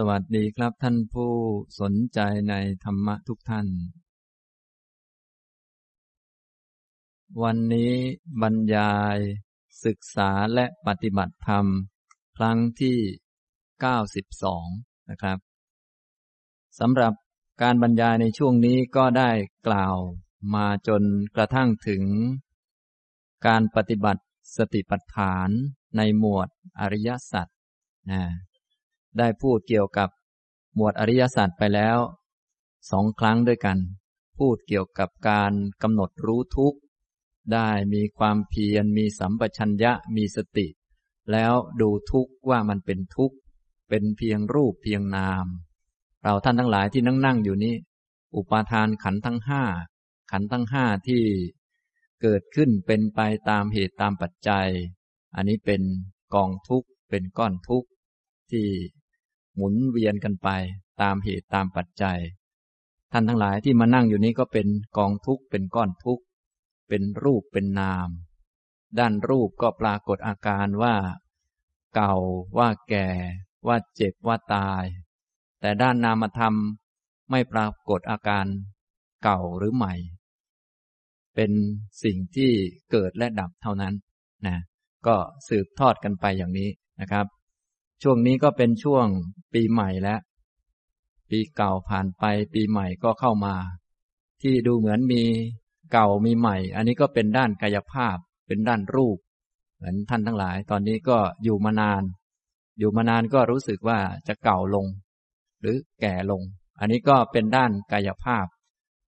สวัสดีครับท่านผู้สนใจในธรรมะทุกท่าน วันนี้บรรยายศึกษาและปฏิบัติธรรม ครั้งที่ 92 นะครับสำหรับการบรรยายในช่วงนี้ก็ได้กล่าวมาจนกระทั่งถึง การปฏิบัติสติปัฏฐานในหมวดอริยสัจนะ ได้พูดเกี่ยวกับหมวดอริยสัจไปแล้วสองครั้งด้วยกัน พูดเกี่ยวกับการกำหนดรู้ทุกข์ ได้มีความเพียรมีสัมปชัญญะมีสติ แล้วดูทุกข์ว่ามันเป็นทุกข์ เป็นเพียงรูปเพียงนาม เราท่านทั้งหลายที่นั่งนั่งอยู่นี้ อุปาทานขันทั้งห้าขันทั้งห้าที่เกิดขึ้นเป็นไปตามเหตุตามปัจจัย อันนี้เป็นกองทุกข์เป็นก้อนทุกข์ที่ หมุนเวียนกันไป ตามเหตุตามปัจจัย ท่านทั้งหลายที่มานั่งอยู่นี้ก็เป็นกองทุกข์เป็นก้อนทุกข์เป็นรูปเป็นนาม ด้านรูปก็ปรากฏอาการว่า เก่าว่าแก่ ว่าเจ็บว่าตาย แต่ด้านนามธรรมไม่ปรากฏอาการเก่าหรือใหม่ เป็นสิ่งที่เกิดและดับเท่านั้นนะก็สืบทอดกันไปอย่างนี้นะครับ ช่วงนี้ก็เป็นช่วงปีใหม่แล้ว ปีเก่าผ่านไปปีใหม่ก็เข้ามา ที่ดูเหมือนมีเก่ามีใหม่ อันนี้ก็เป็นด้านกายภาพ เป็นด้านรูป เหมือนท่านทั้งหลาย ตอนนี้ก็อยู่มานาน อยู่มานานก็รู้สึกว่าจะเก่าลง หรือแก่ลง อันนี้ก็เป็นด้านกายภาพ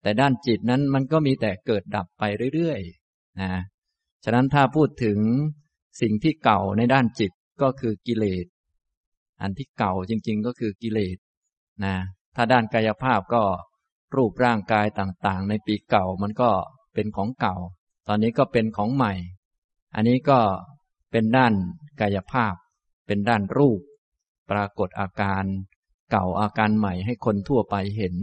แต่ด้านจิตนั้นมันก็มีแต่เกิดดับไปเรื่อยๆนะฉะนั้นถ้าพูดถึงสิ่งที่เก่าในด้านจิตก็คือกิเลส อันที่เก่าจริง ๆ ก็คือกิเลสนะถ้าด้านกายภาพก็รูปร่างกายต่างๆ ในปีเก่ามันก็เป็นของเก่า ตอนนี้ก็เป็นของใหม่ อันนี้ก็เป็นด้านกายภาพ เป็นด้านรูป ปรากฏอาการเก่าอาการใหม่ให้คนทั่วไปเห็น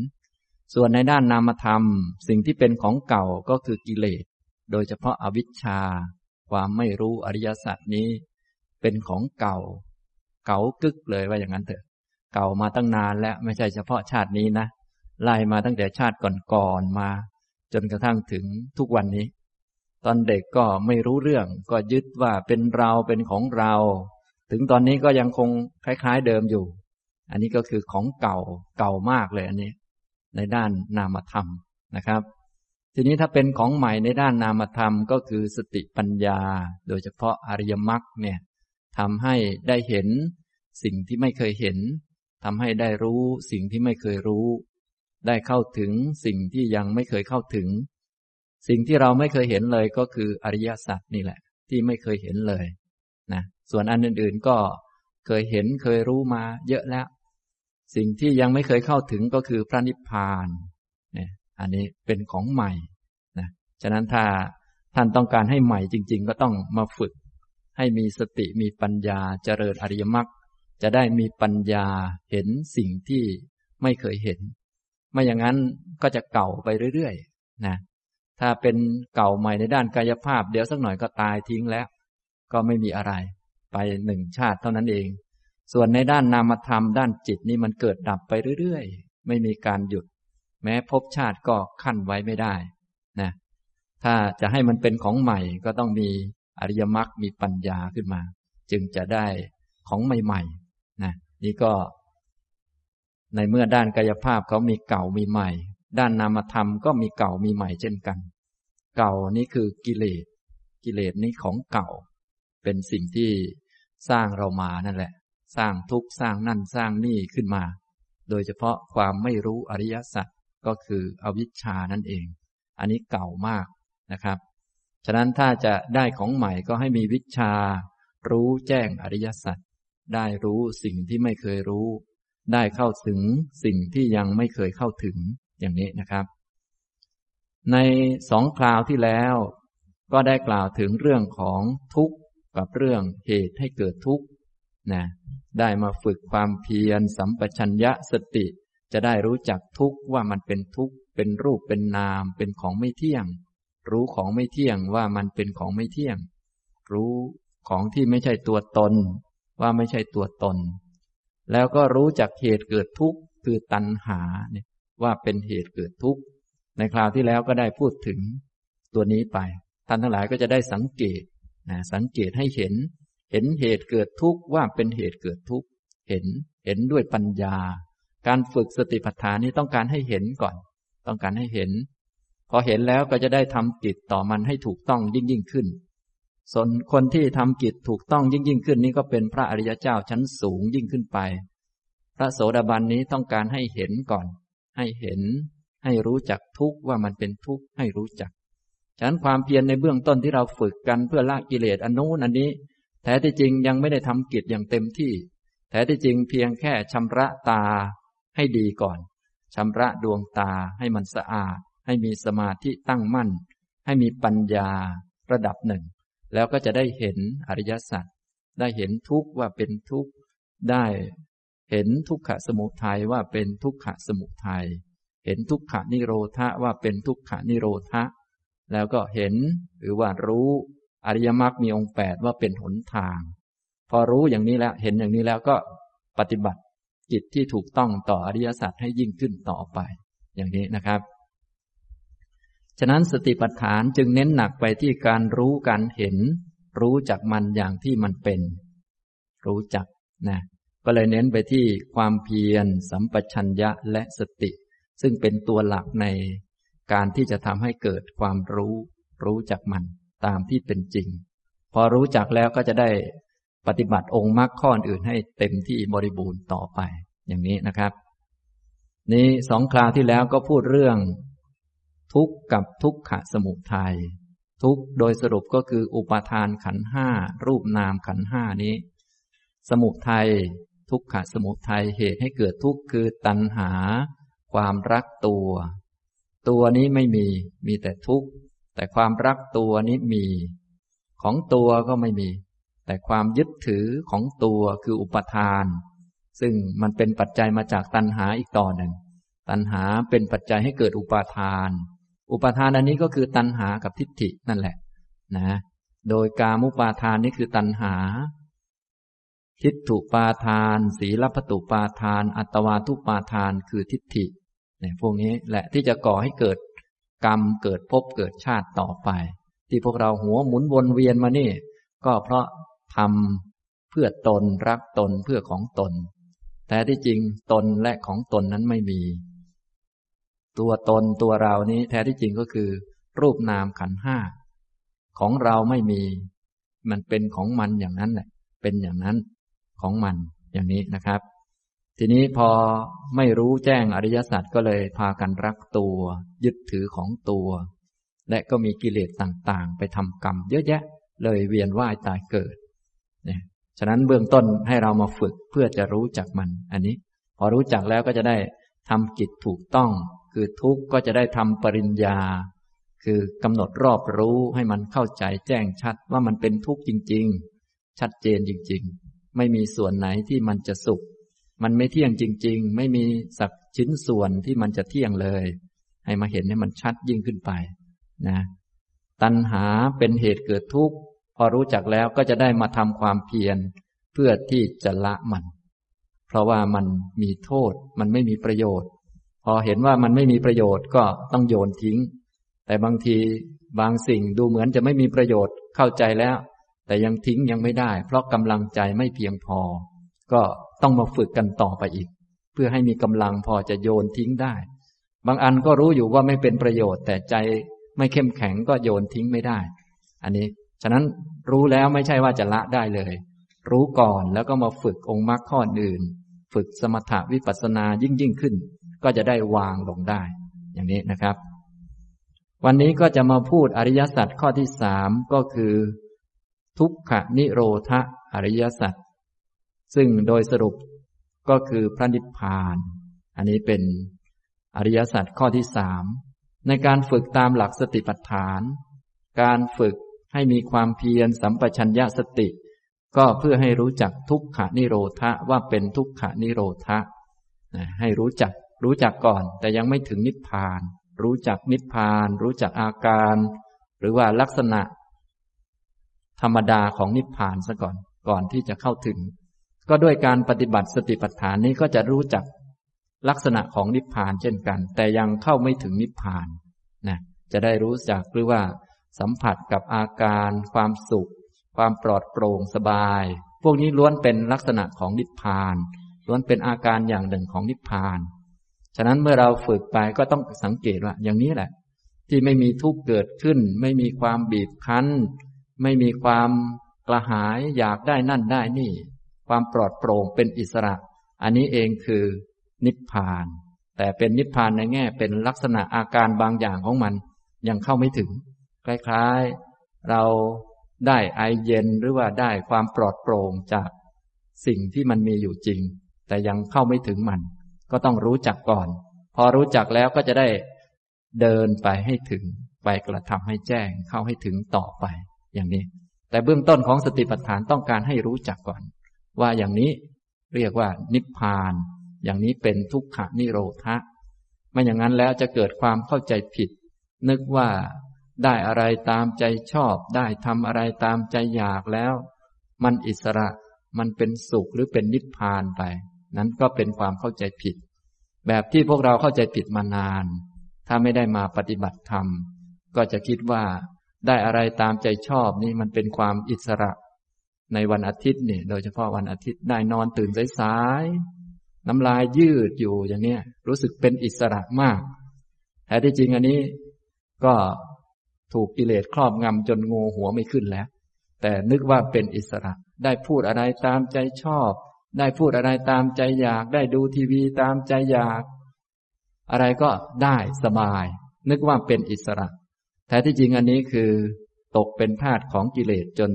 ส่วนในด้านนามธรรม สิ่งที่เป็นของเก่าก็คือกิเลส โดยเฉพาะอวิชชา ความไม่รู้อริยสัจนี้ เป็นของเก่า เก่ากึกเลยว่าอย่างนั้นเถอะ เก่ามาตั้งนานแล้วไม่ใช่เฉพาะชาตินี้นะไล่มาตั้งแต่ชาติก่อนๆมา จนกระทั่งถึงทุกวันนี้ ตอนเด็กก็ไม่รู้เรื่องก็ยึดว่าเป็นเราเป็นของเรา ถึงตอนนี้ก็ยังคงคล้าย ๆเดิมอยู่ อันนี้ก็คือของเก่าเก่ามากเลยอันนี้ ในด้านนามธรรมนะครับ ทีนี้ถ้าเป็นของใหม่ในด้านนามธรรมก็คือสติปัญญา โดยเฉพาะอริยมรรคเนี่ย ทำให้ได้เห็น สิ่งที่ไม่เคยเห็นทำให้ได้รู้สิ่งที่ไม่เคยรู้ ได้เข้าถึงสิ่งที่ยังไม่เคยเข้าถึง สิ่งที่เราไม่เคยเห็นเลยก็คืออริยสัจนี่แหละ ที่ไม่เคยเห็นเลยนะส่วนอันอื่นๆก็เคยเห็นเคยรู้มาเยอะแล้ว สิ่งที่ยังไม่เคยเข้าถึงก็คือพระนิพพานเนี่ยอันนี้เป็นของใหม่นะฉะนั้นถ้าท่านต้องการให้ใหม่จริง ๆ ก็ต้องมาฝึก ให้มีสติมีปัญญาเจริญอริยมรรคจะได้มีปัญญาเห็นสิ่งที่ไม่เคยเห็น ไม่อย่างนั้นก็จะเก่าไปเรื่อยๆนะถ้าเป็นเก่าใหม่ในด้านกายภาพ เดี๋ยวสักหน่อยก็ตายทิ้งแล้ว ก็ไม่มีอะไร ไปหนึ่งชาติเท่านั้นเอง ส่วนในด้านนามธรรมด้านจิตนี่มันเกิดดับไปเรื่อยๆ ไม่มีการหยุด แม้ภพชาติก็ขั้นไว้ไม่ได้นะถ้าจะให้มันเป็นของใหม่ก็ต้องมี อริยมรรคมีปัญญาขึ้นมา จึงจะได้ของใหม่ๆนะนี่ก็ ในเมื่อด้านกายภาพเขามีเก่ามีใหม่ ด้านนามธรรมก็มีเก่ามีใหม่เช่นกัน เก่านี่คือกิเลส กิเลสนี้ของเก่า เป็นสิ่งที่สร้างเรามานั่นแหละ สร้างทุกข์สร้างนั่นสร้างนี่ขึ้นมา โดยเฉพาะความไม่รู้อริยสัจก็คืออวิชชานั่นเอง อันนี้เก่ามากนะครับ ฉะนั้นถ้าจะได้ของใหม่ก็ให้มีวิชา รู้แจ้งอริยสัจได้รู้สิ่งที่ไม่เคยรู้ ได้เข้าถึงสิ่งที่ยังไม่เคยเข้าถึงอย่างนี้นะครับ ในสองคราวที่แล้ว ก็ได้กล่าวถึงเรื่องของทุกข์กับเรื่องเหตุให้เกิดทุกข์นะได้มาฝึกความเพียรสัมปชัญญะสติ จะได้รู้จักทุกข์ว่ามันเป็นทุกข์เป็นรูปเป็นนามเป็นของไม่เที่ยง รู้ของไม่เที่ยงว่ามันเป็นของไม่เที่ยง รู้ของที่ไม่ใช่ตัวตน ว่าไม่ใช่ตัวตน แล้วก็รู้จักเหตุเกิดทุกข์คือตัณหาเนี่ยว่าเป็นเหตุเกิดทุกข์ในคราวที่แล้วก็ได้พูดถึงตัวนี้ไปท่านทั้งหลายก็จะได้สังเกตนะสังเกตให้เห็น เห็นเหตุเกิดทุกข์ว่าเป็นเหตุเกิดทุกข์เห็นเห็นด้วยปัญญา การฝึกสติปัฏฐานนี้ต้องการให้เห็นก่อน ต้องการให้เห็น พอเห็นแล้วก็จะได้ทำกิจต่อมันให้ถูกต้องยิ่งยิ่งขึ้น ส่วนคนที่ทำกิจถูกต้องยิ่งยิ่งขึ้นนี้ก็เป็นพระอริยเจ้าชั้นสูงยิ่งขึ้นไป พระโสดาบันนี้ต้องการให้เห็นก่อน ให้เห็น ให้รู้จักทุกว่ามันเป็นทุกข์ให้รู้จักฉะนั้นความเพียรในเบื้องต้นที่เราฝึกกันเพื่อละกิเลสอันนู้นอันนี้ แท้ที่จริงยังไม่ได้ทำกิจอย่างเต็มที่ แท้ที่จริงเพียงแค่ชำระตาให้ดีก่อนชำระดวงตาให้มันสะอาด ให้มีสมาธิตั้งมั่น ให้มีปัญญาระดับหนึ่ง แล้วก็จะได้เห็นอริยสัจได้เห็นทุกข์ว่าเป็นทุกข์ได้เห็นทุกขะสมุทัยว่าเป็นทุกขะสมุทัยเห็นทุกขะนิโรธะว่าเป็นทุกขะนิโรธะแล้วก็เห็นหรือว่ารู้อริยมรรคมีองค์แปดว่าเป็นหนทาง พอรู้อย่างนี้แล้วเห็นอย่างนี้แล้วก็ปฏิบัติจิตที่ถูกต้องต่ออริยสัจให้ยิ่งขึ้นต่อไป อย่างนี้นะครับ ฉะนั้นสติปัฏฐานจึงเน้นหนักไปที่การรู้การเห็น รู้จักมันอย่างที่มันเป็น รู้จักนะก็เลยเน้นไปที่ความเพียร สัมปชัญญะและสติ ซึ่งเป็นตัวหลักในการที่จะทำให้เกิดความรู้ รู้จักมันตามที่เป็นจริง พอรู้จักแล้วก็จะได้ปฏิบัติองค์มรรคข้ออื่นให้เต็มที่บริบูรณ์ต่อไป อย่างนี้นะครับ นี้สองคราวที่แล้วก็พูดเรื่อง ทุกข์กับทุกขะสมุทัยทุกข์โดยสรุปก็คืออุปาทานขันห้ารูปนามขันห้านี้ สมุทัยทุกขะสมุทัยเหตุให้เกิดทุกข์คือตัณหา ความรักตัว ตัวนี้ไม่มีมีแต่ทุกข์แต่ความรักตัวนี้มี ของตัวก็ไม่มี แต่ความยึดถือของตัวคืออุปทาน ซึ่งมันเป็นปัจจัยมาจากตัณหาอีกต่อหนึ่ง ตัณหาเป็นปัจจัยให้เกิดอุปาทาน อุปทานอันนี้ก็คือตัณหากับทิฏฐินั่นแหละ นะ โดยกามุปาทานนี่คือตัณหา ทิฏฐุปาทาน ศีลปตุปาทาน อัตวาทุปาทานคือทิฏฐิเนี่ยพวกนี้แหละที่จะก่อให้เกิดกรรมเกิดภพเกิดชาติต่อไป ที่พวกเราหัวหมุนวนเวียนมานี่ ก็เพราะทำเพื่อตนรักตนเพื่อของตน แต่ที่จริงตนและของตนนั้นไม่มี ตัวตนตัวเรานี้แท้ที่จริงก็คือ รูปนามขันห้าของเราไม่มี มันเป็นของมันอย่างนั้นแหละเป็นอย่างนั้นของมันอย่างนี้นะครับ ทีนี้พอไม่รู้แจ้งอริยสัจก็เลยพากันรักตัว ยึดถือของตัว และก็มีกิเลสต่างๆ ไปทำกรรมเยอะแยะ เลยเวียนว่ายตายเกิดเนี่ยฉะนั้นเบื้องต้นให้เรามาฝึกเพื่อจะรู้จักมัน อันนี้ พอรู้จักแล้วก็จะได้ทำกิจถูกต้อง คือทุกข์ก็จะได้ทำปริญญา คือกำหนดรอบรู้ให้มันเข้าใจแจ้งชัดว่ามันเป็นทุกข์จริง ๆ ชัดเจนจริง ๆ ไม่มีส่วนไหนที่มันจะสุข มันไม่เที่ยงจริง ๆ ไม่มีสักชิ้นส่วนที่มันจะเที่ยงเลย ให้มาเห็นให้มันชัดยิ่งขึ้นไปนะ ตัณหาเป็นเหตุเกิดทุกข์พอรู้จักแล้วก็จะได้มาทำความเพียรเพื่อที่จะละมัน เพราะว่ามันมีโทษ มันไม่มีประโยชน์ พอเห็นว่ามันไม่มีประโยชน์ก็ต้องโยนทิ้ง แต่บางทีบางสิ่งดูเหมือนจะไม่มีประโยชน์เข้าใจแล้ว แต่ยังทิ้งยังไม่ได้ เพราะกำลังใจไม่เพียงพอ ก็ต้องมาฝึกกันต่อไปอีก เพื่อให้มีกำลังพอจะโยนทิ้งได้ บางอันก็รู้อยู่ว่าไม่เป็นประโยชน์ แต่ใจไม่เข้มแข็งก็โยนทิ้งไม่ได้ อันนี้ฉะนั้นรู้แล้วไม่ใช่ว่าจะละได้เลย รู้ก่อนแล้วก็มาฝึกองค์มรรคข้ออื่น ฝึกสมถะวิปัสสนายิ่งยิ่งขึ้น ก็จะได้วางลงได้ อย่างนี้นะครับ วันนี้ก็จะมาพูดอริยสัจข้อที่สามก็คือ ทุกขนิโรธอริยสัจซึ่งโดยสรุปก็คือพระนิพพาน อันนี้เป็นอริยสัจข้อที่สามในการฝึกตามหลักสติปัฏฐาน การฝึกให้มีความเพียรสัมปชัญญะสติ ก็เพื่อให้รู้จักทุกขานิโรธะว่าเป็นทุกขานิโรธะให้รู้จัก รู้จักก่อนแต่ยังไม่ถึงนิพพาน รู้จักนิพพาน รู้จักอาการ หรือว่าลักษณะ ธรรมดาของนิพพานซะก่อนก่อนที่จะเข้าถึง ก็ด้วยการปฏิบัติสติปัฏฐานนี้ก็จะรู้จักลักษณะของนิพพานเช่นกัน แต่ยังเข้าไม่ถึงนิพพานนะจะได้รู้จักหรือว่า สัมผัสกับอาการ ความสุข ความปลอดโปร่งสบาย พวกนี้ล้วนเป็นลักษณะของนิพพานล้วนเป็นอาการอย่างหนึ่งของนิพพาน ฉะนั้นเมื่อเราฝึกไปก็ต้องสังเกตว่า อย่างนี้แหละ ที่ไม่มีทุกข์เกิดขึ้น ไม่มีความบีบคั้น ไม่มีความกระหายอยากได้นั่นได้นี่ ความปลอดโปร่งเป็นอิสระ อันนี้เองคือนิพพาน แต่เป็นนิพพานในแง่เป็นลักษณะอาการบางอย่างของมัน ยังเข้าไม่ถึง คล้ายๆ เราได้ไอเย็นหรือว่าได้ความปลอดโปร่งจากสิ่งที่มันมีอยู่จริง แต่ยังเข้าไม่ถึงมัน ก็ต้องรู้จักก่อน พอรู้จักแล้วก็จะได้เดินไปให้ถึงไปกระทำให้แจ้งเข้าให้ถึงต่อไปอย่างนี้ แต่เบื้องต้นของสติปัฏฐานต้องการให้รู้จักก่อน ว่าอย่างนี้เรียกว่านิพพาน อย่างนี้เป็นทุกขนิโรธะไม่อย่างนั้นแล้วจะเกิดความเข้าใจผิด นึกว่าได้อะไรตามใจชอบ ได้ทำอะไรตามใจอยากแล้ว มันอิสระมันเป็นสุขหรือเป็นนิพพานไป นั้นก็เป็นความเข้าใจผิด แบบที่พวกเราเข้าใจผิดมานาน ถ้าไม่ได้มาปฏิบัติธรรม ก็จะคิดว่าได้อะไรตามใจชอบนี่มันเป็นความอิสระ ในวันอาทิตย์เนี่ยโดยเฉพาะวันอาทิตย์ได้นอนตื่นสายๆน้ำลายยืดอยู่อย่างเนี้ยรู้สึกเป็นอิสระมากแต่ที่จริงอันนี้ก็ถูกกิเลสครอบงำจนงูหัวไม่ขึ้นแล้ว แต่นึกว่าเป็นอิสระได้พูดอะไรตามใจชอบ ได้พูดอะไรตามใจอยาก ได้ดูทีวีตามใจอยาก อะไรก็ได้สบาย นึกว่าเป็นอิสระ แต่ที่จริงอันนี้คือ ตกเป็นทาสของกิเลสจน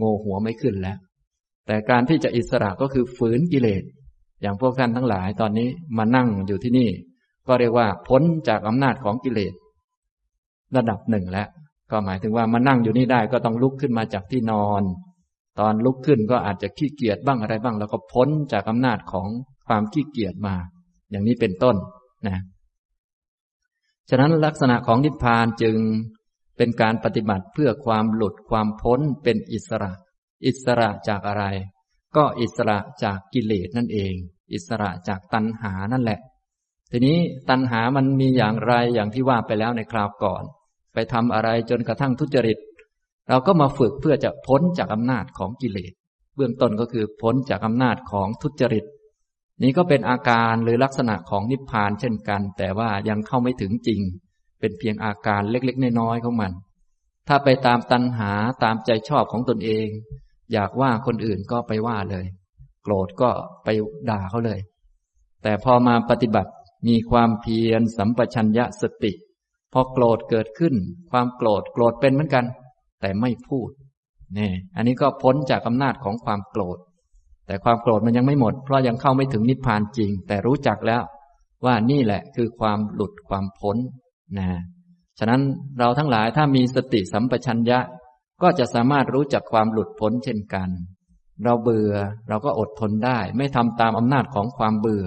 งูหัวไม่ขึ้นแล้ว แต่การที่จะอิสระก็คือฝืนกิเลส อย่างพวกท่านทั้งหลายตอนนี้มานั่งอยู่ที่นี่ ก็เรียกว่าพ้นจากอำนาจของกิเลส ระดับหนึ่งแล้ว ก็หมายถึงว่ามานั่งอยู่นี่ได้ก็ต้องลุกขึ้นมาจากที่นอน ตอนลุกขึ้นก็อาจจะขี้เกียจบ้างอะไรบ้าง แล้วก็พ้นจากอำนาจของความขี้เกียจมา อย่างนี้เป็นต้นนะฉะนั้นลักษณะของนิพพานจึงเป็นการปฏิบัติเพื่อความหลุดความพ้นเป็นอิสระ อิสระจากอะไร ก็อิสระจากกิเลสนั่นเอง อิสระจากตัณหานั่นแหละ ทีนี้ตัณหามันมีอย่างไรอย่างที่ว่าไปแล้วในคราวก่อน ไปทำอะไรจนกระทั่งทุจริต เราก็มาฝึกเพื่อจะพ้นจากอำนาจของกิเลส เบื้องต้นก็คือพ้นจากอำนาจของทุจริต นี้ก็เป็นอาการหรือลักษณะของนิพพานเช่นกัน แต่ว่ายังเข้าไม่ถึงจริง เป็นเพียงอาการเล็กๆน้อยๆของมัน ถ้าไปตามตัณหาตามใจชอบของตนเอง อยากว่าคนอื่นก็ไปว่าเลย โกรธก็ไปด่าเขาเลย แต่พอมาปฏิบัติมีความเพียรสัมปชัญญะสติ พอโกรธเกิดขึ้น ความโกรธโกรธเป็นเหมือนกัน แต่ไม่พูดนี่อันนี้ก็พ้นจากอำนาจของความโกรธ แต่ความโกรธมันยังไม่หมด เพราะยังเข้าไม่ถึงนิพพานจริง แต่รู้จักแล้วว่านี่แหละคือความหลุดความพ้นนะฉะนั้นเราทั้งหลายถ้ามีสติสัมปชัญญะ ก็จะสามารถรู้จักความหลุดพ้นเช่นกัน เราเบื่อเราก็อดทนได้ ไม่ทำตามอำนาจของความเบื่อ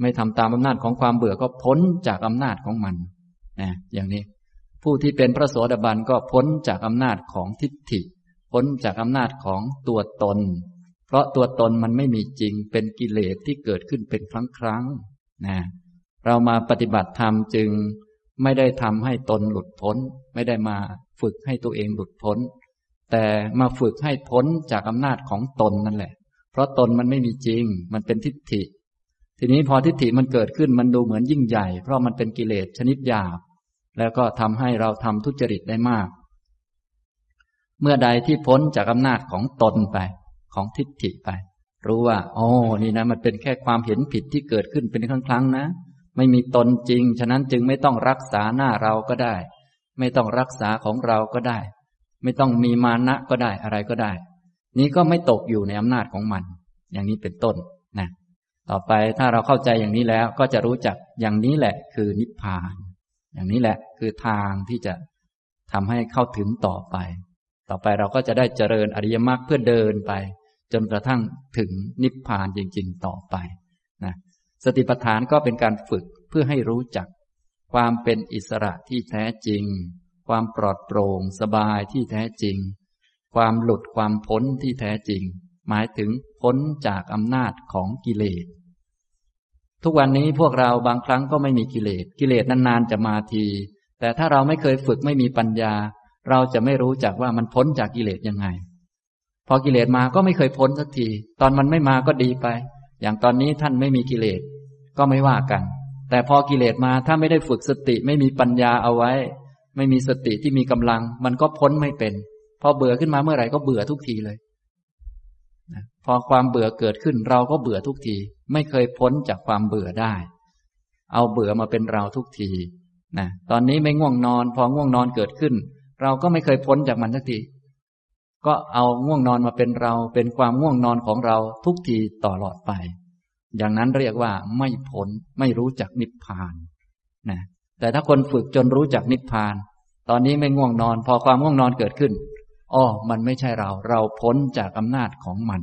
ไม่ทำตามอำนาจของความเบื่อก็พ้นจากอำนาจของมันนะอย่างนี้ ผู้ที่เป็นพระโสดาบันก็พ้นจากอำนาจของทิฏฐิ พ้นจากอำนาจของตัวตน เพราะตัวตนมันไม่มีจริงเป็นกิเลสที่เกิดขึ้นเป็นครั้งครั้งนะเรามาปฏิบัติธรรมจึงไม่ได้ทำให้ตนหลุดพ้น ไม่ได้มาฝึกให้ตัวเองหลุดพ้น แต่มาฝึกให้พ้นจากอำนาจของตนนั่นแหละ เพราะตนมันไม่มีจริง มันเป็นทิฏฐิ ทีนี้พอทิฏฐิมันเกิดขึ้นมันดูเหมือนยิ่งใหญ่ เพราะมันเป็นกิเลสชนิดหยาบ แล้วก็ทำให้เราทำทุจริตได้มาก เมื่อใดที่พ้นจากอำนาจของตนไป ของทิฏฐิไป รู้ว่าโอ้นี่นะ มันเป็นแค่ความเห็นผิดที่เกิดขึ้นเป็นครั้งครั้งนะ ไม่มีตนจริง ฉะนั้นจึงไม่ต้องรักษาหน้าเราก็ได้ ไม่ต้องรักษาของเราก็ได้ ไม่ต้องมีมานะก็ได้อะไรก็ได้ นี้ก็ไม่ตกอยู่ในอำนาจของมัน อย่างนี้เป็นต้นนะต่อไปถ้าเราเข้าใจอย่างนี้แล้วก็จะรู้จักอย่างนี้แหละคือนิพพาน อย่างนี้แหละคือทางที่จะทำให้เข้าถึงต่อไป ต่อไปเราก็จะได้เจริญอริยมรรคเพื่อเดินไป จนกระทั่งถึงนิพพานจริง ๆ ต่อไปนะสติปัฏฐานก็เป็นการฝึกเพื่อให้รู้จัก ความเป็นอิสระที่แท้จริง ความปลอดโปร่งสบายที่แท้จริง ความหลุดความพ้นที่แท้จริง หมายถึงพ้นจากอำนาจของกิเลส ทุกวันนี้พวกเราบางครั้งก็ไม่มีกิเลส กิเลสนานๆจะมาที แต่ถ้าเราไม่เคยฝึกไม่มีปัญญา เราจะไม่รู้จักว่ามันพ้นจากกิเลสยังไง พอกิเลสมาก็ไม่เคยพ้นสักที ตอนมันไม่มาก็ดีไป อย่างตอนนี้ท่านไม่มีกิเลส ก็ไม่ว่ากัน แต่พอกิเลสมาถ้าไม่ได้ฝึกสติไม่มีปัญญาเอาไว้ ไม่มีสติที่มีกำลัง มันก็พ้นไม่เป็น พอเบื่อขึ้นมาเมื่อไหร่ก็เบื่อทุกทีเลย พอความเบื่อเกิดขึ้นเราก็เบื่อทุกที ไม่เคยพ้นจากความเบื่อได้ เอาเบื่อมาเป็นเราทุกทีนะตอนนี้ไม่ง่วงนอน พอง่วงนอนเกิดขึ้น เราก็ไม่เคยพ้นจากมันสักที ก็เอาง่วงนอนมาเป็นเรา เป็นความง่วงนอนของเราทุกทีตลอดไป อย่างนั้นเรียกว่าไม่พ้นไม่รู้จักนิพพานนะแต่ถ้าคนฝึกจนรู้จักนิพพาน ตอนนี้ไม่ง่วงนอน พอความง่วงนอนเกิดขึ้น อ๋อมันไม่ใช่เรา เราพ้นจากอำนาจของมัน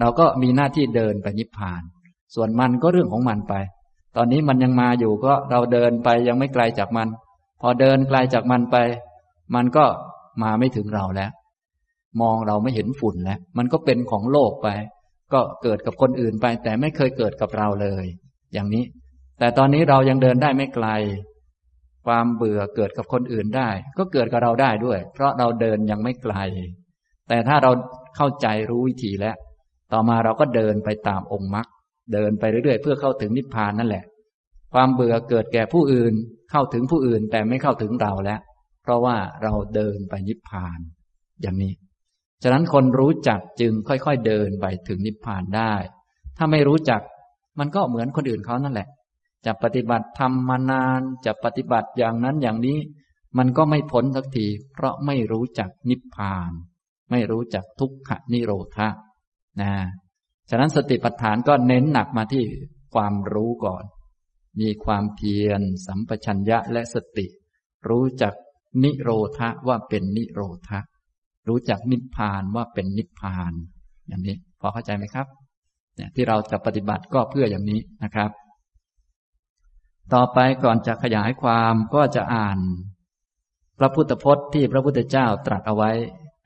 เราก็มีหน้าที่เดินไปนิพพาน ส่วนมันก็เรื่องของมันไป ตอนนี้มันยังมาอยู่ก็เราเดินไปยังไม่ไกลจากมัน พอเดินไกลจากมันไป มันก็มาไม่ถึงเราแล้ว มองเราไม่เห็นฝุ่นแล้ว มันก็เป็นของโลกไป ก็เกิดกับคนอื่นไป แต่ไม่เคยเกิดกับเราเลย อย่างนี้ แต่ตอนนี้เรายังเดินได้ไม่ไกล ความเบื่อเกิดกับคนอื่นได้ ก็เกิดกับเราได้ด้วย เพราะเราเดินยังไม่ไกล แต่ถ้าเราเข้าใจรู้วิธีแล้ว ต่อมาเราก็เดินไปตามองค์มรรคเดินไปเรื่อยๆ เพื่อเข้าถึงนิพพานนั่นแหละ ความเบื่อเกิดแก่ผู้อื่น เข้าถึงผู้อื่นแต่ไม่เข้าถึงเราแล้ว เพราะว่าเราเดินไปนิพพาน อย่างนี้ ฉะนั้นคนรู้จักจึงค่อยๆเดินไปถึงนิพพานได้ ถ้าไม่รู้จักมันก็เหมือนคนอื่นเขานั่นแหละ จะปฏิบัติทำมานานจะปฏิบัติอย่างนั้นอย่างนี้ มันก็ไม่พ้นสักที เพราะไม่รู้จักนิพพาน ไม่รู้จักทุกขนิโรธานะฉะนั้นสติปัฏฐานก็เน้นหนักมาที่ความรู้ก่อน มีความเพียร สัมปชัญญะและสติ รู้จักนิโรธะว่าเป็นนิโรธะรู้จักนิพพานว่าเป็นนิพพาน อย่างนี้ พอเข้าใจไหมครับ เนี่ยที่เราจะปฏิบัติก็เพื่ออย่างนี้นะครับ ต่อไปก่อนจะขยายความก็จะอ่าน พระพุทธพจน์ที่พระพุทธเจ้าตรัสเอาไว้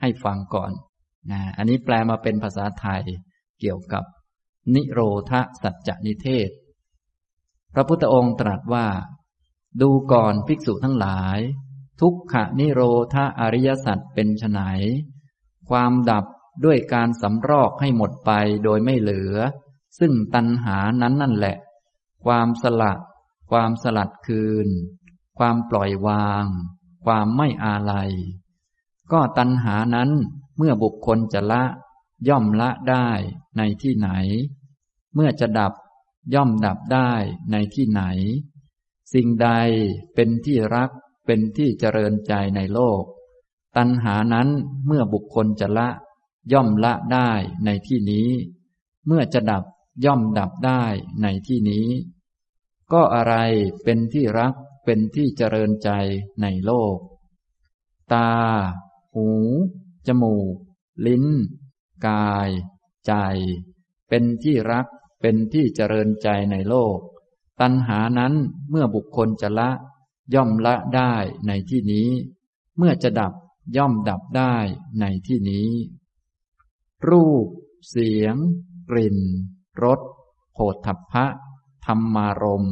ให้ฟังก่อนนะอันนี้แปลมาเป็นภาษาไทยเกี่ยวกับ นิโรธสัจจนิเทศ พระพุทธองค์ตรัสว่า ดูก่อนภิกษุทั้งหลาย ทุกขนิโรธอริยสัจเป็นไฉนความดับด้วยการสำรอกให้หมดไปโดยไม่เหลือ ซึ่งตัณหานั้นนั่นแหละ ความสละ ความสลัดคืน ความปล่อยวาง ความไม่อาลัย ก็ตัณหานั้นเมื่อบุคคลจะละ ย่อมละได้ในที่ไหน เมื่อจะดับย่อมดับได้ในที่ไหน สิ่งใดเป็นที่รักเป็นที่เจริญใจในโลก ตัณหานั้นเมื่อบุคคลจะละ ย่อมละได้ในที่นี้ เมื่อจะดับย่อมดับได้ในที่นี้ ก็อะไรเป็นที่รักเป็นที่เจริญใจในโลก ตา หู จมูก ลิ้น กาย ใจ เป็นที่รักเป็นที่เจริญใจในโลก ตัณหานั้นเมื่อบุคคลจะละย่อมละได้ในที่นี้ เมื่อจะดับย่อมดับได้ในที่นี้ รูป เสียง กลิ่น รสโผฏฐัพพะ ธรรมารม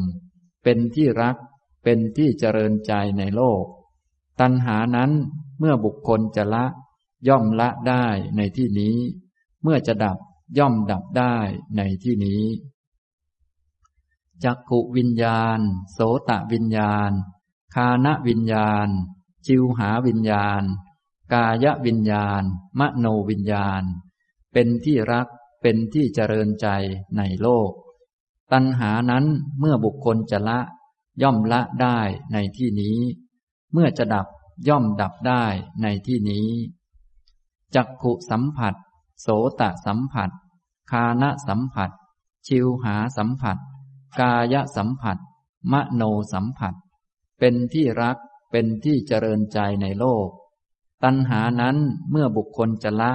เป็นที่รัก เป็นที่เจริญใจในโลก ตัณหานั้นเมื่อบุคคลจะละ ย่อมละได้ในที่นี้ เมื่อจะดับย่อมดับได้ในที่นี้จักขุวิญญาณ โสตวิญญาณ คานวิญญาณ จิวหาวิญญาณ กายวิญญาณ มโนวิญญาณ เป็นที่รักเป็นที่เจริญใจในโลก ตัณหานั้นเมื่อบุคคลจะละ ย่อมละได้ในที่นี้ เมื่อจะดับย่อมดับได้ในที่นี้ จักขุสัมผัส โสตสัมผัส คานสัมผัส ชิวหาสัมผัส กายสัมผัส มโนสัมผัส เป็นที่รักเป็นที่เจริญใจในโลก ตัณหานั้นเมื่อบุคคลจะละ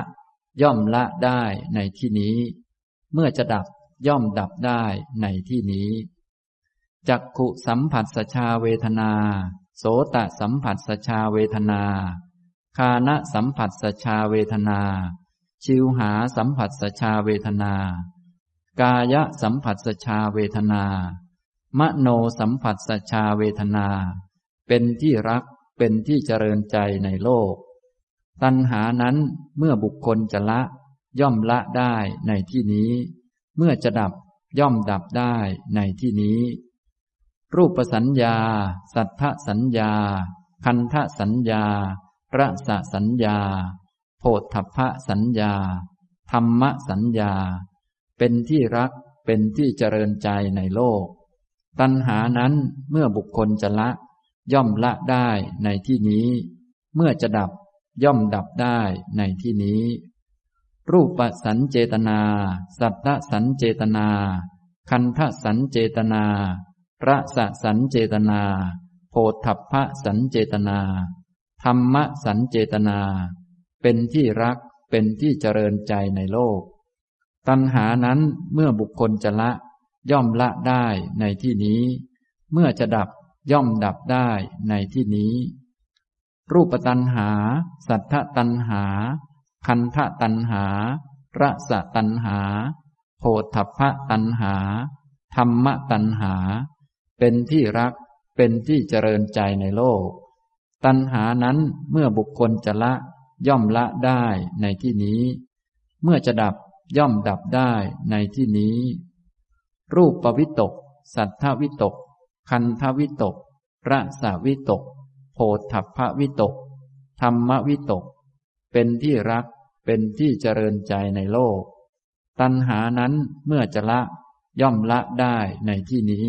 ย่อมละได้ในที่นี้ เมื่อจะดับ ย่อมดับได้ในที่นี้ จักขุสัมผัสสชาเวทนา โสตสัมผัสสชาเวทนา คานะสัมผัสสชาเวทนา ชิวหาสัมผัสสชาเวทนา กายสัมผัสสชาเวทนา มโนสัมผัสสชาเวทนา เป็นที่รักเป็นที่เจริญใจในโลก ตัณหานั้นเมื่อบุคคลจะละย่อมละได้ในที่นี้ เมื่อจะดับย่อมดับได้ในที่นี้ รูปสัญญา สัทธสัญญา คันธสัญญา ระสสัญญา โพธพะสัญญา ธรรมสัญญา เป็นที่รักเป็นที่เจริญใจในโลก ตัณหานั้นเมื่อบุคคลจะละ ย่อมละได้ในที่นี้ เมื่อจะดับย่อมดับได้ในที่นี้ รูปสันเจตนา สัทธสันเจตนา คันธสันเจตนา ระสสันเจตนา โพธพะสันเจตนา ธรรมสันเจตนา เป็นที่รัก เป็นที่เจริญใจในโลก ตัณหานั้นเมื่อบุคคลจะละ ย่อมละได้ในที่นี้ เมื่อจะดับย่อมดับได้ในที่นี้ รูปตัณหา สัทธตัณหา คันธตันหา ระสะตันหา โพธพะตันหา ธรรมตันหา เป็นที่รัก เป็นที่เจริญใจในโลก ตันหานั้นเมื่อบุคคลจะละย่อมละได้ในที่นี้ เมื่อจะดับย่อมดับได้ในที่นี้ รูปปวิตก สัทธวิตก คันธวิตก ระสาวิตก โพธพะวิตก ธรรมวิตก เป็นที่รัก เป็นที่เจริญใจในโลก ตัณหานั้นเมื่อจะละย่อมละได้ในที่นี้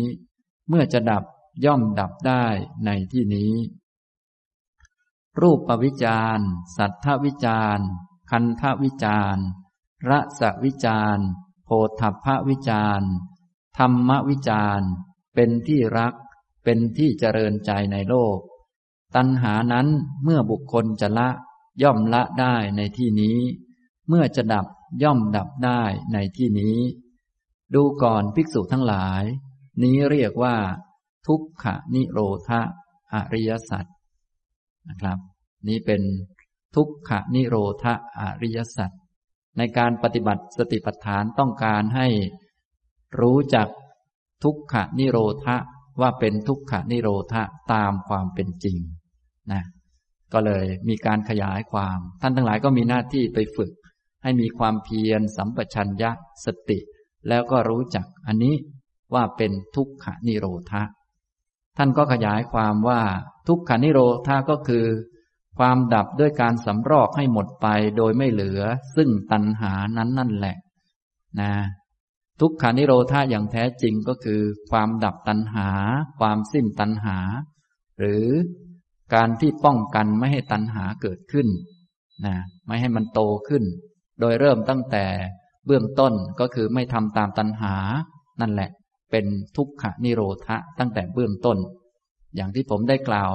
เมื่อจะดับย่อมดับได้ในที่นี้ รูปปวิจารสัทธวิจารคันธวิจารระสวิจารโพธพวิจารธรรมวิจารเป็นที่รัก เป็นที่เจริญใจในโลก ตัณหานั้นเมื่อบุคคลจะละ ย่อมละได้ในที่นี้ เมื่อจะดับย่อมดับได้ในที่นี้ ดูก่อนภิกษุทั้งหลาย นี้เรียกว่า ทุกขนิโรธะอริยสัจนะครับ นี้เป็นทุกขนิโรธะอริยสัจในการปฏิบัติสติปัฏฐานต้องการให้รู้จักทุกขนิโรธะว่าเป็นทุกขนิโรธะตามความเป็นจริงนะ ก็เลยมีการขยายความ ท่านทั้งหลายก็มีหน้าที่ไปฝึก ให้มีความเพียร สัมปชัญญะสติ แล้วก็รู้จักอันนี้ว่าเป็นทุกขานิโรธะท่านก็ขยายความว่าทุกขานิโรธาก็คือ ความดับด้วยการสำรอกให้หมดไปโดยไม่เหลือ ซึ่งตัณหานั้นนั่นแหละนะทุกขานิโรธาอย่างแท้จริงก็คือ ความดับตัณหา ความสิ้นตัณหา หรือ การที่ป้องกันไม่ให้ตัณหาเกิดขึ้นนะไม่ให้มันโตขึ้น โดยเริ่มตั้งแต่เบื้องต้นก็คือไม่ทำตามตัณหา นั่นแหละ เป็นทุกขนิโรธะตั้งแต่เบื้องต้น อย่างที่ผมได้กล่าว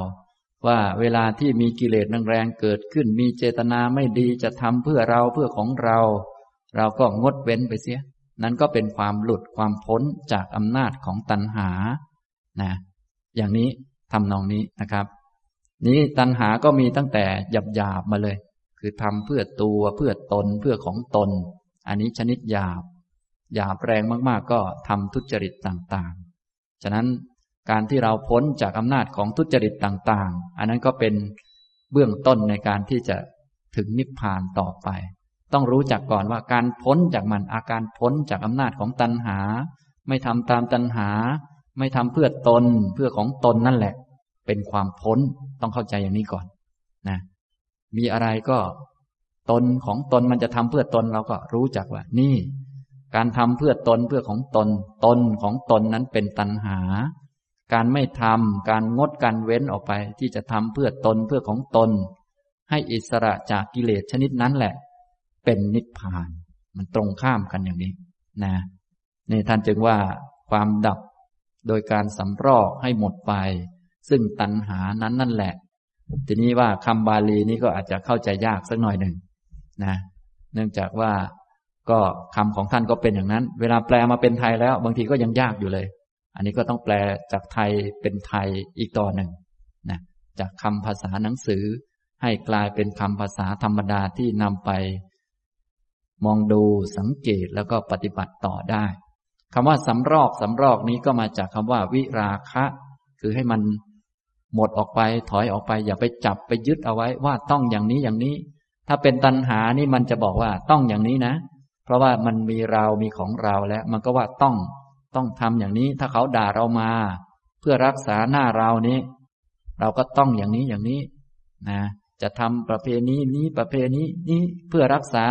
ว่าเวลาที่มีกิเลสแรงเกิดขึ้น มีเจตนาไม่ดีจะทำเพื่อเราเพื่อของเรา เราก็งดเว้นไปเสีย นั้นก็เป็นความหลุดความพ้นจากอำนาจของตัณหานะอย่างนี้ทำนองนี้นะครับ นี้ตัณหาก็มีตั้งแต่หยาบหยาบมาเลย คือทำเพื่อตัวเพื่อตนเพื่อของตน อันนี้ชนิดหยาบหยาบแรงมากๆ ก็ทำทุจริตต่างๆ ฉะนั้นการที่เราพ้นจากอำนาจของทุจริตต่างๆ อันนั้นก็เป็นเบื้องต้นในการที่จะถึงนิพพานต่อไป ต้องรู้จักก่อนว่าการพ้นจากมันอาการพ้นจากอำนาจของตัณหา ไม่ทำตามตัณหา ไม่ทำเพื่อตนเพื่อของตนนั่นแหละ เป็นความพ้นต้องเข้าใจอย่างนี้ก่อนนะมีอะไรก็ตนของตนมันจะทำเพื่อตนเราก็รู้จักว่า นี่ การทำเพื่อตนเพื่อของตน ตนของตนนั้นเป็นตัณหา การไม่ทำการงดการเว้นออกไป ที่จะทำเพื่อตนเพื่อของตน ให้อิสระจากกิเลสชนิดนั้นแหละ เป็นนิพพาน มันตรงข้ามกันอย่างนี้นะนี่ท่านจึงว่าความดับโดยการสำรอกให้หมดไป ซึ่งตัณหานั้นนั่นแหละ ทีนี้ว่าคำบาลีนี้ก็อาจจะเข้าใจยากสักหน่อยหนึ่งนะเนื่องจากว่าก็คำของท่านก็เป็นอย่างนั้น เวลาแปลมาเป็นไทยแล้ว บางทีก็ยังยากอยู่เลย อันนี้ก็ต้องแปลจากไทยเป็นไทยอีกต่อหนึ่งนะจากคำภาษาหนังสือ ให้กลายเป็นคำภาษาธรรมดาที่นำไป มองดูสังเกตแล้วก็ปฏิบัติต่อได้คำว่าสำรอกสำรอกนี้ก็มาจากคำว่า วิราคะ คือให้มัน หมดออกไปถอยออกไป อย่าไปจับไปยึดเอาไว้ว่าต้องอย่างนี้อย่างนี้ ถ้าเป็นตัณหานี่มันจะบอกว่าต้องอย่างนี้นะ เพราะว่ามันมีเรามีของเราแล้ว มันก็ว่าต้องต้องทำอย่างนี้ ถ้าเขาด่าเรามา เพื่อรักษาหน้าเรานี้ เราก็ต้องอย่างนี้อย่างนี้นะจะทำประเพณีนี้ประเพณีนี้เพื่อรักษา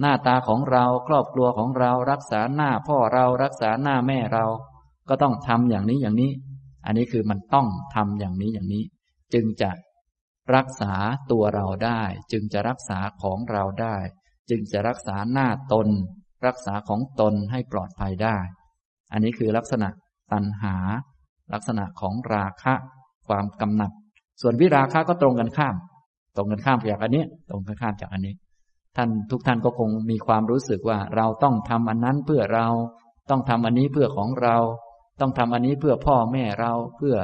หน้าตาของเราครอบครัวของเรารักษาหน้าพ่อเรารักษาหน้าแม่เรา ก็ต้องทำอย่างนี้อย่างนี้ อันนี้คือมันต้องทำอย่างนี้อย่างนี้ จึงจะรักษาตัวเราได้ จึงจะรักษาของเราได้ จึงจะรักษาหน้าตน รักษาของตนให้ปลอดภัยได้ อันนี้คือลักษณะตัณหา ลักษณะของราคะ ความกำหนัด ส่วนวิราคะก็ตรงกันข้าม ตรงกันข้ามจากอันนี้ ตรงกันข้ามจากอันนี้ ท่านทุกท่านก็คงมีความรู้สึกว่าเราต้องทำอันนั้นเพื่อเรา ต้องทำอันนี้เพื่อของเรา ต้องทำอันนี้เพื่อพ่อแม่เราเพื่อ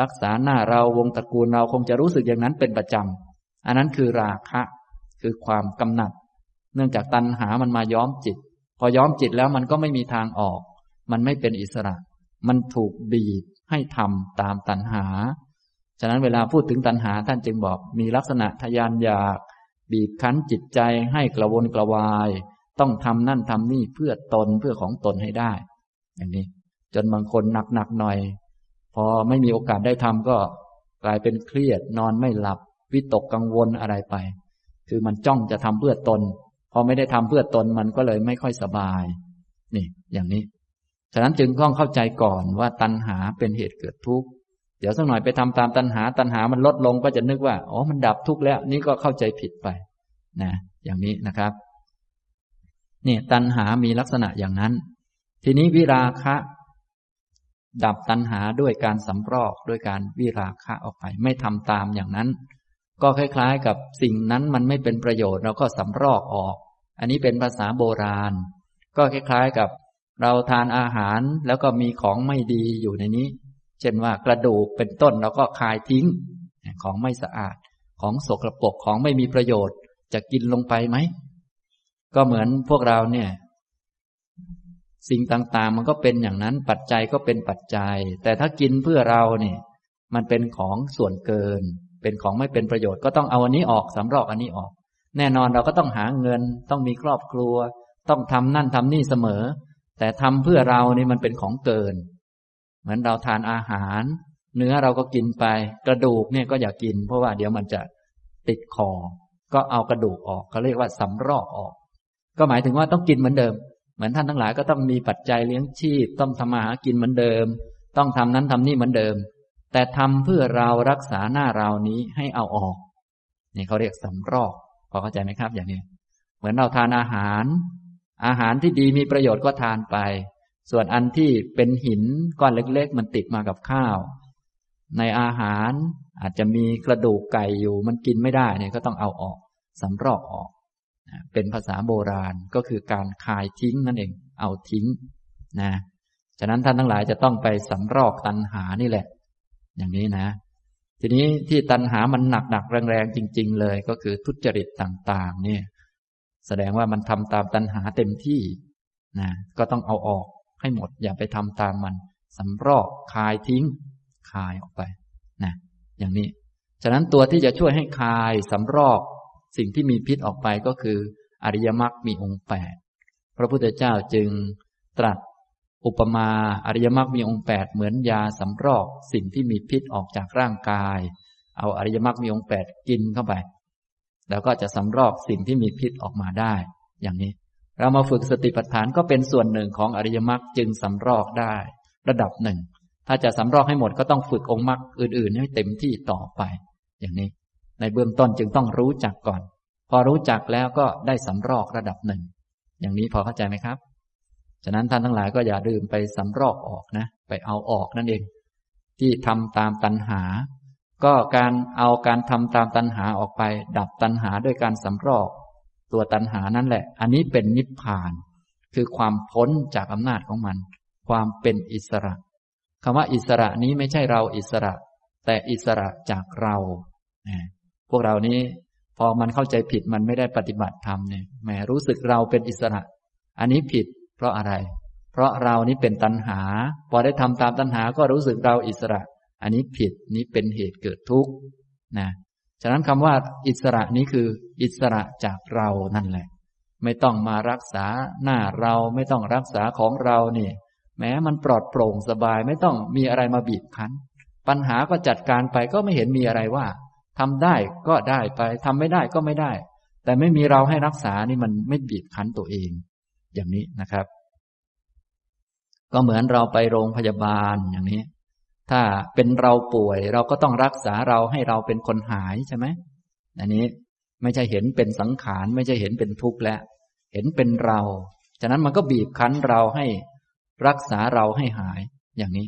รักษาหน้าเราวงตระกูลเราคงจะรู้สึกอย่างนั้นเป็นประจำ อันนั้นคือราคะ คือความกำหนัด เนื่องจากตัณหามันมาย้อมจิต พอย้อมจิตแล้วมันก็ไม่มีทางออก มันไม่เป็นอิสระ มันถูกบีบให้ทำตามตัณหา ฉะนั้นเวลาพูดถึงตัณหาท่านจึงบอกมีลักษณะทยานอยาก บีบคั้นจิตใจให้กระวนกระวาย ต้องทำนั่นทำนี่เพื่อตนเพื่อของตนให้ได้อย่างนี้ จนบางคนหนักๆหน่อย พอไม่มีโอกาสได้ทำก็กลายเป็นเครียดนอนไม่หลับ วิตกกังวลอะไรไป คือมันจ้องจะทำเพื่อตน พอไม่ได้ทำเพื่อตนมันก็เลยไม่ค่อยสบาย นี่ อย่างนี้ ฉะนั้นจึงต้องเข้าใจก่อนว่าตัณหาเป็นเหตุเกิดทุกข์เดี๋ยวสักหน่อยไปทำตามตัณหา ตัณหามันลดลงก็จะนึกว่าอ๋อมันดับทุกข์แล้ว นี่ก็เข้าใจผิดไป นะ อย่างนี้นะครับเนี่ยตัณหามีลักษณะอย่างนั้น ทีนี้วิราคะ ดับตัณหาด้วยการสำรอกด้วยการวิราคะออกไป ไม่ทำตามอย่างนั้น ก็คล้ายๆ กับสิ่งนั้นมันไม่เป็นประโยชน์เราก็สำรอกออก อันนี้เป็นภาษาโบราณ ก็คล้ายๆกับเราทานอาหารแล้วก็มีของไม่ดีอยู่ในนี้ เช่นว่ากระดูกเป็นต้นเราก็คายทิ้ง ของไม่สะอาดของสกรปรกของไม่มีประโยชน์ จะกินลงไปไหม ก็เหมือนพวกเราเนี่ย สิ่งต่างๆ มันก็เป็นอย่างนั้นปัจจัยก็เป็นปัจจัย แต่ถ้ากินเพื่อเราเนี่ย มันเป็นของส่วนเกิน เป็นของไม่เป็นประโยชน์ก็ต้องเอาอันนี้ออกสำรอกอันนี้ออก แน่นอนเราก็ต้องหาเงิน ต้องมีครอบครัว ต้องทำนั่นทำนี่เสมอ แต่ทำเพื่อเรานี่มันเป็นของเกิน เหมือนเราทานอาหาร เนื้อเราก็กินไป กระดูกเนี่ยก็อย่ากกิน เพราะว่าเดี๋ยวมันจะติดคอ ก็เอากระดูกออกเขาเรียกว่าสำรอกออก ก็หมายถึงว่าต้องกินเหมือนเดิม เหมือนท่านทั้งหลายก็ต้องมีปัจจัยเลี้ยงชีพ ต้องทำมาหากินเหมือนเดิม ต้องทำนั้นทำนี่เหมือนเดิม แต่ทำเพื่อเรารักษาหน้าเรานี้ให้เอาออกนี่เขาเรียกสำรอกพอเข้าใจไหมครับ อย่างนี้ เหมือนเราทานอาหาร อาหารที่ดีมีประโยชน์ก็ทานไป ส่วนอันที่เป็นหินก้อนเล็ก ๆ มันติดมากับข้าว ในอาหารอาจจะมีกระดูกไก่อยู่ มันกินไม่ได้เนี่ยก็ต้องเอาออกสำรอกออก เป็นภาษาโบราณก็คือการคายทิ้งนั่นเอง เอาทิ้งนะฉะนั้นท่านทั้งหลายจะต้องไปสำรอกตัณหานี่แหละ อย่างนี้นะ ทีนี้ที่ตัณหามันหนักหนักแรงๆจริง ๆ เลยก็คือทุจริตต่างๆ เนี่ย แสดงว่ามันทำตามตัณหาเต็มที่นะก็ต้องเอาออกให้หมด อย่าไปทำตามมันสำรอกคายทิ้ง คายออกไปนะอย่างนี้ ฉะนั้นตัวที่จะช่วยให้คายสำรอก สิ่งที่มีพิษออกไปก็คือ อริยมรรคมีองค์แปดพระพุทธเจ้าจึงตรัสอุปมาอริยมรรคมีองค์แปดเหมือนยาสำรอกสิ่งที่มีพิษออกจากร่างกาย เอาอริยมรรคมีองค์แปดกินเข้าไป แล้วก็จะสำรอกสิ่งที่มีพิษออกมาได้ อย่างนี้ เรามาฝึกสติปัฏฐานก็เป็นส่วนหนึ่งของอริยมรรคจึงสำรอกได้ ระดับหนึ่ง ถ้าจะสำรอกให้หมดก็ต้องฝึกองค์มรรคอื่นๆ ให้เต็มที่ต่อไป อย่างนี้ ในเบื้องต้นจึงต้องรู้จักก่อน พอรู้จักแล้วก็ได้สำรอกระดับหนึ่ง อย่างนี้พอเข้าใจไหมครับ ฉะนั้นท่านทั้งหลายก็อย่าลืมไปสำรอกออกนะ ไปเอาออกนั่นเอง ที่ทำตามตัณหา ก็การเอาการทำตามตัณหาออกไป ดับตัณหาด้วยการสำรอก ตัวตัณหานั่นแหละ อันนี้เป็นนิพพาน คือความพ้นจากอำนาจของมัน ความเป็นอิสระคำว่าอิสระนี้ไม่ใช่เราอิสระ แต่อิสระจากเรา พวกเรานี้พอมันเข้าใจผิดมันไม่ได้ปฏิบัติธรรมเนี่ยแหมรู้สึกเราเป็นอิสระ อันนี้ผิด เพราะอะไร เพราะเรานี้เป็นตัณหา พอได้ทำตามตัณหาก็รู้สึกเราอิสระ อันนี้ผิดนี้เป็นเหตุเกิดทุกข์นะฉะนั้นคำว่าอิสระนี้คือ อิสระจากเรานั่นแหละ ไม่ต้องมารักษาหน้าเราไม่ต้องรักษาของเราเนี่ยแม้มันปลอดโปร่งสบายไม่ต้องมีอะไรมาบีบคั้น ปัญหาก็จัดการไปก็ไม่เห็นมีอะไรว่า ทำได้ก็ได้ไปทำไม่ได้ก็ไม่ได้ แต่ไม่มีเราให้รักษานี่มันไม่บีบคั้นตัวเอง อย่างนี้นะครับ ก็เหมือนเราไปโรงพยาบาลอย่างนี้ ถ้าเป็นเราป่วย เราก็ต้องรักษาเราให้เราเป็นคนหายใช่ไหมอันนี้ไม่ใช่เห็นเป็นสังขารไม่ใช่เห็นเป็นทุกข์แล้ว เห็นเป็นเรา ฉะนั้นมันก็บีบคั้นเราให้รักษาเราให้หายอย่างนี้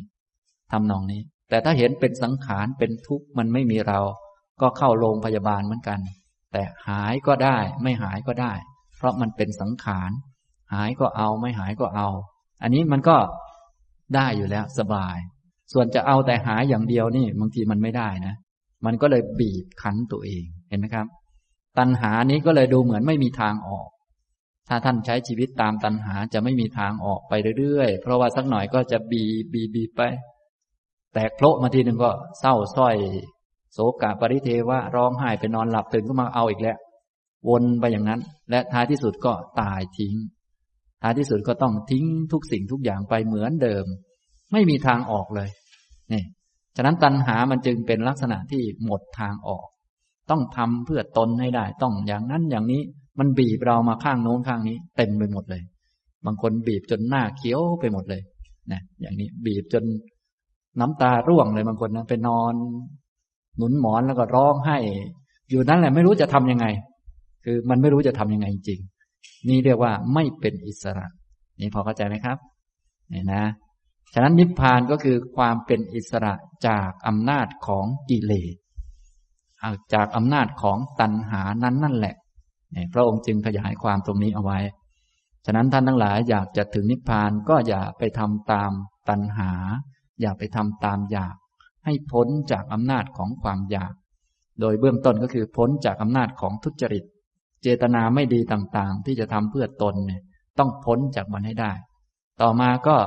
ทำนองนี้ แต่ถ้าเห็นเป็นสังขารเป็นทุกข์มันไม่มีเรา ก็เข้าโรงพยาบาลเหมือนกัน แต่หายก็ได้ ไม่หายก็ได้ เพราะมันเป็นสังขาร หายก็เอาไม่หายก็เอา อันนี้มันก็ได้อยู่แล้วสบาย ส่วนจะเอาแต่หายอย่างเดียวนี่บางทีมันไม่ได้นะ มันก็เลยบีบคั้นตัวเองเห็นไหมครับ ตัณหานี้ก็เลยดูเหมือนไม่มีทางออก ถ้าท่านใช้ชีวิตตามตัณหาจะไม่มีทางออกไปเรื่อยๆ เพราะว่าสักหน่อยก็จะบีบบีบไป แตกโผล่มาทีหนึ่งก็เศร้าส้อย โศกะปริเทวะร้องไห้ไปนอนหลับตื่นก็มาเอาอีกแล้ว วนไปอย่างนั้น และท้ายที่สุดก็ตายทิ้ง ท้ายที่สุดก็ต้องทิ้งทุกสิ่งทุกอย่างไปเหมือนเดิม ไม่มีทางออกเลยนี่ฉะนั้นตัณหามันจึงเป็นลักษณะที่หมดทางออก ต้องทำเพื่อตนให้ได้ ต้องอย่างนั้นอย่างนี้มันบีบเรามาข้างโน้นข้างนี้ เต็มไปหมดเลย บางคนบีบจนหน้าเขียวไปหมดเลยนะอย่างนี้บีบจนน้ำตาร่วงเลยบางคนนะไปนอน หนุนหมอนแล้วก็ร้องไห้ อยู่นั้นแหละไม่รู้จะทํำยังไง คือมันไม่รู้จะทํำยังไงจริงนี่เรียกว่าไม่เป็นอิสระ นี่พอเข้าใจไหมครับนี่นะ ฉะนั้นนิพพานก็คือความเป็นอิสระจากอำนาจของกิเลสจากอำนาจของตัณหานั้นนั่นแหละนี่พระองค์จึงขยายความตรงนี้เอาไว้ ฉะนั้นท่านทั้งหลายอยากจะถึงนิพพานก็อย่าไปทำตามตัณหา อย่าไปทำตามอยาก ให้พ้นจากอำนาจของความอยาก โดยเบื้องต้นก็คือพ้นจากอำนาจของทุจริต เจตนาไม่ดีต่างๆ ที่จะทำเพื่อตนเนี่ยต้องพ้นจากมันให้ได้ ต่อมาก็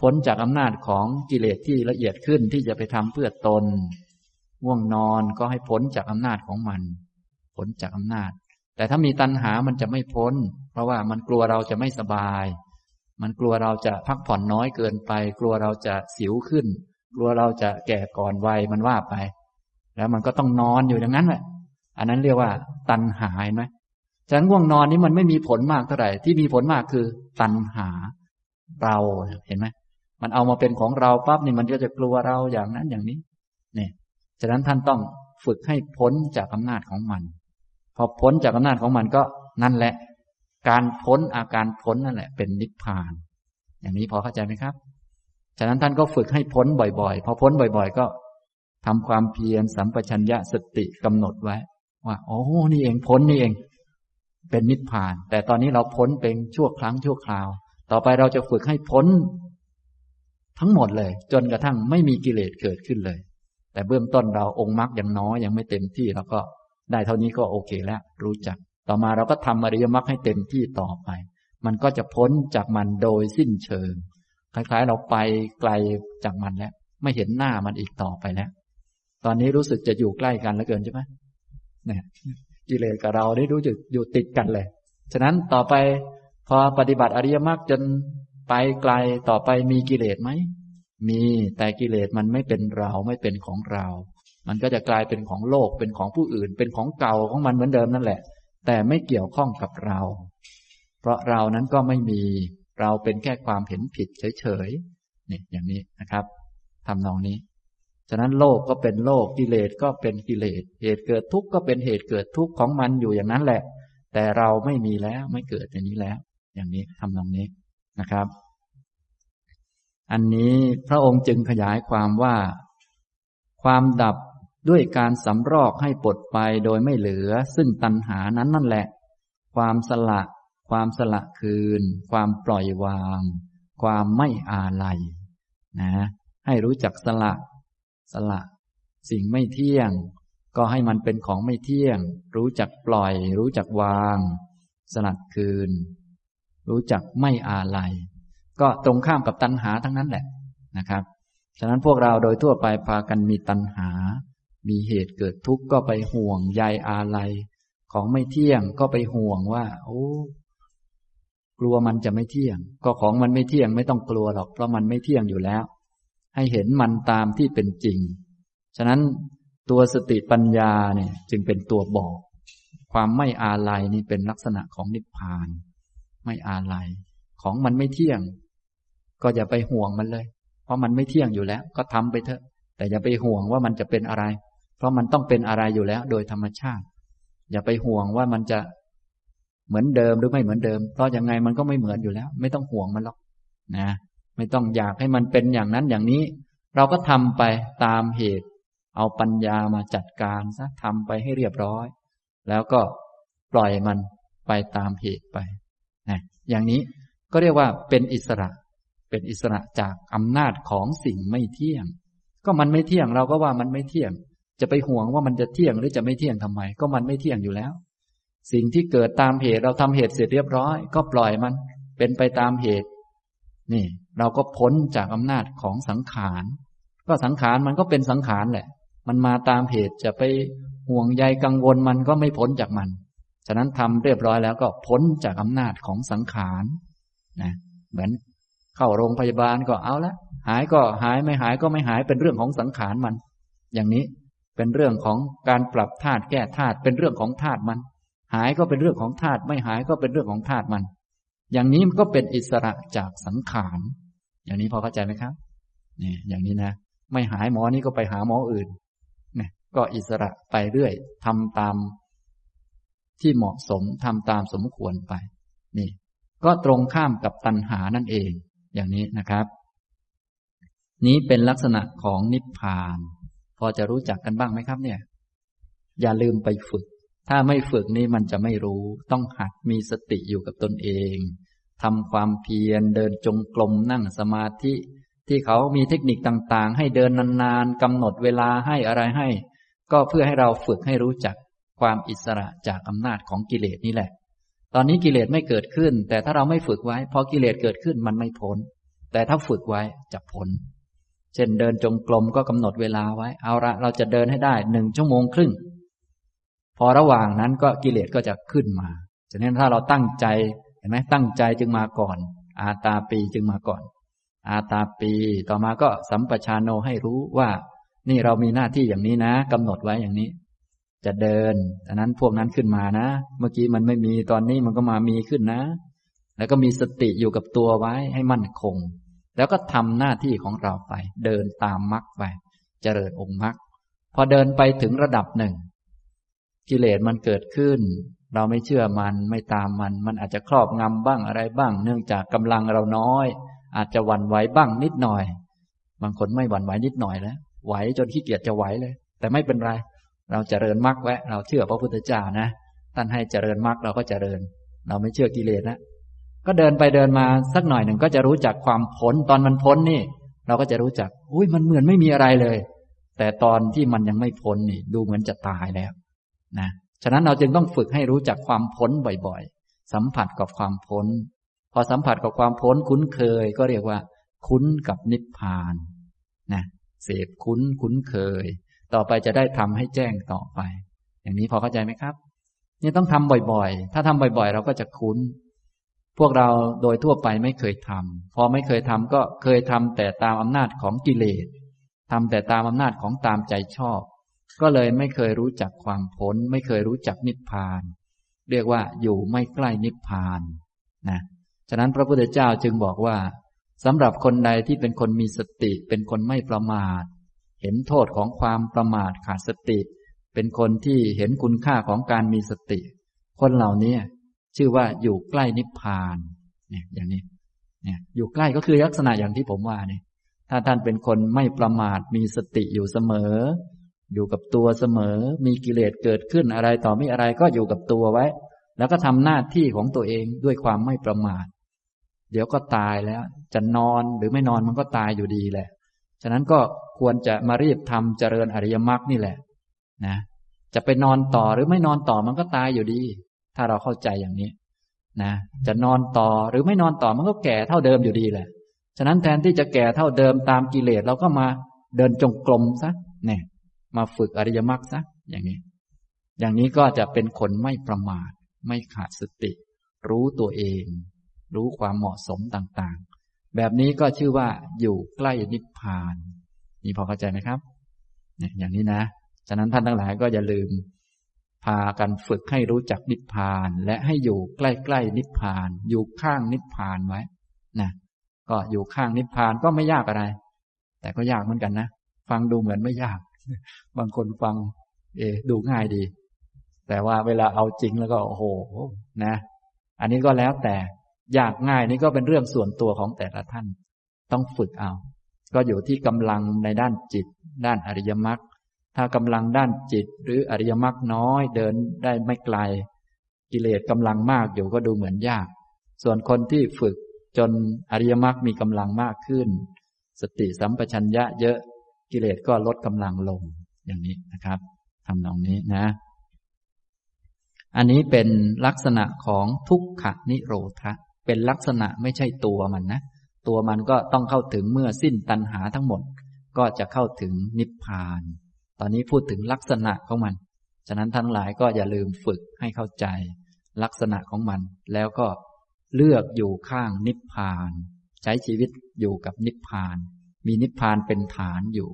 พ้นจากอำนาจของกิเลสที่ละเอียดขึ้นที่จะไปทำเพื่อตนง่วงนอนก็ให้พ้นจากอำนาจของมัน พ้นจากอำนาจ แต่ถ้ามีตัณหามันจะไม่พ้น เพราะว่ามันกลัวเราจะไม่สบาย มันกลัวเราจะพักผ่อนน้อยเกินไป กลัวเราจะสิวขึ้น กลัวเราจะแก่ก่อนวัยมันว่าไป แล้วมันก็ต้องนอนอยู่อย่างนั้นแหละ อันนั้นเรียกว่า ตัณหาไหมฉะนั้นง่วงนอนนี้มันไม่มีผลมากเท่าไหร่ ที่มีผลมากคือ ตัณหา เราเห็นไหมมันเอามาเป็นของเราปั๊บนี่มันก็จะกลัวเราอย่างนั้นอย่างนี้เนี่ยฉะนั้นท่านต้องฝึกให้พ้นจากอำนาจของมัน พอพ้นจากอำนาจของมันก็นั่นแหละ การพ้นอาการพ้นนั่นแหละ เป็นนิพพาน อย่างนี้พอเข้าใจไหมครับ ฉะนั้นท่านก็ฝึกให้พ้นบ่อยๆ พอพ้นบ่อย ๆ ก็ทำความเพียรสัมปชัญญะสติกำหนดไว้ ว่าโอ้นี่เองพ้นนี่เอง เป็นนิพพาน แต่ตอนนี้เราพ้นเป็นชั่วครั้งชั่วคราว ต่อไปเราจะฝึกให้พ้น ทั้งหมดเลย จนกระทั่งไม่มีกิเลสเกิดขึ้นเลย แต่เบื้องต้นเราองค์มรรคยังน้อยยังไม่เต็มที่เราก็ได้เท่านี้ก็โอเคแล้ว รู้จัก ต่อมาเราก็ทำอริยมรรคให้เต็มที่ต่อไป มันก็จะพ้นจากมันโดยสิ้นเชิง คล้ายๆ เราไปไกลจากมันแล้ว ไม่เห็นหน้ามันอีกต่อไปแล้ว ตอนนี้รู้สึกจะอยู่ใกล้กันแล้วเกินใช่ไหมเนี่ยกิเลสกับเราได้รู้จุดอยู่ติดกันเลย ฉะนั้นต่อไปพอปฏิบัติอริยมรรคจนไปไกลต่อไปมีกิเลสไหม มีแต่กิเลสมันไม่เป็นเราไม่เป็นของเรา มันก็จะกลายเป็นของโลกเป็นของผู้อื่น เป็นของเก่าของมันเหมือนเดิมนั่นแหละ แต่ไม่เกี่ยวข้องกับเรา เพราะเรานั้นก็ไม่มี เราเป็นแค่ความเห็นผิดเฉยๆนี่อย่างนี้นะครับทำนองนี้ ฉะนั้นโลกก็เป็นโลกกิเลสก็เป็นกิเลส เหตุเกิดทุกข์ก็เป็นเหตุเกิดทุกข์ของมันอยู่อย่างนั้นแหละ แต่เราไม่มีแล้วไม่เกิดอย่างนี้แล้ว อย่างนี้ทำนองนี้นะครับ อันนี้พระองค์จึงขยายความว่า ความดับด้วยการสำรอกให้ปลดไปโดยไม่เหลือ ซึ่งตัณหานั้นนั่นแหละ ความสละ ความสละคืน ความปล่อยวาง ความไม่อาลัยนะ ให้รู้จักสละ สละ สิ่งไม่เที่ยง ก็ให้มันเป็นของไม่เที่ยง รู้จักปล่อย รู้จักวาง สลัดคืน รู้จักไม่อาลัย ก็ตรงข้ามกับตัณหาทั้งนั้นแหละนะครับ ฉะนั้นพวกเราโดยทั่วไปพากันมีตัณหา มีเหตุเกิดทุกข์ก็ไปห่วงใยอาลัย ของไม่เที่ยงก็ไปห่วงว่า โอ้ กลัวมันจะไม่เที่ยง ก็ของมันไม่เที่ยงไม่ต้องกลัวหรอก เพราะมันไม่เที่ยงอยู่แล้ว ให้เห็นมันตามที่เป็นจริง ฉะนั้นตัวสติปัญญาเนี่ยจึงเป็นตัวบอก ความไม่อาลัยนี่เป็นลักษณะของนิพพาน ไม่อาลัย ของมันไม่เที่ยง ก็อย่าไปห่วงมันเลย เพราะมันไม่เที่ยงอยู่แล้ว ก็ทำไปเถอะ แต่อย่าไปห่วงว่ามันจะเป็นอะไร เพราะมันต้องเป็นอะไรอยู่แล้ว โดยธรรมชาติ อย่าไปห่วงว่ามันจะ เหมือนเดิมหรือไม่เหมือนเดิม เพราะยังไงมันก็ไม่เหมือนอยู่แล้ว ไม่ต้องห่วงมันหรอกนะ ไม่ต้องอยากให้มันเป็นอย่างนั้นอย่างนี้ เราก็ทำไปตามเหตุ เอาปัญญามาจัดการซะทำไปให้เรียบร้อย แล้วก็ปล่อยมันไปตามเหตุไปนะอย่างนี้ก็เรียกว่าเป็นอิสระ เป็นอิสระจากอำนาจของสิ่งไม่เที่ยง ก็มันไม่เที่ยงเราก็ว่ามันไม่เที่ยง จะไปห่วงว่ามันจะเที่ยงหรือจะไม่เที่ยงทำไม ก็มันไม่เที่ยงอยู่แล้ว สิ่งที่เกิดตามเหตุเราทำเหตุเสร็จเรียบร้อย ก็ปล่อยมัน เป็นไปตามเหตุ นี่ เราก็พ้นจากอำนาจของสังขาร ก็สังขารมันก็เป็นสังขารแหละ มันมาตามเหตุจะไปห่วงใยกังวลมันก็ไม่พ้นจากมัน ฉะนั้นทำเรียบร้อยแล้วก็พ้นจากอำนาจของสังขารนะเหมือนเข้าโรงพยาบาลก็เอาละหายก็หายไม่หายก็ไม่หายเป็นเรื่องของสังขารมัน อย่างนี้เป็นเรื่องของการปรับธาตุแก้ธาตุเป็นเรื่องของธาตุมัน หายก็เป็นเรื่องของธาตุไม่หายก็เป็นเรื่องของธาตุมัน อย่างนี้มันก็เป็นอิสระจากสังขาร อย่างนี้พอเข้าใจไหมครับนี่อย่างนี้นะ ไม่หายหมอนี่ก็ไปหาหมออื่นนี่ก็อิสระไปเรื่อยทำตามที่เหมาะสมทำตามสมควรไป นี่ ก็ตรงข้ามกับตัณหานั่นเอง อย่างนี้นะครับ นี้เป็นลักษณะของนิพพาน พอจะรู้จักกันบ้างไหมครับ เนี่ย อย่าลืมไปฝึก ถ้าไม่ฝึกนี่มันจะไม่รู้ ต้องหัดมีสติอยู่กับตนเองทำความเพียรเดินจงกรมนั่งสมาธิ ที่เขามีเทคนิคต่างๆ ให้เดินนานๆกำหนดเวลาให้อะไรให้ ก็เพื่อให้เราฝึกให้รู้จักความอิสระจากอำนาจของกิเลสนี่แหละ ตอนนี้กิเลสไม่เกิดขึ้น แต่ถ้าเราไม่ฝึกไว้พอกิเลสเกิดขึ้นมันไม่พ้น แต่ถ้าฝึกไว้จะพ้นเช่นเดินจงกรมก็กำหนดเวลาไว้ เอาละเราจะเดินให้ได้หนึ่งชั่วโมงครึ่ง พอระหว่างนั้นก็กิเลสก็จะขึ้นมาฉะนั้นถ้าเราตั้งใจเห็นไหมตั้งใจจึงมาก่อน อาตาปีจึงมาก่อน อาตาปี ต่อมาก็สัมปชานโนให้รู้ว่า นี่เรามีหน้าที่อย่างนี้นะกำหนดไว้อย่างนี้ จะเดินอันนั้นพวกนั้นขึ้นมานะ เมื่อกี้มันไม่มีตอนนี้มันก็มามีขึ้นนะ แล้วก็มีสติอยู่กับตัวไว้ให้มั่นคง แล้วก็ทำหน้าที่ของเราไป เดินตามมรรคไป เจริญองค์มรรคพอเดินไปถึงระดับหนึ่ง กิเลสมันเกิดขึ้น เราไม่เชื่อมันไม่ตามมัน มันอาจจะครอบงำบ้างอะไรบ้าง เนื่องจากกำลังเราน้อย อาจจะหวั่นไหวบ้างนิดหน่อย บางคนไม่หวั่นไหวนิดหน่อยแล้วไหวจนขี้เกียจจะไหวเลย แต่ไม่เป็นไร เราจเจริญมรรคไว้เราเชื่อพระพุทธเจ้านะท่านให้เจริญมรรคเราก็เจริญ เราไม่เชื่อกิเลสนะก็เดินไปเดินมาสักหน่อยหนึ่งก็จะรู้จักความพ้นตอนมันพ้นนี่ เราก็จะรู้จัก อุ้ยมันเหมือนไม่มีอะไรเลย แต่ตอนที่มันยังไม่พ้นนี่ ดูเหมือนจะตายแล้ว นะฉะนั้นเราจึงต้องฝึกให้รู้จักความพ้นบ่อยๆ สัมผัสกับความพ้น พอสัมผัสกับความพ้นคุ้นเคยก็เรียกว่า คุ้นกับนิพพานนะเสพคุ้นคุ้นเคย ต่อไปจะได้ทำให้แจ้งต่อไป อย่างนี้พอเข้าใจไหมครับ นี่ต้องทำบ่อยๆ ถ้าทำบ่อยๆ เราก็จะคุ้น พวกเราโดยทั่วไปไม่เคยทำพอไม่เคยทำก็เคยทำแต่ตามอำนาจของกิเลสทำแต่ตามอำนาจของตามใจชอบ ก็เลยไม่เคยรู้จักความพ้น ไม่เคยรู้จักนิพพาน เรียกว่าอยู่ไม่ใกล้นิพพานนะฉะนั้นพระพุทธเจ้าจึงบอกว่าสำหรับคนใดที่เป็นคนมีสติเป็นคนไม่ประมาท เห็นโทษของความประมาทขาดสติ เป็นคนที่เห็นคุณค่าของการมีสติ คนเหล่านี้ชื่อว่าอยู่ใกล้นิพพานเนี่ยอย่างนี้เนี่ยอยู่ใกล้ก็คือลักษณะอย่างที่ผมว่าเนี่ยถ้าท่านเป็นคนไม่ประมาทมีสติอยู่เสมอ อยู่กับตัวเสมอ มีกิเลสเกิดขึ้นอะไรต่อไม่อะไรก็อยู่กับตัวไว้ แล้วก็ทำหน้าที่ของตัวเองด้วยความไม่ประมาท เดี๋ยวก็ตายแล้ว จะนอนหรือไม่นอนมันก็ตายอยู่ดีแหละ ฉะนั้นก็ควรจะมารีบทำเจริญอริยมรรคนี่แหละ นะ จะไปนอนต่อหรือไม่นอนต่อมันก็ตายอยู่ดี ถ้าเราเข้าใจอย่างนี้ นะ จะนอนต่อหรือไม่นอนต่อมันก็แก่เท่าเดิมอยู่ดีแหละ ฉะนั้นแทนที่จะแก่เท่าเดิมตามกิเลสเราก็มาเดินจงกรมซะเนี่ย มาฝึกอริยมรรคซะอย่างนี้ อย่างนี้ก็จะเป็นคนไม่ประมาท ไม่ขาดสติ รู้ตัวเอง รู้ความเหมาะสมต่างๆ แบบนี้ก็ชื่อว่าอยู่ใกล้นิพพาน นี่พอเข้าใจไหมครับเนี่ยอย่างนี้นะ ฉะนั้นท่านทั้งหลายก็อย่าลืม พากันฝึกให้รู้จักนิพพาน และให้อยู่ใกล้ๆนิพพาน อยู่ข้างนิพพานไว้นะก็อยู่ข้างนิพพานก็ไม่ยากอะไร แต่ก็ยากเหมือนกันนะ ฟังดูเหมือนไม่ยาก บางคนฟัง เอ ดูง่ายดี แต่ว่าเวลาเอาจริงแล้วก็โอ้โหนะ อันนี้ก็แล้วแต่ยากง่ายนี่ก็เป็นเรื่องส่วนตัวของแต่ละท่าน ต้องฝึกเอา ก็อยู่ที่กำลังในด้านจิต ด้านอริยมรรคถ้ากำลังด้านจิต หรืออริยมรรคน้อยเดินได้ไม่ไกล กิเลสกำลังมากอยู่ก็ดูเหมือนยาก ส่วนคนที่ฝึกจนอริยมรรคมีกำลังมากขึ้น สติสัมปชัญญะเยอะ กิเลสก็ลดกำลังลงอย่างนี้นะครับทำนองนี้นะ อันนี้เป็นลักษณะของทุกขนิโรธะเป็นลักษณะไม่ใช่ตัวมันนะ ตัวมันก็ต้องเข้าถึงเมื่อสิ้นตัณหาทั้งหมด ก็จะเข้าถึงนิพพาน ตอนนี้พูดถึงลักษณะของมัน ฉะนั้นทั้งหลายก็อย่าลืมฝึกให้เข้าใจ ลักษณะของมัน แล้วก็เลือกอยู่ข้างนิพพาน ใช้ชีวิตอยู่กับนิพพาน มีนิพพานเป็นฐานอยู่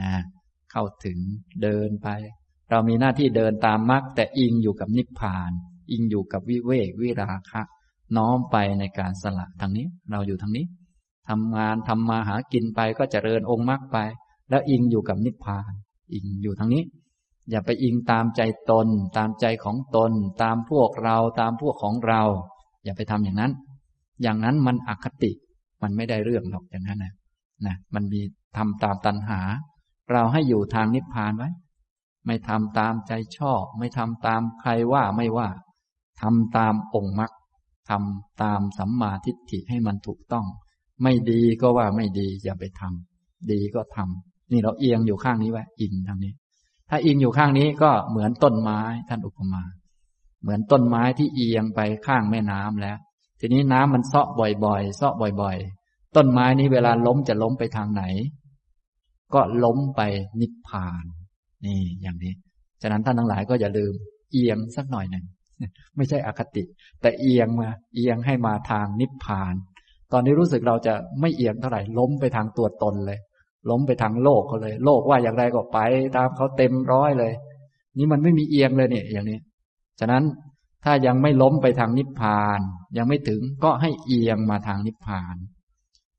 นะเข้าถึงเดินไป เรามีหน้าที่เดินตามมรรคแต่อิงอยู่กับนิพพาน อิงอยู่กับวิเวกวิราคะ น้อมไปในการสละทางนี้ เราอยู่ทางนี้ทำงานทำมาหากินไปก็จเจริญองค์มรรคไป แล้วอิงอยู่กับนิพพาน อิงอยู่ทางนี้ อย่าไปอิงตามใจตน ตามใจของตน ตามพวกเราตามพวกของเรา อย่าไปทำอย่างนั้น อย่างนั้นมันอคติมันไม่ได้เรื่องหรอกอย่างนั้นนะ นะมันมีทำตามตัณหา เราให้อยู่ทางนิพพานไว้ ไม่ทำตามใจชอบ ไม่ทำตามใครว่าไม่ว่าทำตามองค์มรรคทำตามสัมมาทิฏฐิให้มันถูกต้อง ไม่ดีก็ว่าไม่ดีอย่าไปทำดีก็ทำนี่เราเอียงอยู่ข้างนี้ไว้อิงทางนี้ ถ้าอิงอยู่ข้างนี้ก็เหมือนต้นไม้ท่านอุปมา เหมือนต้นไม้ที่เอียงไปข้างแม่น้ำแล้ว ทีนี้น้ำมันเซาะบ่อยๆเซาะบ่อยๆ ต้นไม้นี้เวลาล้มจะล้มไปทางไหน ก็ล้มไปนิพพาน นี่อย่างนี้ ฉะนั้นท่านทั้งหลายก็อย่าลืม เอียงสักหน่อยหนึ่งไม่ใช่อคติ แต่เอียงมา เอียงให้มาทางนิพพาน ตอนนี้รู้สึกเราจะไม่เอียงเท่าไหร่ล้มไปทางตัวตนเลย ล้มไปทางโลกเขาเลย โลกว่าอย่างไรก็ไป ตามเขาเต็มร้อยเลย นี่มันไม่มีเอียงเลยเนี่ย อย่างนี้ ฉะนั้นถ้ายังไม่ล้มไปทางนิพพาน ยังไม่ถึงก็ให้เอียงมาทางนิพพาน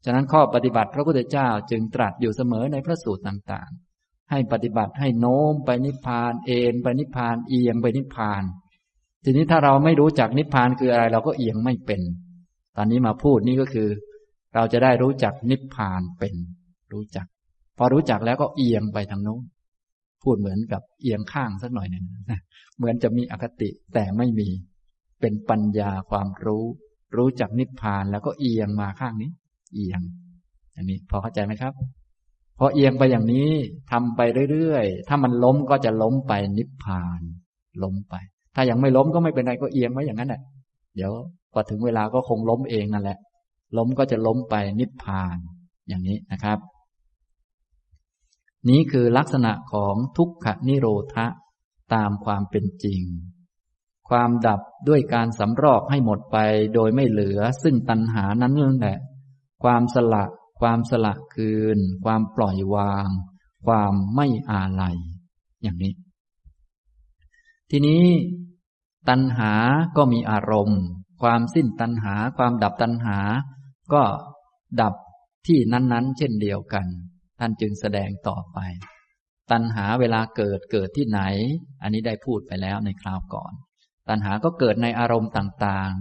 ฉะนั้นข้อปฏิบัติพระพุทธเจ้าจึงตรัสอยู่เสมอในพระสูตรต่างๆ ให้ปฏิบัติให้โน้มไปนิพพาน เอ็นไปนิพพานเอียงไปนิพพาน ทีนี้ถ้าเราไม่รู้จักนิพพานคืออะไรเราก็เอียงไม่เป็น ตอนนี้มาพูดนี่ก็คือ เราจะได้รู้จักนิพพานเป็น รู้จัก พอรู้จักแล้วก็เอียงไปทางโน้นพูดเหมือนกับเอียงข้างสักหน่อยหนึ่งเหมือนจะมีอคติแต่ไม่มี เป็นปัญญาความรู้ รู้จักนิพพานแล้วก็เอียงมาข้างนี้ เอียงอย่างนี้พอเข้าใจไหมครับพอเอียงไปอย่างนี้ทำไปเรื่อยๆ ถ้ามันล้มก็จะล้มไปนิพพาน ล้มไป ถ้ายังไม่ล้มก็ไม่เป็นไรก็เอียงไว้อย่างนั้นแหละเดี๋ยวพอถึงเวลาก็คงล้มเองนั่นแหละ ล้มก็จะล้มไปนิพพาน อย่างนี้นะครับ นี้คือลักษณะของทุกขนิโรธะตามความเป็นจริง ความดับด้วยการสำรอกให้หมดไปโดยไม่เหลือซึ่งตัณหานั้นนั่นแหละ ความสละ ความสละคืน ความปล่อยวาง ความไม่อาลัย อย่างนี้ ทีนี้ตัณหาก็มีอารมณ์ ความสิ้นตัณหา ความดับตัณหา ก็ดับที่นั้น ๆ เช่นเดียวกัน ท่านจึงแสดงต่อไป ตัณหาเวลาเกิดเกิดที่ไหน อันนี้ได้พูดไปแล้วในคราวก่อน ตัณหาก็เกิดในอารมณ์ต่าง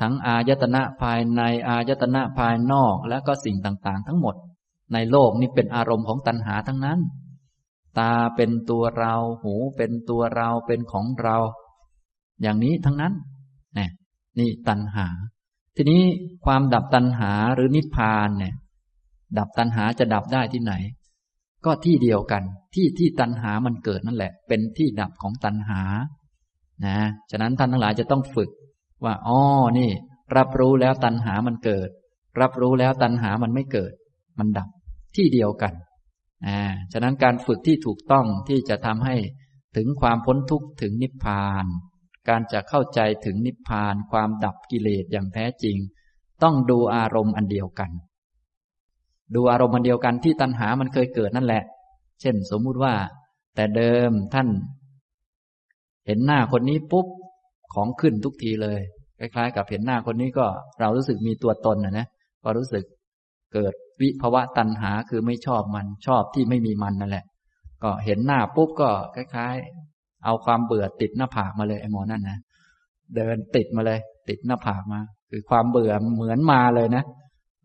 ทั้งอายตนะภายในอายตนะภายนอกและก็สิ่งต่างๆ ทั้งหมด ในโลกนี้เป็นอารมณ์ของตัณหาทั้งนั้น ตาเป็นตัวเรา หูเป็นตัวเราเป็นของเรา อย่างนี้ทั้งนั้นนี่นี่ตัณหา ทีนี้ความดับตัณหาหรือนิพพานเนี่ย ดับตัณหาจะดับได้ที่ไหน ก็ที่เดียวกัน ที่ที่ตัณหามันเกิดนั่นแหละ เป็นที่ดับของตัณหา นะ ฉะนั้นท่านทั้งหลายจะต้องฝึก ว่าอ๋อนี่ รับรู้แล้วตัณหามันเกิด รับรู้แล้วตัณหามันไม่เกิด มันดับที่เดียวกันอ่าฉะนั้นการฝึกที่ถูกต้องที่จะทำให้ถึงความพ้นทุกข์ถึงนิพพาน การจะเข้าใจถึงนิพพาน ความดับกิเลสอย่างแท้จริง ต้องดูอารมณ์อันเดียวกัน ดูอารมณ์อันเดียวกันที่ตัณหามันเคยเกิดนั่นแหละ เช่นสมมุติว่า แต่เดิมท่าน เห็นหน้าคนนี้ปุ๊บ ของขึ้นทุกทีเลย คล้ายๆ กับเห็นหน้าคนนี้ก็เรารู้สึกมีตัวตนนะนะก็รู้สึกเกิดวิภวะตัณหาคือไม่ชอบมันชอบที่ไม่มีมันนั่นแหละ ก็เห็นหน้าปุ๊บก็คล้าย ๆ เอาความเบื่อติดหน้าผากมาเลยไอ้หมอนั่นนะเดินติดมาเลย ติดหน้าผากมา คือความเบื่อเหมือนมาเลยนะ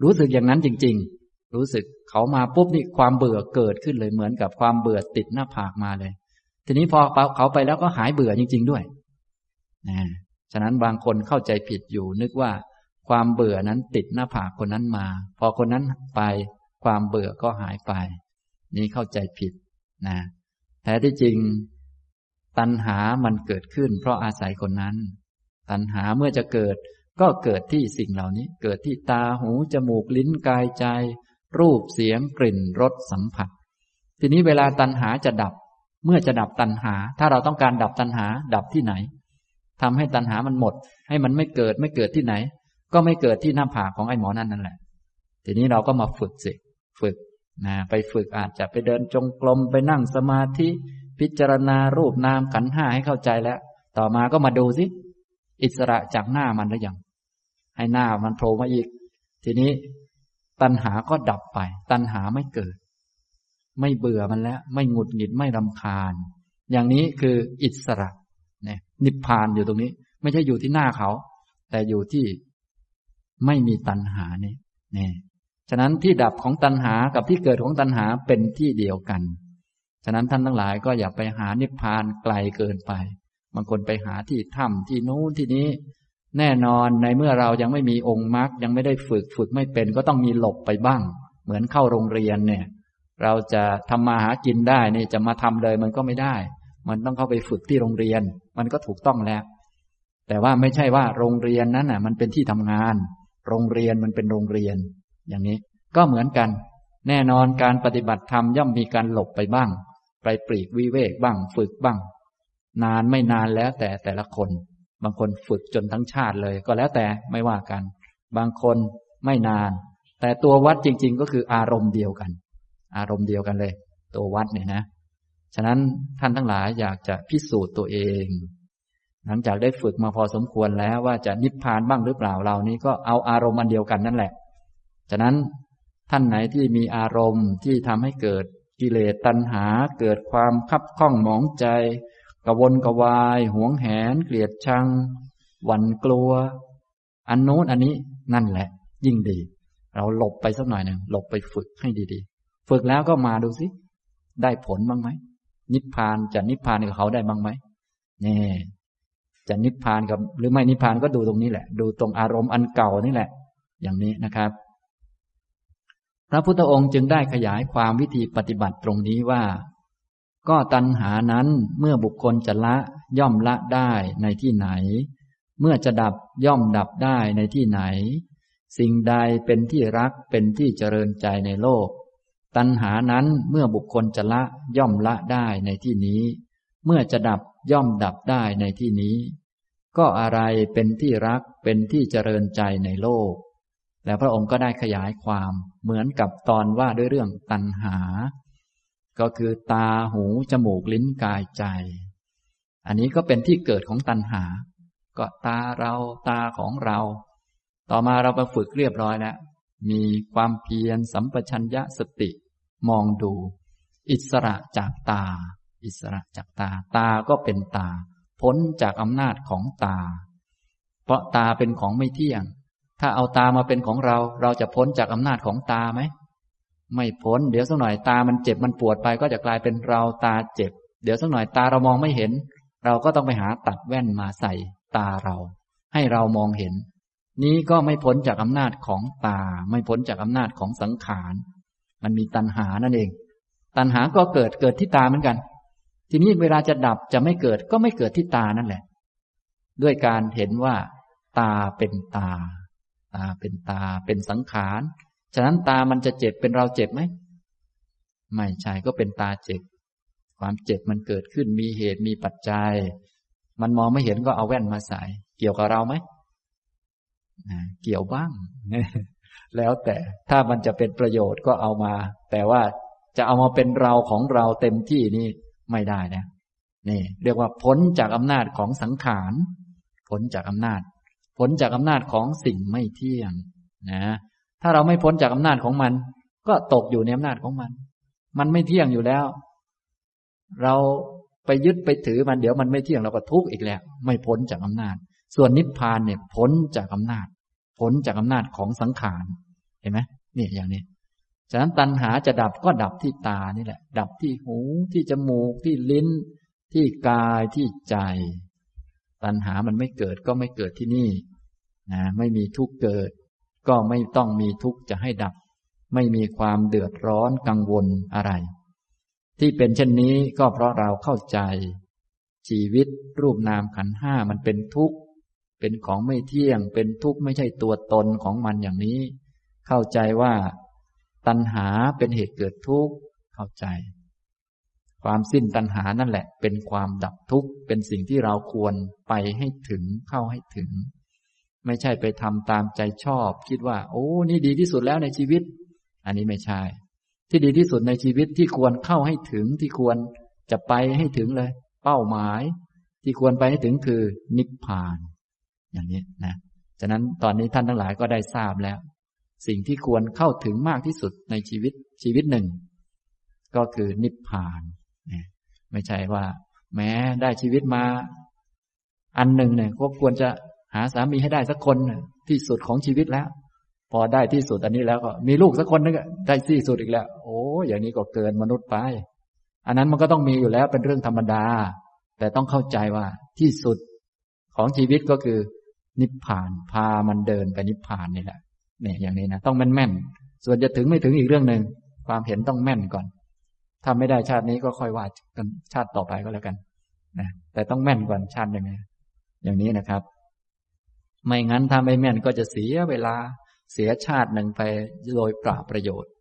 รู้สึกอย่างนั้นจริง ๆ รู้สึกเขามาปุ๊บนี่ความเบื่อเกิดขึ้นเลยเหมือนกับความเบื่อติดหน้าผากมาเลย ทีนี้พอเขาไปแล้วก็หายเบื่อจริง ๆ ด้วย นะฉะนั้นบางคนเข้าใจผิดอยู่ นึกว่าความเบื่อนั้นติดหน้าผากคนนั้นมา พอคนนั้นไป ความเบื่อก็หายไป นี่เข้าใจผิดนะแท้ที่จริง ตัณหามันเกิดขึ้น เพราะอาศัยคนนั้น ตัณหาเมื่อจะเกิด ก็เกิดที่สิ่งเหล่านี้ เกิดที่ตาหูจมูกลิ้นกายใจ รูปเสียงกลิ่นรสสัมผัส ทีนี้เวลาตัณหาจะดับ เมื่อจะดับตัณหา ถ้าเราต้องการดับตัณหา ดับที่ไหน ทำให้ตัณหามันหมด ให้มันไม่เกิดไม่เกิดที่ไหน ก็ไม่เกิดที่หน้าผากของไอ้หมอนั่นนั่นแหละ ทีนี้เราก็มาฝึกสิฝึกนะไปฝึกอาจจะไปเดินจงกรมไปนั่งสมาธิพิจารณารูปนามขันห้าให้เข้าใจแล้ว ต่อมาก็มาดูสิอิสระจากหน้ามันหรือยังให้หน้ามันโผล่มาอีก ทีนี้ตัณหาก็ดับไป ตัณหาไม่เกิด ไม่เบื่อมันแล้ว ไม่หงุดหงิดไม่รำคาญ อย่างนี้คืออิสระ นิพพานอยู่ตรงนี้ ไม่ใช่อยู่ที่หน้าเขา แต่อยู่ที่ไม่มีตัณหานี่นี่ฉะนั้นที่ดับของตัณหากับที่เกิดของตัณหาเป็นที่เดียวกัน ฉะนั้นท่านทั้งหลายก็อย่าไปหานิพพานไกลเกินไป บางคนไปหาที่ถ้ำที่นู้นที่นี้ แน่นอนในเมื่อเรายังไม่มีองค์มรรคยังไม่ได้ฝึกฝึกไม่เป็นก็ต้องมีหลบไปบ้าง เหมือนเข้าโรงเรียนเนี่ย เราจะทำมาหากินได้นี่จะมาทำเลยมันก็ไม่ได้ มันต้องเข้าไปฝึกที่โรงเรียน มันก็ถูกต้องแล้ว แต่ว่าไม่ใช่ว่าโรงเรียนนั้นน่ะ มันเป็นที่ทำงาน โรงเรียนมันเป็นโรงเรียน อย่างนี้ก็เหมือนกัน แน่นอนการปฏิบัติธรรมย่อมมีการหลบไปบ้าง ไปปลีกวิเวกบ้าง ฝึกบ้าง นานไม่นานแล้วแต่แต่ละคน บางคนฝึกจนทั้งชาติเลย ก็แล้วแต่ไม่ว่ากัน บางคนไม่นาน แต่ตัววัดจริง ๆ ก็คืออารมณ์เดียวกัน อารมณ์เดียวกันเลย ตัววัดเนี่ยนะ ฉะนั้นท่านทั้งหลายอยากจะพิสูจน์ตัวเอง หลังจากได้ฝึกมาพอสมควรแล้วว่าจะนิพพานบ้างหรือเปล่าเรานี้ก็เอาอารมณ์อันเดียวกันนั่นแหละ ฉะนั้นท่านไหนที่มีอารมณ์ที่ทำให้เกิดกิเลสตัณหา เกิดความคับข้องหมองใจกวนกวาย หวงแหน เกลียดชัง หวั่นกลัว อันโน้นอันนี้นั่นแหละ ยิ่งดี เราหลบไปสักหน่อยหนึ่งหลบไปฝึกให้ดีๆ ฝึกแล้วก็มาดูสิ ได้ผลบ้างไหม นิพพานจะนิพพานกับเขาได้บ้างไหมนี่จะนิพพานกับ หรือไม่นิพพานก็ดูตรงนี้แหละ ดูตรงอารมณ์อันเก่านี่แหละ อย่างนี้นะครับ พระพุทธองค์จึงได้ขยายความวิธีปฏิบัติตรงนี้ว่า ก็ตัณหานั้นเมื่อบุคคลจะละย่อมละได้ในที่ไหน เมื่อจะดับย่อมดับได้ในที่ไหน สิ่งใดเป็นที่รักเป็นที่เจริญใจในโลก ตัณหานั้นเมื่อบุคคลจะละย่อมละได้ในที่นี้ เมื่อจะดับย่อมดับได้ในที่นี้ ก็อะไรเป็นที่รักเป็นที่เจริญใจในโลก แล้วพระองค์ก็ได้ขยายความเหมือนกับตอนว่าด้วยเรื่องตัณหา ก็คือตาหูจมูกลิ้นกายใจ อันนี้ก็เป็นที่เกิดของตัณหา ก็ตาเราตาของเรา ต่อมาเราไปฝึกเรียบร้อยแล้วมีความเพียรสัมปชัญญะสติ มองดู อิสระจากตา อิสระจากตา ตาก็เป็นตา พ้นจากอำนาจของตา เพราะตาเป็นของไม่เที่ยง ถ้าเอาตามาเป็นของเรา เราจะพ้นจากอำนาจของตาไหม ไม่พ้น เดี๋ยวสักหน่อยตามันเจ็บมันปวดไปก็จะกลายเป็นเราตาเจ็บ เดี๋ยวสักหน่อยตาเรามองไม่เห็น เราก็ต้องไปหาตัดแว่นมาใส่ตาเรา ให้เรามองเห็นนี้ก็ไม่พ้นจากอำนาจของตา ไม่พ้นจากอำนาจของสังขาร มันมีตัณหานั่นเอง ตัณหาก็เกิดเกิดที่ตาเหมือนกัน ทีนี้เวลาจะดับจะไม่เกิดก็ไม่เกิดที่ตานั่นแหละ ด้วยการเห็นว่า ตาเป็นตา ตาเป็นตาเป็นสังขาร ฉะนั้นตามันจะเจ็บเป็นเราเจ็บไหม ไม่ใช่ก็เป็นตาเจ็บ ความเจ็บมันเกิดขึ้นมีเหตุมีปัจจัย มันมองไม่เห็นก็เอาแว่นมาใส่ เกี่ยวกับเราไหมเกี่ยวบ้าง แล้วแต่ถ้ามันจะเป็นประโยชน์ก็เอามา แต่ว่าจะเอามาเป็นเราของเราเต็มที่นี่ไม่ได้นะนี่ เรียกว่าพ้นจากอำนาจของสังขารพ้นจากอำนาจพ้นจากอำนาจของสิ่งไม่เที่ยงนะ ถ้าเราไม่พ้นจากอำนาจของมัน ก็ตกอยู่ในอำนาจของมัน มันไม่เที่ยงอยู่แล้ว เราไปยึดไปถือมันเดี๋ยวมันไม่เที่ยงเราก็ทุกข์อีกแล้ว ไม่พ้นจากอำนาจ ส่วนนิพพานเนี่ยพ้นจากอำนาจ พ้นจากอำนาจของสังขารเห็นไหมนี่อย่างนี้ ฉะนั้นตัณหาจะดับก็ดับที่ตานี่แหละ ดับที่หูที่จมูกที่ลิ้น ที่กายที่ใจ ตัณหามันไม่เกิดก็ไม่เกิดที่นี่นะไม่มีทุกเกิด ก็ไม่ต้องมีทุกจะให้ดับ ไม่มีความเดือดร้อนกังวลอะไร ที่เป็นเช่นนี้ก็เพราะเราเข้าใจ ชีวิตรูปนามขันห้ามันเป็นทุกข์ เป็นของไม่เที่ยง เป็นทุกข์ไม่ใช่ตัวตนของมันอย่างนี้ เข้าใจว่าตัณหาเป็นเหตุเกิดทุกข์เข้าใจ ความสิ้นตัณหานั่นแหละ เป็นความดับทุกข์เป็นสิ่งที่เราควรไปให้ถึงเข้าให้ถึง ไม่ใช่ไปทำตามใจชอบ คิดว่า โอ้นี่ดีที่สุดแล้วในชีวิต อันนี้ไม่ใช่ ที่ดีที่สุดในชีวิตที่ควรเข้าให้ถึงที่ควรจะไปให้ถึงเลย เป้าหมาย ที่ควรไปให้ถึงคือนิพพาน อย่างนี้นะฉะนั้นตอนนี้ท่านทั้งหลายก็ได้ทราบแล้ว สิ่งที่ควรเข้าถึงมากที่สุดในชีวิตชีวิตหนึ่ง ก็คือนิพพานไม่ใช่ว่า แม้ได้ชีวิตมา อันหนึ่งเนี่ยก็ควรจะหาสามีให้ได้สักคนที่สุดของชีวิตแล้ว พอได้ที่สุดอันนี้แล้วก็มีลูกสักคนนึงได้ที่สุดอีกแล้ว โอ้อย่างนี้ก็เกินมนุษย์ไป อันนั้นมันก็ต้องมีอยู่แล้วเป็นเรื่องธรรมดา แต่ต้องเข้าใจว่าที่สุดของชีวิตก็คือ นิพพาน พามันเดินไปนิพพานนี่แหละเนี่ยอย่างนี้นะต้องแม่นแม่นส่วนจะถึงไม่ถึงอีกเรื่องหนึ่งความเห็นต้องแม่นก่อน ถ้าไม่ได้ชาตินี้ก็ค่อยว่ากันชาติต่อไปก็แล้วกันนะแต่ต้องแม่นก่อนชาติหนึ่งอย่างนี้นะครับ ไม่งั้นถ้าไม่แม่นก็จะเสียเวลาเสียชาติหนึ่งไปโดยปราประโยชน์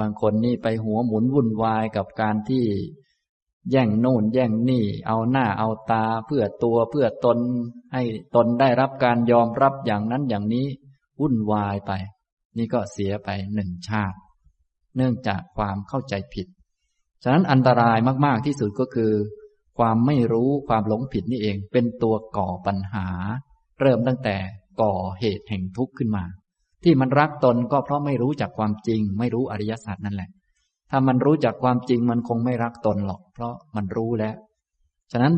บางคนนี่ไปหัวหมุนวุ่นวายกับการที่ แย่งโน่นแย่งนี่ เอาหน้าเอาตาเพื่อตัวเพื่อตน ให้ตนได้รับการยอมรับอย่างนั้นอย่างนี้วุ่นวายไป นี่ก็เสียไปหนึ่งชาติ เนื่องจากความเข้าใจผิด ฉะนั้นอันตรายมาก ๆ ที่สุดก็คือ ความไม่รู้ความหลงผิดนี่เองเป็นตัวก่อปัญหา เริ่มตั้งแต่ก่อเหตุแห่งทุกข์ขึ้นมา ที่มันรักตนก็เพราะไม่รู้จักความจริง ไม่รู้อริยสัจนั่นแหละ ถ้ามันรู้จักความจริงมันคงไม่รักตนหรอก เพราะมันรู้แล้ว ฉะนั้น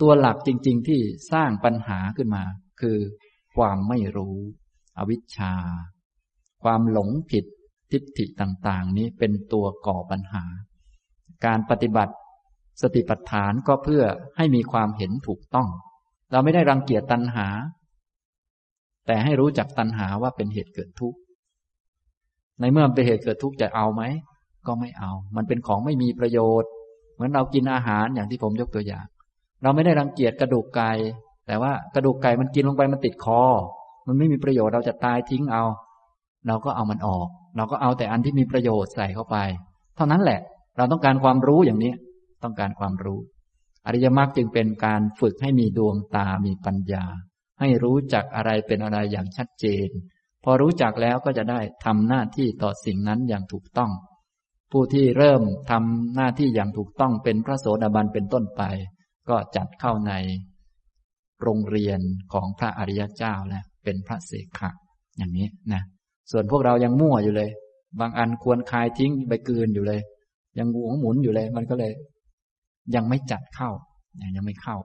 ตัวหลักจริง ๆ ที่สร้างปัญหาขึ้นมา คือความไม่รู้ อวิชชา ความหลงผิดทิฏฐิต่าง ๆ นี้เป็นตัวก่อปัญหา การปฏิบัติสติปัฏฐานก็เพื่อให้มีความเห็นถูกต้อง เราไม่ได้รังเกียจตัณหา แต่ให้รู้จักตัณหาว่าเป็นเหตุเกิดทุกข์ในเมื่อเป็นเหตุเกิดทุกข์จะเอาไหม ก็ไม่เอา มันเป็นของไม่มีประโยชน์ เหมือนเรากินอาหารอย่างที่ผมยกตัวอย่าง เราไม่ได้รังเกียจกระดูกไก่ แต่ว่ากระดูกไก่มันกินลงไปมันติดคอ มันไม่มีประโยชน์เราจะตายทิ้งเอา เราก็เอามันออก เราก็เอาแต่อันที่มีประโยชน์ใส่เข้าไป เท่านั้นแหละ เราต้องการความรู้อย่างนี้ ต้องการความรู้ อริยมรรคจึงเป็นการฝึกให้มีดวงตา มีปัญญา ให้รู้จักอะไรเป็นอะไรอย่างชัดเจน พอรู้จักแล้วก็จะได้ทำหน้าที่ต่อสิ่งนั้นอย่างถูกต้อง ผู้ที่เริ่มทำหน้าที่อย่างถูกต้องเป็นพระโสดาบันเป็นต้นไป ก็จัดเข้าในโรงเรียนของพระอริยเจ้าแล้วเป็นพระเสขะอย่างนี้นะส่วนพวกเรายังมั่วอยู่เลย บางอันควรคายทิ้งไปกืนอยู่เลย ยังหวงหมุนอยู่เลย มันก็เลย ยังไม่จัดเข้ายังไม่เข้า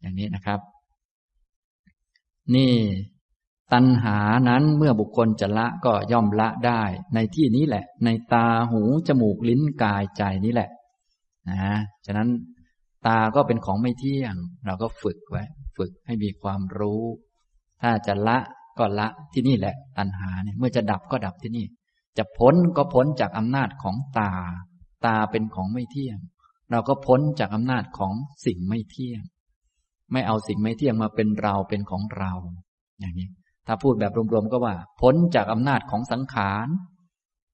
อย่างนี้นะครับ นี่ ตัณหานั้นเมื่อบุคคลจะละก็ย่อมละได้ ในที่นี้แหละ ในตาหูจมูกลิ้นกายใจนี้แหละนะฉะนั้นตาก็เป็นของไม่เที่ยง เราก็ฝึกไว้ ฝึกให้มีความรู้ ถ้าจะละก็ละที่นี่แหละ ตัณหาเนี่ยเมื่อจะดับก็ดับที่นี่ จะพ้นก็พ้นจากอำนาจของตา ตาเป็นของไม่เที่ยง เราก็พ้นจากอำนาจของสิ่งไม่เที่ยง ไม่เอาสิ่งไม่เที่ยงมาเป็นเราเป็นของเรา อย่างนี้ ถ้าพูดแบบรวมๆก็ว่า พ้นจากอำนาจของสังขาร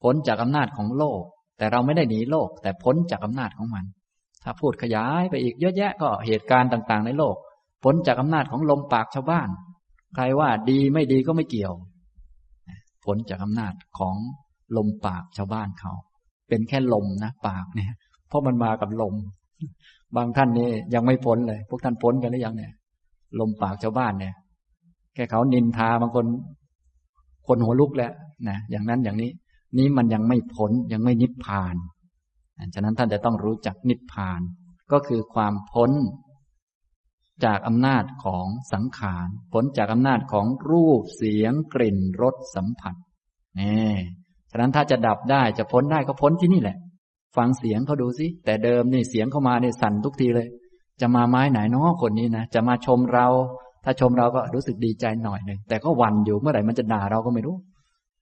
พ้นจากอำนาจของโลก แต่เราไม่ได้หนีโลก แต่พ้นจากอำนาจของมัน ถ้าพูดขยายไปอีกเยอะแยะก็เหตุการณ์ต่างๆ ในโลก พ้นจากอำนาจของลมปากชาวบ้าน ใครว่าดีไม่ดีก็ไม่เกี่ยว พ้นจากอำนาจของลมปากชาวบ้านเขา เป็นแค่ลมนะปากเนี่ย เพราะมันมากับลม บางท่านนี่ยังไม่พ้นเลย พวกท่านพ้นกันหรือยังเนี่ย ลมปากชาวบ้านเนี่ย แค่เขานินทาบางคนคนหัวลุกแล้วนะอย่างนั้นอย่างนี้ นี้มันยังไม่พ้นยังไม่นิพพานฉะนั้นท่านจะต้องรู้จักนิพพาน ก็คือความพ้นจากอำนาจของสังขารพ้นจากอำนาจของรูปเสียงกลิ่นรสสัมผัสนี่ฉะนั้นถ้าจะดับได้จะพ้นได้ก็พ้นที่นี่แหละ ฟังเสียงเขาดูสิแต่เดิมนี่เสียงเข้ามาเนี่ยสั่นทุกทีเลย จะมาไม้ไหนน้อคนนี้นะจะมาชมเรา ถ้าชมเราก็รู้สึกดีใจหน่อยหนึ่งแต่ก็หวั่นอยู่เมื่อไหร่มันจะด่าเราก็ไม่รู้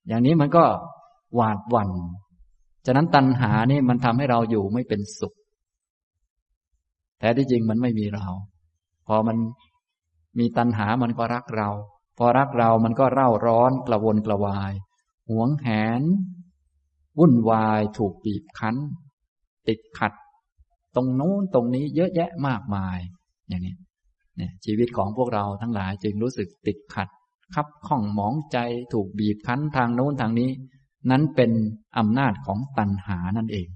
อย่างนี้มันก็หวาดหวัน่นฉะนั้นตัณหานี่มันทำให้เราอยู่ไม่เป็นสุข แท้ที่จริงมันไม่มีเรา พอมันมีตัณหามันก็รักเรา พอรักเรามันก็เร่าร้อนกระวนกระวายหวงแหน วุ่นวายถูกบีบคั้น ติดขัด ตรงโน้นตรงนี้เยอะแยะมากมาย อย่างนี้ เนี่ยชีวิตของพวกเราทั้งหลายจึงรู้สึกติดขัด คับข้องหมองใจถูกบีบคั้นทางโน้นทางนี้ นั้นเป็นอำนาจของตัณหานั่นเอง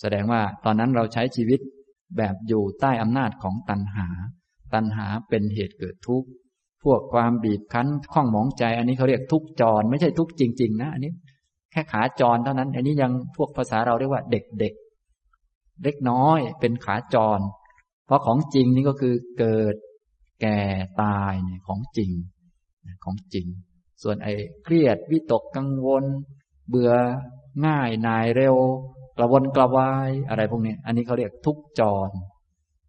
แสดงว่าตอนนั้นเราใช้ชีวิตแบบอยู่ใต้อำนาจของตัณหา ตัณหาเป็นเหตุเกิดทุกข์พวกความบีบคั้นข้องหมองใจ อันนี้เขาเรียกทุกจร ไม่ใช่ทุกจริง ๆ นะอันนี้ แค่ขาจรเท่านั้น อันนี้ยังพวกภาษาเราเรียกว่าเด็กๆเล็กน้อยเป็นขาจร เพราะของจริงนี่ก็คือเกิด แก่ตายเนี่ยของจริงของจริง ส่วนไอ้เครียดวิตกกังวล เบื่อง่ายนายเร็ว กระวนกระวายอะไรพวกนี้ อันนี้เขาเรียกทุกจร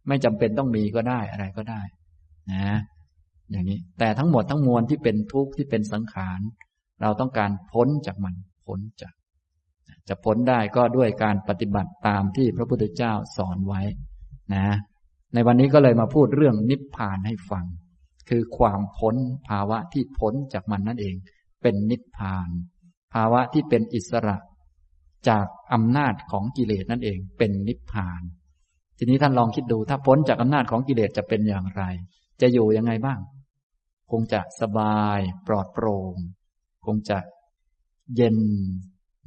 ไม่จำเป็นต้องมีก็ได้อะไรก็ได้นะอย่างนี้แต่ทั้งหมดทั้งมวลที่เป็นทุกข์ที่เป็นสังขาร เราต้องการพ้นจากมันพ้นจาก จะพ้นได้ก็ด้วยการปฏิบัติตามที่พระพุทธเจ้าสอนไว้นะ ในวันนี้ก็เลยมาพูดเรื่องนิพพานให้ฟัง คือความพ้นภาวะที่พ้นจากมันนั่นเอง เป็นนิพพาน ภาวะที่เป็นอิสระ จากอำนาจของกิเลสนั่นเอง เป็นนิพพาน ทีนี้ท่านลองคิดดูถ้าพ้นจากอำนาจของกิเลสจะเป็นอย่างไร จะอยู่ยังไงบ้าง คงจะสบายปลอดโปร่งคงจะเย็น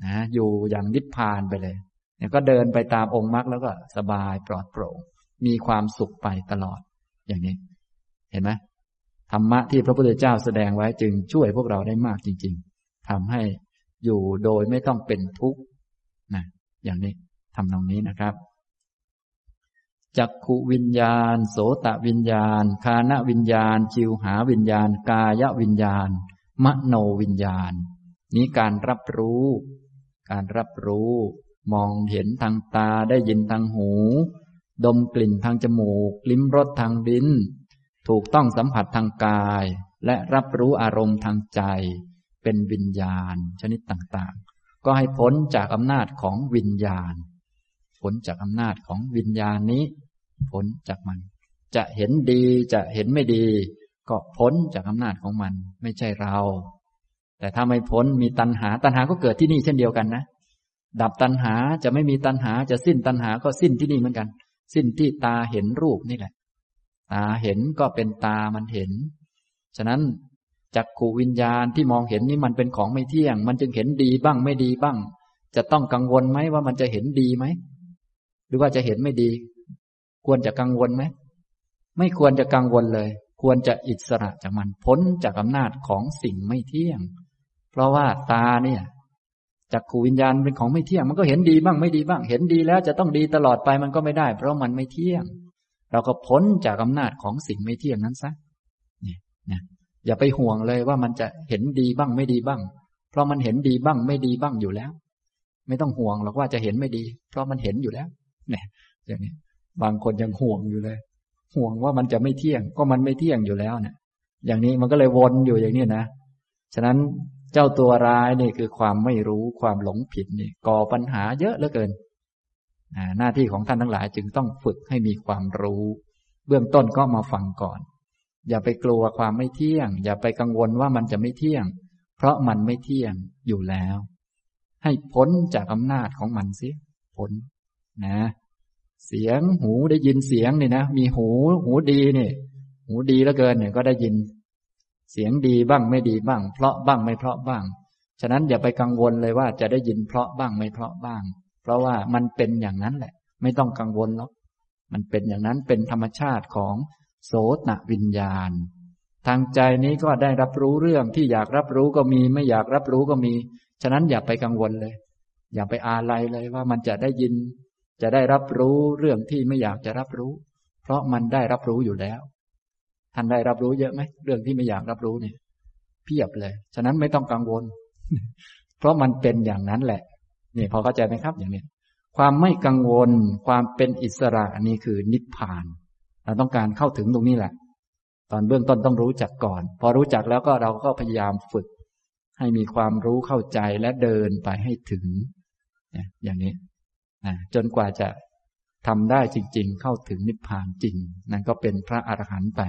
นะอยู่อย่างนิพพานไปเลยเนี่ยก็เดินไปตามองค์มรรคแล้วก็สบายปลอดโปร่ง มีความสุขไปตลอด อย่างนี้ เห็นไหมธรรมะที่พระพุทธเจ้าแสดงไว้จึงช่วยพวกเราได้มากจริง ๆทำให้อยู่โดยไม่ต้องเป็นทุกข์นะอย่างนี้ทำตรงนี้นะครับจักขุวิญญาณ โสตวิญญาณ คานวิญญาณชิวหาวิญญาณ กายวิญญาณ มโนวิญญาณ นี้การรับรู้ การรับรู้ มองเห็นทางตาได้ยินทางหู ดมกลิ่นทางจมูก ลิ้มรสทางลิ้น ถูกต้องสัมผัสทางกาย และรับรู้อารมณ์ทางใจ เป็นวิญญาณชนิดต่างๆ ก็ให้พ้นจากอำนาจของวิญญาณ พ้นจากอำนาจของวิญญาณนี้ พ้นจากมัน จะเห็นดีจะเห็นไม่ดี ก็พ้นจากอำนาจของมัน ไม่ใช่เรา แต่ถ้าไม่พ้นมีตัณหา ตัณหาก็เกิดที่นี่เช่นเดียวกันนะดับตัณหาจะไม่มีตัณหาจะสิ้นตัณหาก็สิ้นที่นี่เหมือนกัน สิ้นที่ตาเห็นรูปนี่แหละ ตาเห็นก็เป็นตามันเห็น ฉะนั้นจักขูวิญญาณที่มองเห็นนี่มันเป็นของไม่เที่ยง มันจึงเห็นดีบ้างไม่ดีบ้าง จะต้องกังวลไหมว่ามันจะเห็นดีไหม หรือว่าจะเห็นไม่ดี ควรจะกังวลไหม ไม่ควรจะกังวลเลย ควรจะอิสระจากมันพ้นจากอำนาจของสิ่งไม่เที่ยง เพราะว่าตาเนี่ย จักขูวิญญาณเป็นของไม่เที่ยง มันก็เห็นดีบ้างไม่ดีบ้าง เห็นดีแล้วจะต้องดีตลอดไปมันก็ไม่ได้ เพราะมันไม่เที่ยง เราก็พ้นจากอำนาจของสิ่งไม่เที่ยงนั้นซะเนี่ยนะอย่าไปห่วงเลยว่ามันจะเห็นดีบ้างไม่ดีบ้าง เพราะมันเห็นดีบ้างไม่ดีบ้างอยู่แล้ว ไม่ต้องห่วงหรอกว่าจะเห็นไม่ดี เพราะมันเห็นอยู่แล้ว เนี่ยอย่างนี้บางคนยังห่วงอยู่เลย ห่วงว่ามันจะไม่เที่ยง ก็มันไม่เที่ยงอยู่แล้วเนี่ยอย่างนี้มันก็เลยวนอยู่อย่างนี้นะ ฉะนั้น เจ้าตัวร้ายนี่คือความไม่รู้ความหลงผิดนี่ก่อปัญหาเยอะเหลือเกิน หน้าที่ของท่านทั้งหลายจึงต้องฝึกให้มีความรู้ เบื้องต้นก็มาฟังก่อน อย่าไปกลัวความไม่เที่ยง อย่าไปกังวลว่ามันจะไม่เที่ยง เพราะมันไม่เที่ยงอยู่แล้ว ให้พ้นจากอำนาจของมันสียพ้นนะ เสียงหูได้ยินเสียงนี่นะ มีหูหูดีนี่หูดีแล้วเกินเนี่ยก็ได้ยิน เสียงดีบ้างไม่ดีบ้าง เพราะบ้างไม่เพราะบ้าง ฉะนั้นอย่าไปกังวลเลยว่าจะได้ยินเพราะบ้างไม่เพราะบ้าง เพราะว่ามันเป็นอย่างนั้นแหละ ไม่ต้องกังวลหรอกมันเป็นอย่างนั้นเป็นธรรมชาติของโสตวิญญาณ ทางใจนี้ก็ได้รับรู้เรื่องที่อยากรับรู้ก็มี ไม่อยากรับรู้ก็มี ฉะนั้นอย่าไปกังวลเลย อย่าไปอาลัยเลยว่ามันจะได้ยิน จะได้รับรู้เรื่องที่ไม่อยากจะรับรู้ เพราะมันได้รับรู้อยู่แล้ว ท่านได้รับรู้เยอะไหมเรื่องที่ไม่อยากรับรู้เนี่ยเพียบเลย ฉะนั้นไม่ต้องกังวล เพราะมันเป็นอย่างนั้นแหละ นี่พอเข้าใจไหมครับ อย่างนี้ ความไม่กังวล ความเป็นอิสระนี่คือนิพพาน เราต้องการเข้าถึงตรงนี้แหละ ตอนเบื้องต้นต้องรู้จักก่อน พอรู้จักแล้วก็เราก็พยายามฝึก ให้มีความรู้เข้าใจและเดินไปให้ถึงอย่างนี้จนกว่าจะทำได้จริง ๆ เข้าถึงนิพพานจริง นั่นก็เป็นพระอรหันต์ไป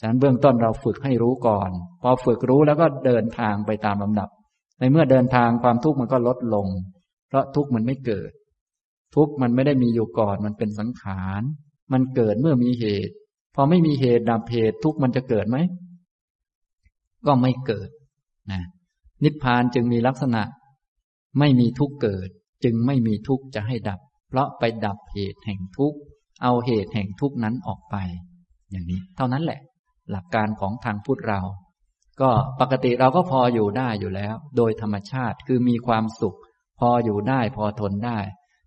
ฉะนั้นเบื้องต้นเราฝึกให้รู้ก่อน พอฝึกรู้แล้วก็เดินทางไปตามลำดับ ในเมื่อเดินทางความทุกข์มันก็ลดลง เพราะทุกข์มันไม่เกิด ทุกข์มันไม่ได้มีอยู่ก่อน มันเป็นสังขาร มันเกิดเมื่อมีเหตุ พอไม่มีเหตุดับเหตุทุกข์มันจะเกิดไหม ก็ไม่เกิดนะนิพพานจึงมีลักษณะ ไม่มีทุกข์เกิด จึงไม่มีทุกข์จะให้ดับ เพราะไปดับเหตุแห่งทุกข์เอาเหตุแห่งทุกข์นั้นออกไป อย่างนี้ เท่านั้นแหละ หลักการของทางพุทธเรา ก็ปกติเราก็พออยู่ได้อยู่แล้ว โดยธรรมชาติคือมีความสุข พออยู่ได้พอทนได้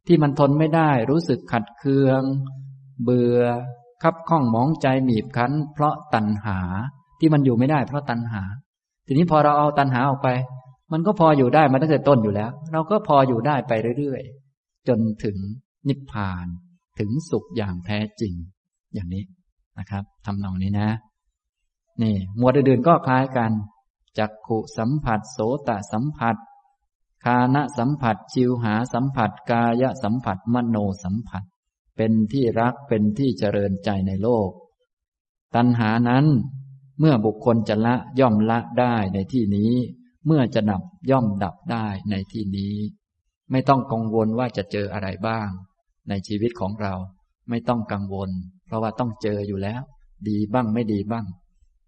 ที่มันทนไม่ได้รู้สึกขัดเคือง เบื่อคับข้องมองใจหมีบคั้น เพราะตัณหาที่มันอยู่ไม่ได้เพราะตัณหา ทีนี้พอเราเอาตัณหาออกไป มันก็พออยู่ได้มาตั้งแต่ต้นอยู่แล้ว เราก็พออยู่ได้ไปเรื่อยๆ จนถึงนิพพานถึงสุขอย่างแท้จริง อย่างนี้นะครับทำนองนี้นะ นี่ หมวดอื่นๆก็คล้ายกันจักขุสัมผัสโสตสัมผัส คานะสัมผัสชิวหาสัมผัส กายสัมผัสมโนสัมผัส เป็นที่รักเป็นที่เจริญใจในโลก ตัณหานั้น เมื่อบุคคลจะละย่อมละได้ในที่นี้ เมื่อจะดับย่อมดับได้ในที่นี้ ไม่ต้องกังวลว่าจะเจออะไรบ้าง ในชีวิตของเราไม่ต้องกังวล เพราะว่าต้องเจออยู่แล้ว ดีบ้างไม่ดีบ้าง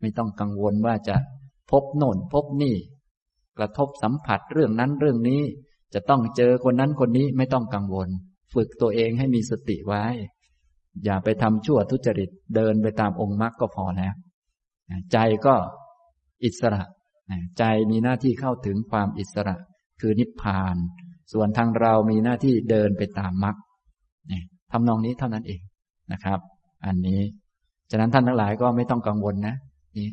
ไม่ต้องกังวลว่าจะพบโน่นพบนี่ กระทบสัมผัสเรื่องนั้นเรื่องนี้ จะต้องเจอคนนั้นคนนี้ไม่ต้องกังวล ฝึกตัวเองให้มีสติไว้ อย่าไปทำชั่วทุจริตเดินไปตามองค์มรรคก็พอแล้วใจก็อิสระ ใจมีหน้าที่เข้าถึงความอิสระ คือนิพพาน ส่วนทางเรามีหน้าที่เดินไปตามมรรคทำนองนี้เท่านั้นเองนะครับ อันนี้ ฉะนั้นท่านทั้งหลายก็ไม่ต้องกังวลนะ นี่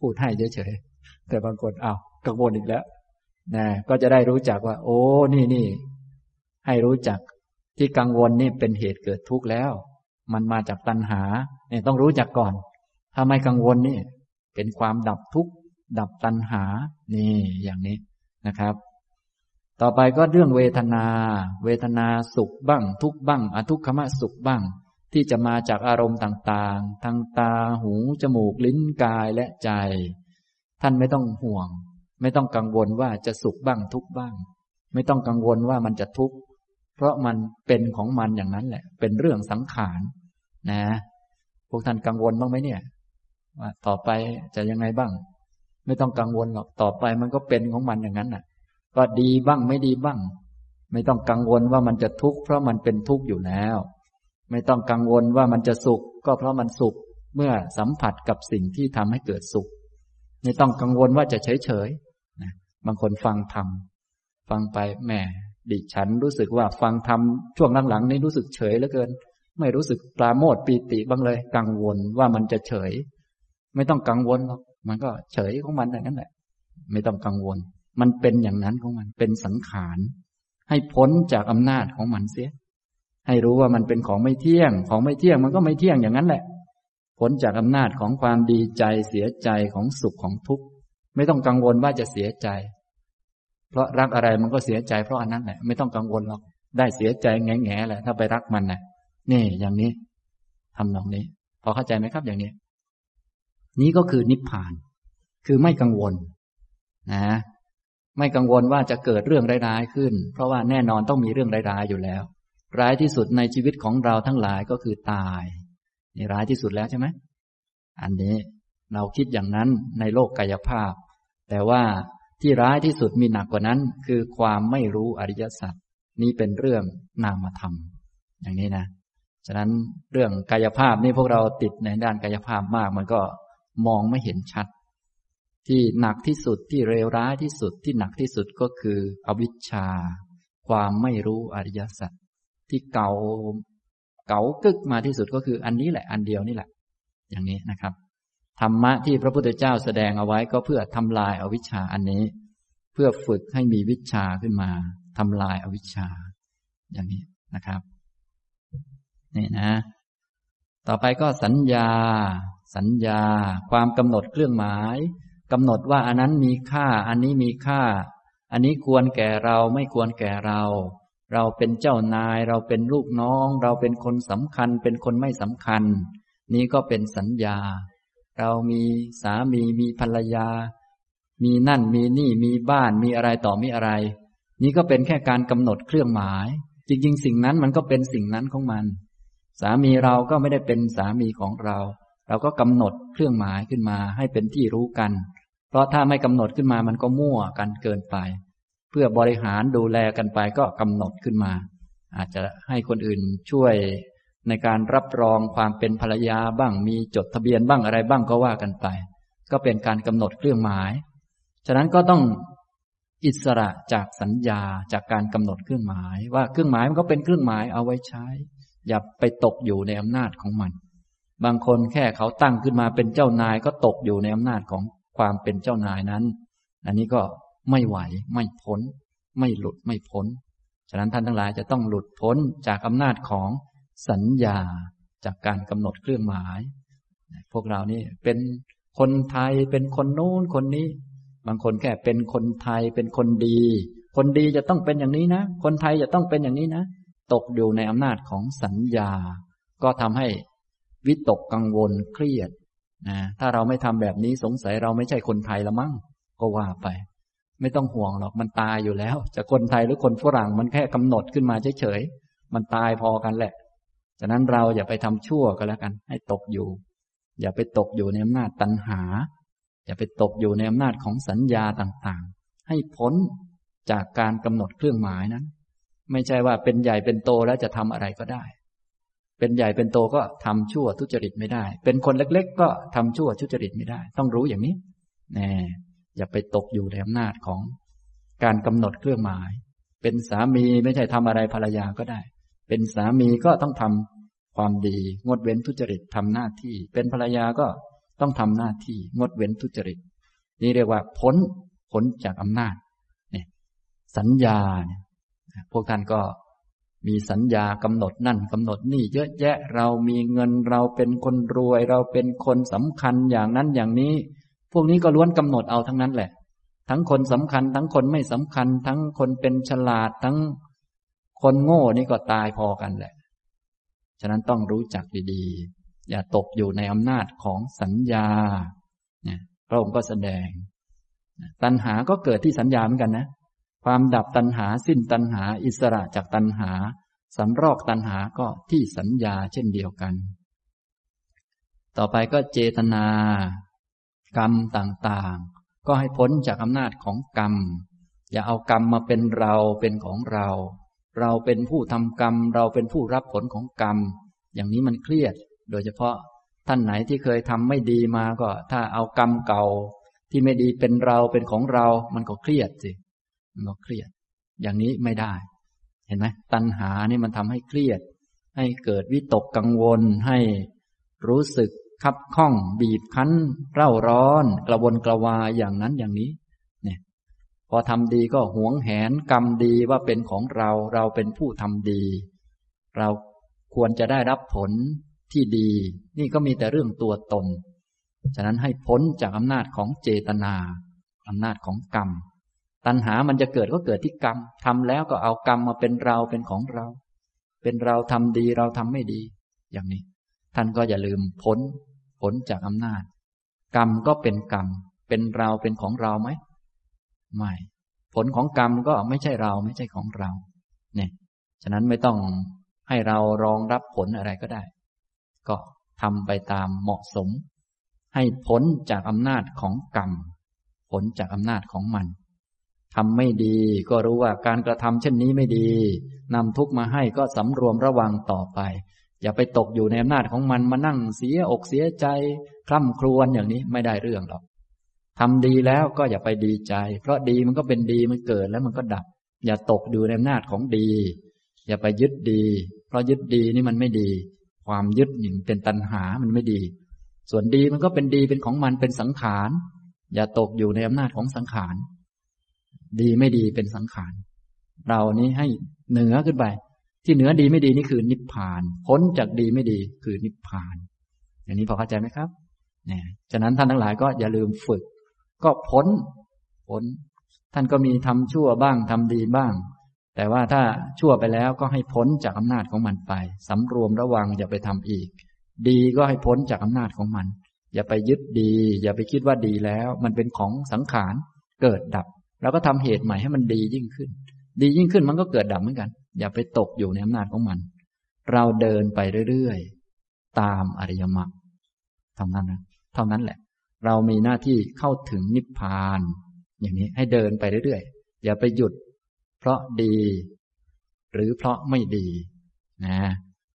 พูดให้เฉยๆแต่บางคนอ้าวกังวลอีกแล้วนะก็จะได้รู้จักว่า โอ้ นี่นี่ให้รู้จักที่กังวลนี่เป็นเหตุเกิดทุกข์แล้ว มันมาจากตัณหาเนี่ยต้องรู้จักก่อน ถ้าไม่กังวลนี่ เป็นความดับทุกข์ดับตัณหา นี่อย่างนี้นะครับ ต่อไปก็เรื่องเวทนา เวทนาสุขบ้าง ทุกบ้างอทุกขมะสุขบ้าง ที่จะมาจากอารมณ์ต่างๆ ทางตา หู จมูก ลิ้น กาย และใจ ท่านไม่ต้องห่วง ไม่ต้องกังวลว่าจะสุขบ้างทุกบ้าง ไม่ต้องกังวลว่ามันจะทุกข์ เพราะมันเป็นของมันอย่างนั้นแหละ เป็นเรื่องสังขาร นะ พวกท่านกังวลบ้างไหมเนี่ยว่าต่อไปจะยังไงบ้าง ไม่ต้องกังวลหรอก ต่อไปมันก็เป็นของมันอย่างนั้นน่ะ ก็ดีบ้างไม่ดีบ้าง ไม่ต้องกังวลว่ามันจะทุกข์เพราะมันเป็นทุกข์อยู่แล้ว ไม่ต้องกังวลว่ามันจะสุข ก็เพราะมันสุขเมื่อสัมผัสกับสิ่งที่ทำให้เกิดสุข ไม่ต้องกังวลว่าจะเฉยเฉยนะบางคนฟังธรรมฟังไปแหมดิฉันรู้สึกว่าฟังธรรมช่วงหลังๆนี้รู้สึกเฉยเหลือเกิน ไม่รู้สึกปลาโมดปีติบ้างเลย กังวลว่ามันจะเฉย ไม่ต้องกังวลหรอกมันก็เฉยของมันอย่างนั้นแหละ ไม่ต้องกังวล มันเป็นอย่างนั้นของมันเป็นสังขารให้พ้นจากอำนาจของมันเสีย ให้รู้ว่ามันเป็นของไม่เที่ยง ของไม่เที่ยงมันก็ไม่เที่ยงอย่างนั้นแหละ ผลจากอำนาจของความดีใจเสียใจของสุขของทุกข์ ไม่ต้องกังวลว่าจะเสียใจ เพราะรักอะไรมันก็เสียใจเพราะอันนั้นแหละไม่ต้องกังวลหรอกได้เสียใจแง่แง่แหละถ้าไปรักมันนะนี่อย่างนี้ทำนองนี้ พอเข้าใจไหมครับอย่างนี้ นี้ก็คือนิพพาน คือไม่กังวล นะ ไม่กังวลว่าจะเกิดเรื่องร้ายๆขึ้น เพราะว่าแน่นอนต้องมีเรื่องร้ายๆอยู่แล้ว ร้ายที่สุดในชีวิตของเราทั้งหลายก็คือตายนี่ร้ายที่สุดแล้วใช่ไหมอันนี้เราคิดอย่างนั้นในโลกกายภาพ แต่ว่าที่ร้ายที่สุดมีหนักกว่านั้น คือความไม่รู้อริยสัจนี้เป็นเรื่องนามธรรม อย่างนี้นะฉะนั้นเรื่องกายภาพนี่พวกเราติดในด้านกายภาพมาก มันก็มองไม่เห็นชัด ที่หนักที่สุดที่เลวร้ายที่สุดที่หนักที่สุดก็คืออวิชชา ความไม่รู้อริยสัจ ที่เก่าเก่ากึกมาที่สุดก็คืออันนี้แหละ อันเดียวนี่แหละ อย่างนี้นะครับธรรมะที่พระพุทธเจ้าแสดงเอาไว้ก็เพื่อทำลายอาวิชชาอันนี้ เพื่อฝึกให้มีวิชาขึ้นมาทำลายอาวิชชา อย่างนี้นะครับนี่นะ ต่อไปก็สัญญา สัญญา ความกำหนดเครื่องหมายกำหนดว่าอันนั้นมีค่า อันนี้มีค่า อันนี้ควรแก่เราไม่ควรแก่เรา เราเป็นเจ้านาย เราเป็นลูกน้อง เราเป็นคนสำคัญ เป็นคนไม่สำคัญ นี้ก็เป็นสัญญา เรามีสามีมีภรรยา มีนั่นมีนี่มีบ้านมีอะไรต่อมีอะไร นี่ก็เป็นแค่การกำหนดเครื่องหมาย จริง ๆ สิ่งนั้นมันก็เป็นสิ่งนั้นของมัน สามีเราก็ไม่ได้เป็นสามีของเรา เราก็กำหนดเครื่องหมายขึ้นมาให้เป็นที่รู้กัน เพราะถ้าไม่กำหนดขึ้นมามันก็มั่วกันเกินไป เพื่อบริหารดูแลกันไปก็กำหนดขึ้นมา อาจจะให้คนอื่นช่วยในการรับรองความเป็นภรรยาบ้างมีจดทะเบียนบ้างอะไรบ้างก็ว่ากันไป ก็เป็นการกำหนดเครื่องหมาย ฉะนั้นก็ต้องอิสระจากสัญญาจากการกำหนดเครื่องหมาย ว่าเครื่องหมายมันก็เป็นเครื่องหมายเอาไว้ใช้ อย่าไปตกอยู่ในอำนาจของมัน บางคนแค่เขาตั้งขึ้นมาเป็นเจ้านายก็ตกอยู่ในอำนาจของความเป็นเจ้านายนั้น อันนี้ก็ ไม่ไหว ไม่พ้น ไม่หลุดไม่พ้น ฉะนั้นท่านทั้งหลายจะต้องหลุดพ้นจากอำนาจของสัญญาจากการกำหนดเครื่องหมาย พวกเรานี่เป็นคนไทยเป็นคนโน้นคนนี้ บางคนแค่เป็นคนไทยเป็นคนดี คนดีจะต้องเป็นอย่างนี้นะ คนไทยจะต้องเป็นอย่างนี้นะ ตกอยู่ในอำนาจของสัญญา ก็ทำให้วิตกกังวลเครียดนะถ้าเราไม่ทำแบบนี้สงสัยเราไม่ใช่คนไทยละมั้งก็ว่าไป ไม่ต้องห่วงหรอกมันตายอยู่แล้ว จะคนไทยหรือคนฝรั่งมันแค่กำหนดขึ้นมาเฉยๆมันตายพอกันแหละ ฉะนั้นเราอย่าไปทำชั่วก็แล้วกัน ให้ตกอยู่ อย่าไปตกอยู่ในอำนาจตัณหา อย่าไปตกอยู่ในอำนาจของสัญญาต่างๆ ให้พ้นจากการกำหนดเครื่องหมายนั้น ไม่ใช่ว่าเป็นใหญ่เป็นโตแล้วจะทำอะไรก็ได้ เป็นใหญ่เป็นโตก็ทำชั่วทุจริตไม่ได้ เป็นคนเล็ก ๆ ก็ทำชั่วทุจริตไม่ได้ ต้องรู้อย่างนี้แน่ อย่าไปตกอยู่ในอำนาจของการกำหนดเครื่องหมาย เป็นสามีไม่ใช่ทำอะไรภรรยาก็ได้ เป็นสามีก็ต้องทำความดี งดเว้นทุจริตทำหน้าที่ เป็นภรรยาก็ต้องทำหน้าที่ งดเว้นทุจริต นี่เรียกว่าพ้นพ้นจากอำนาจเนี่ยสัญญาเนี่ยพวกท่านก็มีสัญญากำหนดนั่นกำหนดนี่เยอะแยะเรามีเงินเราเป็นคนรวย เราเป็นคนสำคัญอย่างนั้นอย่างนี้ พวกนี้ก็ล้วนกำหนดเอาทั้งนั้นแหละ ทั้งคนสำคัญ ทั้งคนไม่สำคัญ ทั้งคนเป็นฉลาด ทั้งคนโง่นี่ก็ตายพอกันแหละ ฉะนั้นต้องรู้จักดีๆ อย่าตกอยู่ในอำนาจของสัญญาเนี่ยพระองค์ก็แสดง ตัณหาก็เกิดที่สัญญาเหมือนกันนะ ความดับตัณหาสิ้นตัณหา อิสระจากตัณหาสำรอกตัณหาก็ที่สัญญาเช่นเดียวกัน ต่อไปก็เจตนา กรรมต่างๆ ก็ให้พ้นจากอำนาจของกรรม อย่าเอากรรมมาเป็นเราเป็นของเรา เราเป็นผู้ทำกรรม เราเป็นผู้รับผลของกรรม อย่างนี้มันเครียด โดยเฉพาะท่านไหนที่เคยทำไม่ดีมาก็ ถ้าเอากรรมเก่า ที่ไม่ดีเป็นเราเป็นของเรา มันก็เครียดสิมันก็เครียด อย่างนี้ไม่ได้ เห็นไหมตัณหานี่มันทำให้เครียด ให้เกิดวิตกกังวลให้รู้สึก คับข้องบีบคั้น เร่าร้อน กระวนกระวายอย่างนั้นอย่างนี้พอทำดีก็หวงแหนกรรมดีว่าเป็นของเราเราเป็นผู้ทำดี เราควรจะได้รับผลที่ดี นี่ก็มีแต่เรื่องตัวตน ฉะนั้นให้พ้นจากอำนาจของเจตนาอำนาจของกรรม ตัณหามันจะเกิดก็เกิดที่กรรมทำแล้วก็เอากรรมมาเป็นเราเป็นของเรา เป็นเราทำดีเราทำไม่ดี อย่างนี้ ท่านก็อย่าลืมพ้น ผลจากอำนาจ กรรมก็เป็นกรรม เป็นเราเป็นของเราไหมไม่ ผลของกรรมก็ไม่ใช่เราไม่ใช่ของเรา เนี่ย ฉะนั้นไม่ต้องให้เรารองรับผลอะไรก็ได้ ก็ทำไปตามเหมาะสม ให้พ้นจากอำนาจของกรรม ผลจากอำนาจของมันทำไม่ดีก็รู้ว่าการกระทำเช่นนี้ไม่ดีนำทุกมาให้ก็สำรวมระวังต่อไป อย่าไปตกอยู่ในอำนาจของมันมานั่งเสียอกเสียใจคล่ำครวญอย่างนี้ไม่ได้เรื่องหรอกทำดีแล้วก็อย่าไปดีใจ เพราะดีมันก็เป็นดีมันเกิดแล้วมันก็ดับ อย่าตกอยู่ในอำนาจของดี อย่าไปยึดดี เพราะยึดดีนี่มันไม่ดี ความยึดหนึ่งเป็นตัณหามันไม่ดี ส่วนดีมันก็เป็นดีเป็นของมันเป็นสังขาร อย่าตกอยู่ในอำนาจของสังขาร ดีไม่ดีเป็นสังขาร เรานี้ให้เหนือขึ้นไป ที่เหนือดีไม่ดีนี่คือนิพพาน พ้นจากดีไม่ดีคือนิพพาน อย่างนี้พอเข้าใจไหมครับเนี่ยฉะนั้นท่านทั้งหลายก็อย่าลืมฝึก ก็พ้นพ้น ท่านก็มีทำชั่วบ้างทำดีบ้าง แต่ว่าถ้าชั่วไปแล้วก็ให้พ้นจากอำนาจของมันไปสำรวมระวังอย่าไปทำอีก ดีก็ให้พ้นจากอำนาจของมัน อย่าไปยึดดี อย่าไปคิดว่าดีแล้ว มันเป็นของสังขารเกิดดับเราก็ทำเหตุใหม่ให้มันดียิ่งขึ้น ดียิ่งขึ้นมันก็เกิดดับเหมือนกัน อย่าไปตกอยู่ในอำนาจของมัน เราเดินไปเรื่อยๆ ตามอริยมรรคเท่านั้นนะเท่านั้นแหละ เรามีหน้าที่เข้าถึงนิพพาน อย่างนี้ให้เดินไปเรื่อยๆ อย่าไปหยุด เพราะดี หรือเพราะไม่ดี นะ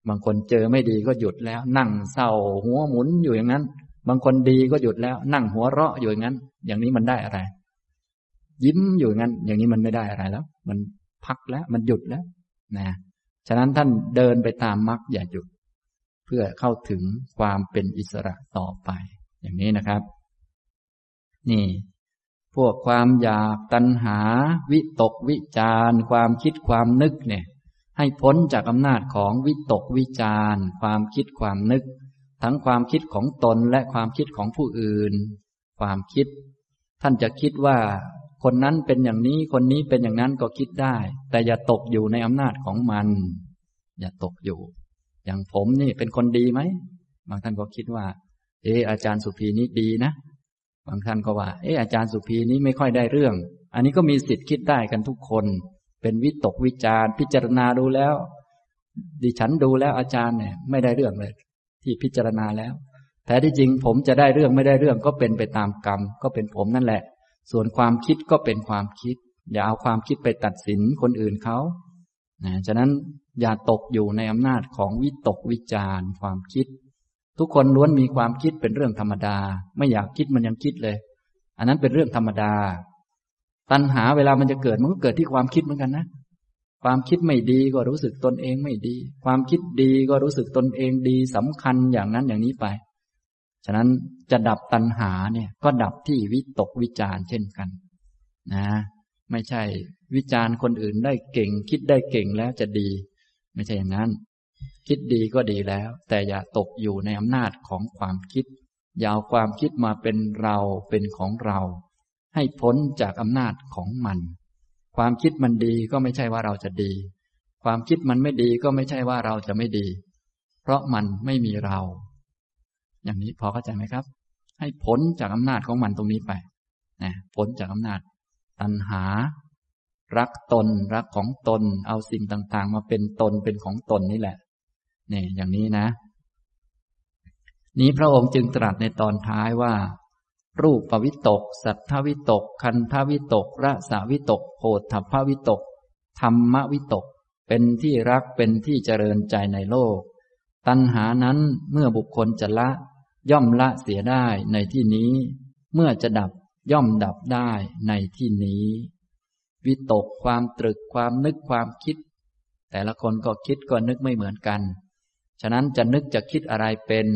บางคนเจอไม่ดีก็หยุดแล้ว นั่งเศร้าหัวหมุนอยู่อย่างนั้น บางคนดีก็หยุดแล้ว นั่งหัวเราะอยู่อย่างนั้น อย่างนี้มันได้อะไร ยิ้มอยู่งั้น อย่างนี้มันไม่ได้อะไรแล้ว มันพักแล้ว มันหยุดแล้ว นะฉะนั้นท่านเดินไปตามมรรคอย่าหยุด เพื่อเข้าถึงความเป็นอิสระต่อไป อย่างนี้นะครับ นี่ พวกความอยากตัณหา วิตกวิจารความคิดความนึกเนี่ย ให้พ้นจากอำนาจของวิตกวิจารความคิดความนึก ทั้งความคิดของตนและความคิดของผู้อื่น ความคิด ท่านจะคิดว่า คนนั้นเป็นอย่างนี้คนนี้เป็นอย่างนั้นก็คิดได้ แต่อย่าตกอยู่ในอำนาจของมัน อย่าตกอยู่ อย่างผมนี่เป็นคนดีไหมบางท่านก็คิดว่า เอออาจารย์สุภีนี้ดีนะบางท่านก็ว่า เอออาจารย์สุภีนี้ไม่ค่อยได้เรื่อง อันนี้ก็มีสิทธิ์คิดได้กันทุกคน เป็นวิตกวิจารพิจารณาดูแล้ว ดิฉันดูแล้วอาจารย์เนี่ยไม่ได้เรื่องเลย ที่พิจารณาแล้วแต่ที่จริงผมจะได้เรื่องไม่ได้เรื่องก็เป็นไปตามกรรม ก็เป็นผมนั่นแหละ ส่วนความคิดก็เป็นความคิด อย่าเอาความคิดไปตัดสินคนอื่นเขานะฉะนั้นอย่าตกอยู่ในอำนาจของวิตกวิจารความคิด ทุกคนล้วนมีความคิดเป็นเรื่องธรรมดา ไม่อยากคิดมันยังคิดเลย อันนั้นเป็นเรื่องธรรมดา ตัณหาเวลามันจะเกิดมันก็เกิดที่ความคิดเหมือนกันนะความคิดไม่ดีก็รู้สึกตนเองไม่ดี ความคิดดีก็รู้สึกตนเองดีสำคัญอย่างนั้นอย่างนี้ไป ฉะนั้นจะดับตัณหาเนี่ยก็ดับที่วิตกวิจารเช่นกัน นะ ไม่ใช่วิจารคนอื่นได้เก่ง คิดได้เก่งแล้วจะดี ไม่ใช่อย่างนั้น คิดดีก็ดีแล้ว แต่อย่าตกอยู่ในอำนาจของความคิด อย่าเอาความคิดมาเป็นเราเป็นของเรา ให้พ้นจากอำนาจของมัน ความคิดมันดีก็ไม่ใช่ว่าเราจะดี ความคิดมันไม่ดีก็ไม่ใช่ว่าเราจะไม่ดี เพราะมันไม่มีเรา อย่างนี้พอเข้าใจไหมครับ ให้พ้นจากอำนาจของมันตรงนี้ไปนะพ้นจากอำนาจ ตัณหา รักตนรักของตน เอาสิ่งต่างๆ มาเป็นตนเป็นของตนนี่แหละนี่อย่างนี้นะ นี้พระองค์จึงตรัสในตอนท้ายว่า รูปปวิตก สัทธวิตก คันธวิตกรสาวิตกโพธพวิตก ธรรมวิตก เป็นที่รักเป็นที่เจริญใจในโลก ตัณหานั้นเมื่อบุคคลจะละ ย่อมละเสียได้ในที่นี้ เมื่อจะดับย่อมดับได้ในที่นี้ วิตกความตรึกความนึกความคิด แต่ละคนก็คิดก็นึกไม่เหมือนกัน ฉะนั้นจะนึกจะคิดอะไรเป็น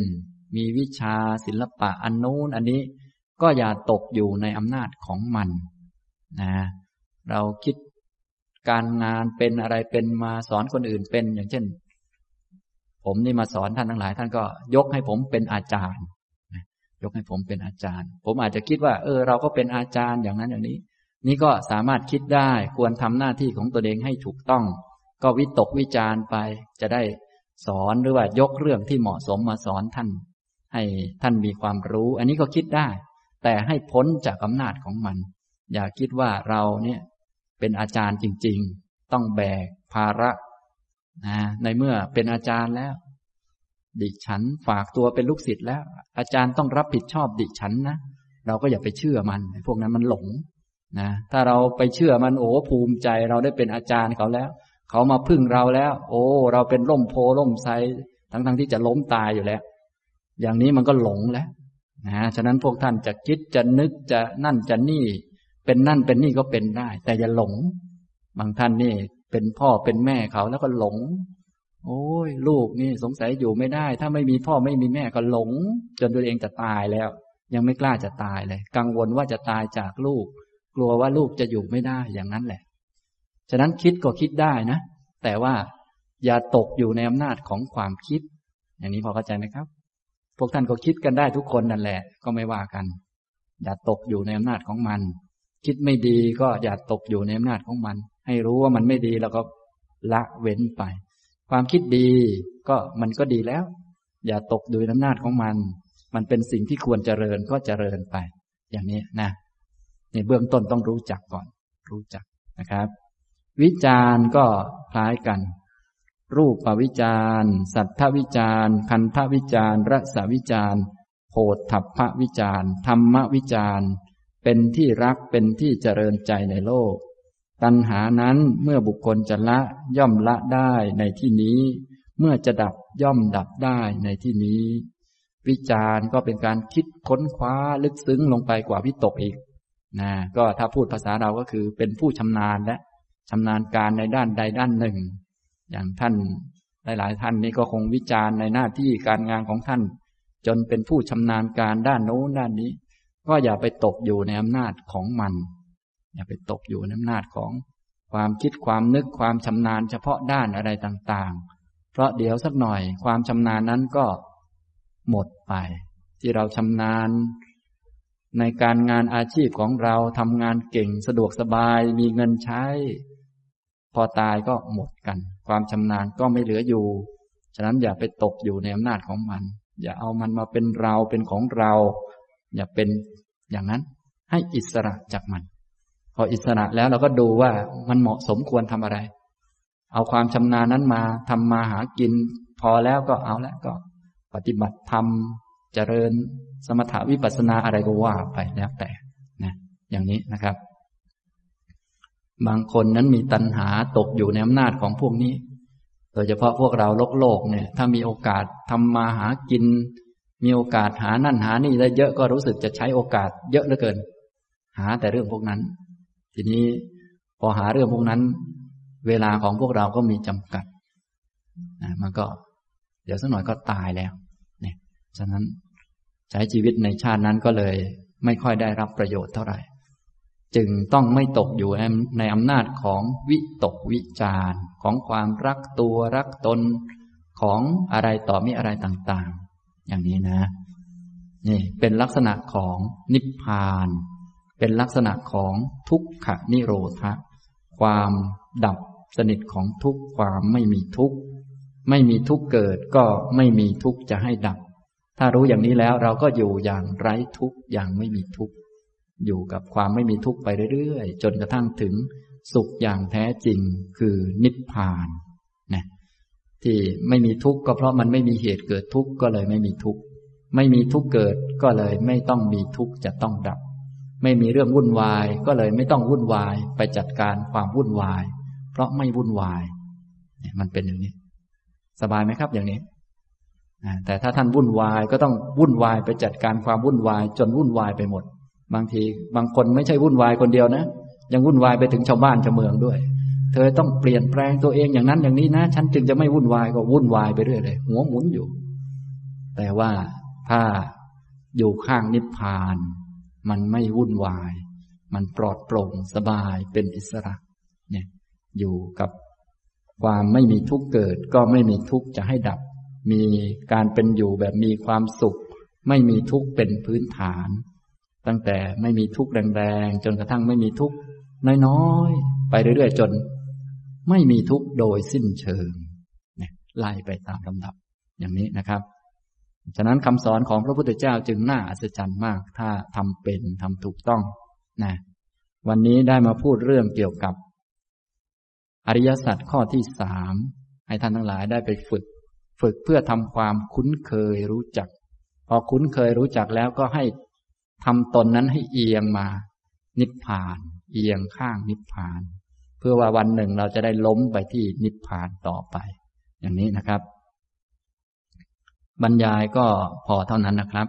มีวิชาศิลปะอันนู้นอันนี้ ก็อย่าตกอยู่ในอำนาจของมันนะเราคิดการงานเป็นอะไรเป็นมาสอนคนอื่นเป็น อย่างเช่น ผมนี่มาสอนท่านทั้งหลาย ท่านก็ยกให้ผมเป็นอาจารย์ ยกให้ผมเป็นอาจารย์ ผมอาจจะคิดว่า เออ เราก็เป็นอาจารย์อย่างนั้นอย่างนี้ นี่ก็สามารถคิดได้ควรทำหน้าที่ของตัวเองให้ถูกต้อง ก็วิตกวิจารไป จะได้สอนหรือว่ายกเรื่องที่เหมาะสมมาสอนท่าน ให้ท่านมีความรู้ อันนี้ก็คิดได้ แต่ให้พ้นจากอำนาจของมัน อย่าคิดว่าเราเนี่ยเป็นอาจารย์จริง ๆ ต้องแบกภาระ นะในเมื่อเป็นอาจารย์แล้ว ดิฉันฝากตัวเป็นลูกศิษย์แล้ว อาจารย์ต้องรับผิดชอบดิฉันนะเราก็อย่าไปเชื่อมันพวกนั้นมันหลงนะถ้าเราไปเชื่อมันโอ้ภูมิใจเราได้เป็นอาจารย์เขาแล้ว เขามาพึ่งเราแล้ว โอ้ เราเป็นร่มโพล่มไทรทั้งทั้งที่จะล้มตายอยู่แล้ว อย่างนี้มันก็หลงแล้วนะฉะนั้นพวกท่านจะคิดจะนึกจะนั่นจะนี่ เป็นนั่นเป็นนี่ก็เป็นได้ แต่อย่าหลง บางท่านนี่ เป็นพ่อเป็นแม่เขาแล้วก็หลง โอ้ย ลูกนี่สงสัยอยู่ไม่ได้ ถ้าไม่มีพ่อไม่มีแม่ก็หลง จนตัวเองจะตายแล้ว ยังไม่กล้าจะตายเลย กังวลว่าจะตายจากลูก กลัวว่าลูกจะอยู่ไม่ได้อย่างนั้นแหละ ฉะนั้นคิดก็คิดได้นะ แต่ว่าอย่าตกอยู่ในอำนาจของความคิด อย่างนี้พอเข้าใจไหมครับ พวกท่านก็คิดกันได้ทุกคนนั่นแหละ ก็ไม่ว่ากัน อย่าตกอยู่ในอำนาจของมัน คิดไม่ดีก็อย่าตกอยู่ในอำนาจของมัน ให้รู้ว่ามันไม่ดีแล้วก็ละเว้นไป ความคิดดีก็มันก็ดีแล้ว อย่าตกอยู่ในอำนาจของมัน มันเป็นสิ่งที่ควรเจริญก็เจริญไป อย่างนี้นะในเบื้องต้นต้องรู้จักก่อน รู้จักนะครับ วิจารณ์ก็คล้ายกัน รูปวิจารณ์ สัทธวิจารณ์ คันธวิจารณ์รสวิจารณ์โพธัพพวิจารณ์ธรรมวิจารณ์ เป็นที่รักเป็นที่เจริญใจในโลก ตัณหานั้นเมื่อบุคคลจะละย่อมละได้ในที่นี้ เมื่อจะดับย่อมดับได้ในที่นี้ วิจารณ์ก็เป็นการคิดค้นคว้าลึกซึ้งลงไปกว่าวิตกอีกนะก็ถ้าพูดภาษาเราก็คือเป็นผู้ชำนาญและชำนาญการในด้านใดด้านหนึ่ง อย่างท่านหลาย ๆ ท่านนี้ก็คงวิจารณ์ในหน้าที่การงานของท่าน จนเป็นผู้ชำนาญการด้านโน้นด้านนี้ ก็อย่าไปตกอยู่ในอำนาจของมัน อย่าไปตกอยู่ในอำนาจของความคิดความนึกความชำนาญเฉพาะด้านอะไรต่างๆ เพราะเดี๋ยวสักหน่อยความชำนาญนั้นก็หมดไป ที่เราชำนาญ ในการงานอาชีพของเราทำงานเก่งสะดวกสบายมีเงินใช้ พอตายก็หมดกัน ความชำนาญก็ไม่เหลืออยู่ ฉะนั้นอย่าไปตกอยู่ในอำนาจของมัน อย่าเอามันมาเป็นเราเป็นของเรา อย่าเป็นอย่างนั้นให้อิสระจากมัน พออิสระแล้วเราก็ดูว่ามันเหมาะสมควรทำอะไร เอาความชำนาญนั้นมาทำมาหากิน พอแล้วก็เอาแล้วก็ ปฏิบัติธรรมเจริญสมถาวิปัสสนาอะไรก็ว่าไปแล้วแต่นะอย่างนี้นะครับ บางคนนั้นมีตัณหาตกอยู่ในอำนาจของพวกนี้ โดยเฉพาะพวกเราโลกโลกเนี่ย ถ้ามีโอกาสทำมาหากิน มีโอกาสหานั่นหานี่ได้เยอะก็รู้สึกจะใช้โอกาส เยอะเหลือเกิน หาแต่เรื่องพวกนั้น ทีนี้พอหาเรื่องพวกนั้น เวลาของพวกเราก็มีจำกัดนะมันก็ เดี๋ยวสักหน่อยก็ตายแล้ว เนี่ย ฉะนั้นใช้ชีวิตในชาตินั้นก็เลย ไม่ค่อยได้รับประโยชน์เท่าไหร่ จึงต้องไม่ตกอยู่ในอำนาจของวิตกวิจารของความรักตัวรักตนของอะไรต่อมีอะไรต่าง ๆ อย่างนี้นะ นี่เป็นลักษณะของนิพพาน เป็นลักษณะของทุกขนิโรธะความดับสนิทของทุกความไม่มีทุกไม่มีทุกเกิดก็ไม่มีทุกจะให้ดับ ถ้ารู้อย่างนี้แล้วเราก็อยู่อย่างไร้ทุกข์อย่างไม่มีทุกข์อยู่กับความไม่มีทุกข์ไปเรื่อยๆ จนกระทั่งถึงสุขอย่างแท้จริงคือนิพพานนะที่ไม่มีทุกข์ก็เพราะมันไม่มีเหตุเกิดทุกข์ก็เลยไม่มีทุกข์ไม่มีทุกข์เกิดก็เลยไม่ต้องมีทุกข์จะต้องดับ ไม่มีเรื่องวุ่นวาย ก็เลยไม่ต้องวุ่นวายไปจัดการความวุ่นวาย เพราะไม่วุ่นวายเนี่ยมันเป็นอย่างนี้ สบายไหมครับอย่างนี้แต่ถ้าท่านวุ่นวายก็ต้องวุ่นวายไปจัดการความวุ่นวาย จนวุ่นวายไปหมด บางทีบางคนไม่ใช่วุ่นวายคนเดียวนะ ยังวุ่นวายไปถึงชาวบ้านชาวเมืองด้วย เธอต้องเปลี่ยนแปลงตัวเองอย่างนั้นอย่างนี้นะ ฉันจึงจะไม่วุ่นวายก็วุ่นวายไปเรื่อยเลยหัวหมุนอยู่ แต่ว่าถ้าอยู่ข้างนิพพาน มันไม่วุ่นวาย มันปลอดโปร่งสบายเป็นอิสระ เนี่ย อยู่กับความไม่มีทุกข์เกิด ก็ไม่มีทุกข์จะให้ดับ มีการเป็นอยู่แบบมีความสุข ไม่มีทุกข์เป็นพื้นฐาน ตั้งแต่ไม่มีทุกข์แรงๆจนกระทั่งไม่มีทุกข์น้อยๆไปเรื่อยๆจน ไม่มีทุกข์โดยสิ้นเชิงไล่ไปตามลำดับอย่างนี้นะครับ ฉะนั้นคำสอนของพระพุทธเจ้าจึงน่าอัศจรรย์มาก ถ้าทำเป็นทำถูกต้องนะวันนี้ได้มาพูดเรื่องเกี่ยวกับ อริยสัจข้อที่สามให้ท่านทั้งหลายได้ไปฝึก ฝึกเพื่อทำความคุ้นเคยรู้จัก พอคุ้นเคยรู้จักแล้วก็ให้ทำตนนั้นให้เอียงมา นิพพาน เอียงข้างนิพพาน เพื่อว่าวันหนึ่งเราจะได้ล้มไปที่นิพพานต่อไป อย่างนี้นะครับ บรรยายก็พอเท่านั้นนะครับ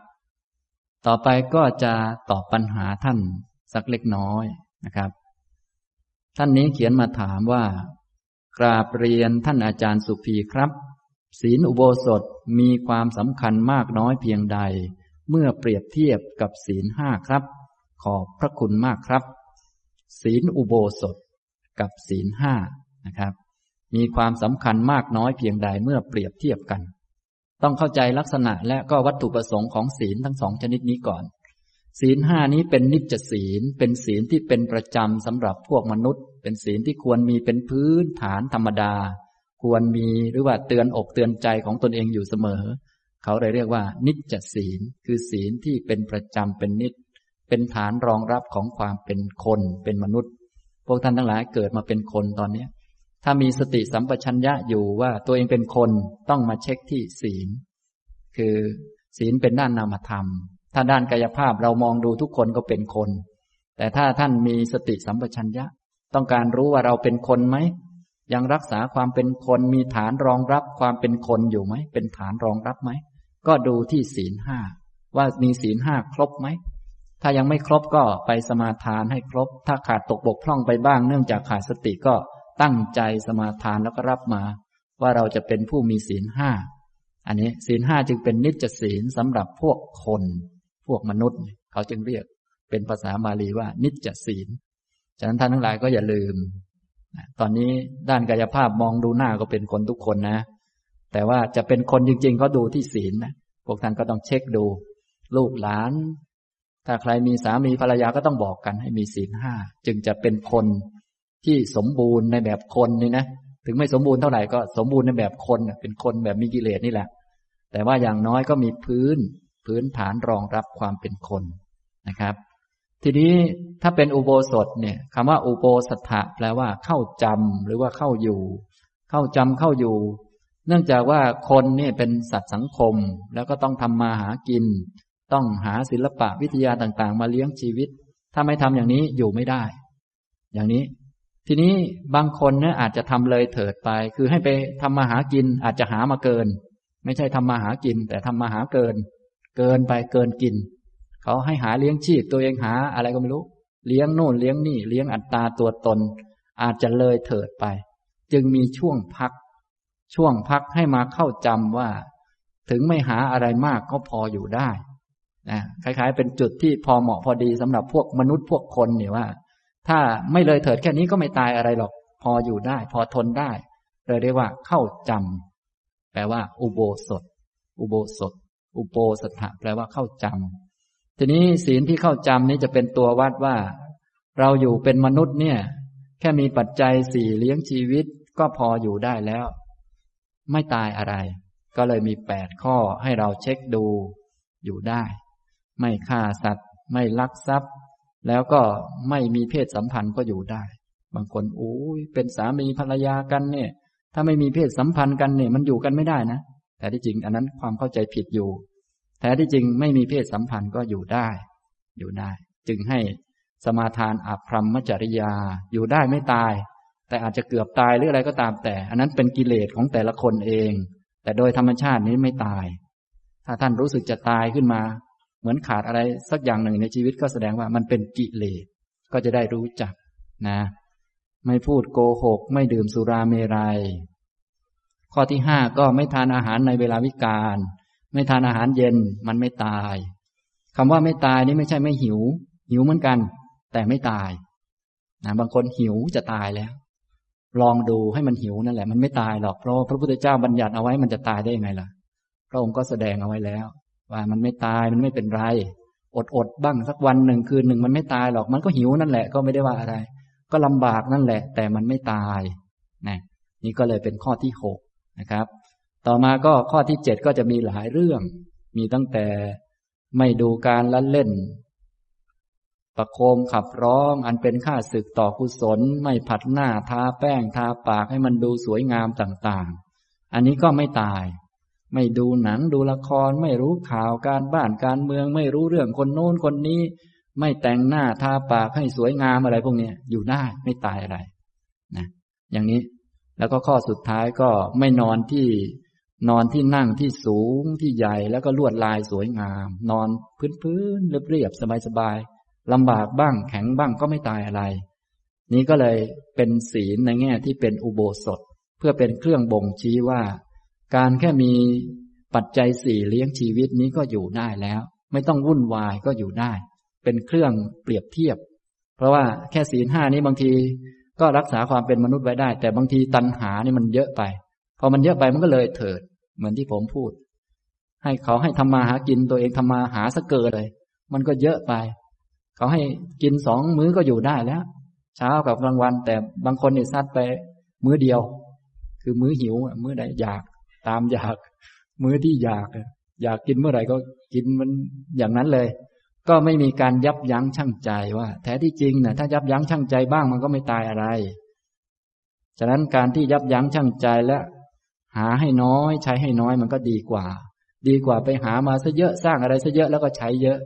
ต่อไปก็จะตอบปัญหาท่านสักเล็กน้อยนะครับ ท่านนี้เขียนมาถามว่า กราบเรียนท่านอาจารย์สุภีครับ ศีลอุโบสถมีความสำคัญมากน้อยเพียงใด เมื่อเปรียบเทียบกับศีลห้าครับ ขอบพระคุณมากครับ ศีลอุโบสถกับศีลห้านะครับ มีความสำคัญมากน้อยเพียงใดเมื่อเปรียบเทียบกัน ต้องเข้าใจลักษณะและก็วัตถุประสงค์ของศีลทั้งสองชนิดนี้ก่อน ศีลห้านี้เป็นนิจศีล เป็นศีลที่เป็นประจำสำหรับพวกมนุษย์ เป็นศีลที่ควรมีเป็นพื้นฐานธรรมดา ควรมีหรือว่าเตือนอกเตือนใจของตนเองอยู่เสมอ เขาเลยเรียกว่า นิจศีล คือศีลที่เป็นประจำเป็นนิจ เป็นฐานรองรับของความเป็นคนเป็นมนุษย์ พวกท่านทั้งหลายเกิดมาเป็นคนตอนนี้ ถ้ามีสติสัมปชัญญะอยู่ว่าตัวเองเป็นคนต้องมาเช็คที่ศีล คือศีลเป็นด้านนามธรรม ถ้าด้านกายภาพเรามองดูทุกคนก็เป็นคน แต่ถ้าท่านมีสติสัมปชัญญะ ต้องการรู้ว่าเราเป็นคนไหม ยังรักษาความเป็นคนมีฐานรองรับความเป็นคนอยู่ไหม เป็นฐานรองรับไหม ก็ดูที่ศีลห้าว่ามีศีลห้าครบไหม ถ้ายังไม่ครบก็ไปสมาทานให้ครบ ถ้าขาดตกบกพร่องไปบ้างเนื่องจากขาดสติก็ ตั้งใจสมาทานแล้วก็รับมา ว่าเราจะเป็นผู้มีศีลห้าอันนี้ศีลห้าจึงเป็นนิจศีลสำหรับพวกคน พวกมนุษย์ เขาจึงเรียกเป็นภาษาบาลีว่า นิจศีลฉะนั้นท่านทั้งหลายก็อย่าลืม ตอนนี้ด้านกายภาพมองดูหน้าก็เป็นคนทุกคนนะ แต่ว่าจะเป็นคนจริงๆ ก็ดูที่ศีลนะพวกท่านก็ต้องเช็คดู ลูกหลาน ถ้าใครมีสามีภรรยาก็ต้องบอกกันให้มีศีลห้าจึงจะเป็นคน ที่สมบูรณ์ในแบบคนนี่นะถึงไม่สมบูรณ์เท่าไหร่ก็สมบูรณ์ในแบบคนเป็นคนแบบมีกิเลสนี่แหละ แต่ว่าอย่างน้อยก็มีพื้นพื้นฐานรองรับความเป็นคนนะครับ ทีนี้ถ้าเป็นอุโบสถเนี่ยคำว่าอุโบสถะแปลว่าเข้าจำหรือว่าเข้าอยู่ เข้าจำเข้าอยู่ เนื่องจากว่าคนนี่เป็นสัตว์สังคม แล้วก็ต้องทำมาหากิน ต้องหาศิลปะวิทยาต่างๆ มาเลี้ยงชีวิต ถ้าไม่ทำอย่างนี้อยู่ไม่ได้ อย่างนี้ ทีนี้บางคนเนี่ยอาจจะทำเลยเถิดไป คือให้ไปทำมาหากินอาจจะหามาเกิน ไม่ใช่ทำมาหากิน แต่ทำมาหาเกิน เกินไปเกินกิน เขาให้หาเลี้ยงชีพตัวเองหาอะไรก็ไม่รู้ เลี้ยงโน่นเลี้ยงนี่เลี้ยงอัตตาตัวตน อาจจะเลยเถิดไป จึงมีช่วงพัก ช่วงพักให้มาเข้าจำว่า ถึงไม่หาอะไรมากก็พออยู่ได้นะคล้ายๆ เป็นจุดที่พอเหมาะพอดีสำหรับพวกมนุษย์พวกคนเนี่ยว่า ถ้าไม่เลยเถิดแค่นี้ก็ไม่ตายอะไรหรอก พออยู่ได้ พอทนได้เลยเรียกว่าเข้าจำแปลว่า อุโบสถ อุโบสถ อุโปสถะแปลว่าเข้าจำทีนี้ศีลที่เข้าจำนี้จะเป็นตัววัดว่า เราอยู่เป็นมนุษย์เนี่ย แค่มีปัจจัยสี่เลี้ยงชีวิตก็พออยู่ได้แล้ว ไม่ตายอะไร ก็เลยมีแปดข้อให้เราเช็คดูอยู่ได้ ไม่ฆ่าสัตว์ ไม่ลักทรัพย์ แล้วก็ไม่มีเพศสัมพันธ์ก็อยู่ได้ บางคนโอ้ยเป็นสามีภรรยากันเนี่ย ถ้าไม่มีเพศสัมพันธ์กันเนี่ย มันอยู่กันไม่ได้นะแต่ที่จริงอันนั้นความเข้าใจผิดอยู่ แต่ที่จริงไม่มีเพศสัมพันธ์ก็อยู่ได้ อยู่ได้ จึงให้สมาทานอาพรหมจริยาอยู่ได้ไม่ตาย แต่อาจจะเกือบตายหรืออะไรก็ตามแต่ อันนั้นเป็นกิเลสของแต่ละคนเอง แต่โดยธรรมชาตินี้ไม่ตาย ถ้าท่านรู้สึกจะตายขึ้นมา เหมือนขาดอะไรสักอย่างหนึ่งในชีวิตก็แสดงว่ามันเป็นกิเลสก็จะได้รู้จักนะ ไม่พูดโกหก ไม่ดื่มสุราเมรยัยข้อที่ห้าก็ไม่ทานอาหารในเวลาวิกาลไม่ทานอาหารเย็นมันไม่ตายคำว่าไม่ตายนี่ไม่ใช่ไม่หิว หิวเหมือนกัน แต่ไม่ตายนะบางคนหิวจะตายแล้ว ลองดูให้มันหิวนั่นแหละ มันไม่ตายหรอกเพราะพระพุทธเจ้าบัญญัติเอาไว้มันจะตายได้ยังไงล่ะ พระองค์ก็แสดงเอาไว้แล้ว ว่ามันไม่ตายมันไม่เป็นไร อดอดบ้างสักวันหนึ่งคืนหนึ่งมันไม่ตายหรอกมันก็หิวนั่นแหละ ก็ไม่ได้ว่าอะไร ก็ลำบากนั่นแหละ แต่มันไม่ตายนะนี่ก็เลยเป็นข้อที่หกนะครับ ต่อมาก็ข้อที่เจ็ดก็จะมีหลายเรื่อง มีตั้งแต่ไม่ดูการละเล่น ประโคมขับร้องอันเป็นค่าศึกต่อกุศล ไม่ผัดหน้าทาแป้งทาปากให้มันดูสวยงามต่างๆ อันนี้ก็ไม่ตาย ไม่ดูหนังดูละคร ไม่รู้ข่าวการบ้านการเมือง ไม่รู้เรื่องคนโน้นคนนี้ ไม่แต่งหน้าทาปากให้สวยงามอะไรพวกนี้อยู่ได้ไม่ตายอะไรนะอย่างนี้แล้วก็ข้อสุดท้ายก็ไม่นอนที่นอนที่นั่งที่สูงที่ใหญ่แล้วก็ลวดลายสวยงาม นอนพื้นๆเรียบๆสบายๆลำบากบ้างแข็งบ้างก็ไม่ตายอะไร นี้ก็เลยเป็นศีลในแง่ที่เป็นอุโบสถ เพื่อเป็นเครื่องบ่งชี้ว่า การแค่มีปัจจัยสี่เลี้ยงชีวิตนี้ก็อยู่ได้แล้ว ไม่ต้องวุ่นวายก็อยู่ได้ เป็นเครื่องเปรียบเทียบ เพราะว่าแค่ศีลห้านี้บางทีก็รักษาความเป็นมนุษย์ไว้ได้ แต่บางทีตัณหานี่มันเยอะไป พอมันเยอะไปมันก็เลยเถิด เหมือนที่ผมพูด ให้เขาให้ทำมาหากินตัวเองทำมาหาสะเกิดเลย มันก็เยอะไป เขาให้กินสองมื้อก็อยู่ได้แล้ว เช้ากับกลางวัน แต่บางคนเนี่ยซัดไปมื้อเดียว คือมื้อหิว มื้อใดอยาก ตามอยาก มื้อที่อยาก อยากกินเมื่อไหร่ก็กินมันอย่างนั้นเลย ก็ไม่มีการยับยั้งชั่งใจว่า แท้ที่จริงนะถ้ายับยั้งชั่งใจบ้างมันก็ไม่ตายอะไร ฉะนั้นการที่ยับยั้งชั่งใจและหาให้น้อย ใช้ให้น้อยมันก็ดีกว่า ดีกว่าไปหามาซะเยอะสร้างอะไรซะเยอะแล้วก็ใช้เยอะ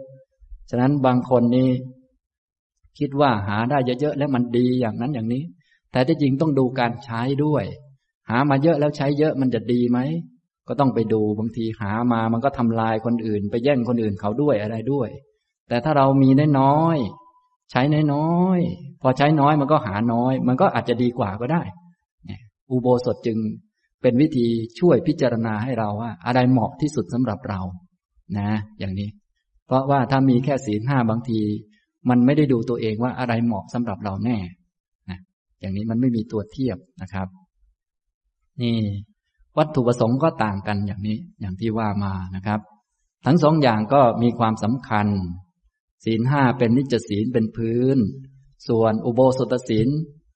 ฉะนั้นบางคนนี่คิดว่าหาได้เยอะๆแล้วมันดีอย่างนั้นอย่างนี้ แต่ที่จริงต้องดูการใช้ด้วย หามาเยอะแล้วใช้เยอะมันจะดีไหม ก็ต้องไปดูบางทีหามามันก็ทำลายคนอื่น ไปแย่งคนอื่นเขาด้วยอะไรด้วย แต่ถ้าเรามีน้อย ใช้น้อยพอใช้น้อยมันก็หาน้อย มันก็อาจจะดีกว่าก็ได้อุโบสถจึงเป็นวิธีช่วยพิจารณาให้เราว่า อะไรเหมาะที่สุดสำหรับเรา นะ อย่างนี้ เพราะว่าถ้ามีแค่ศีลห้าบางที มันไม่ได้ดูตัวเองว่าอะไรเหมาะสำหรับเราแน่นะอย่างนี้มันไม่มีตัวเทียบนะครับ นี่ วัตถุประสงค์ก็ต่างกันอย่างนี้ อย่างที่ว่ามานะครับ ทั้งสองอย่างก็มีความสำคัญ ศีลห้าเป็นนิจศีลเป็นพื้น ส่วนอุโบสถศีล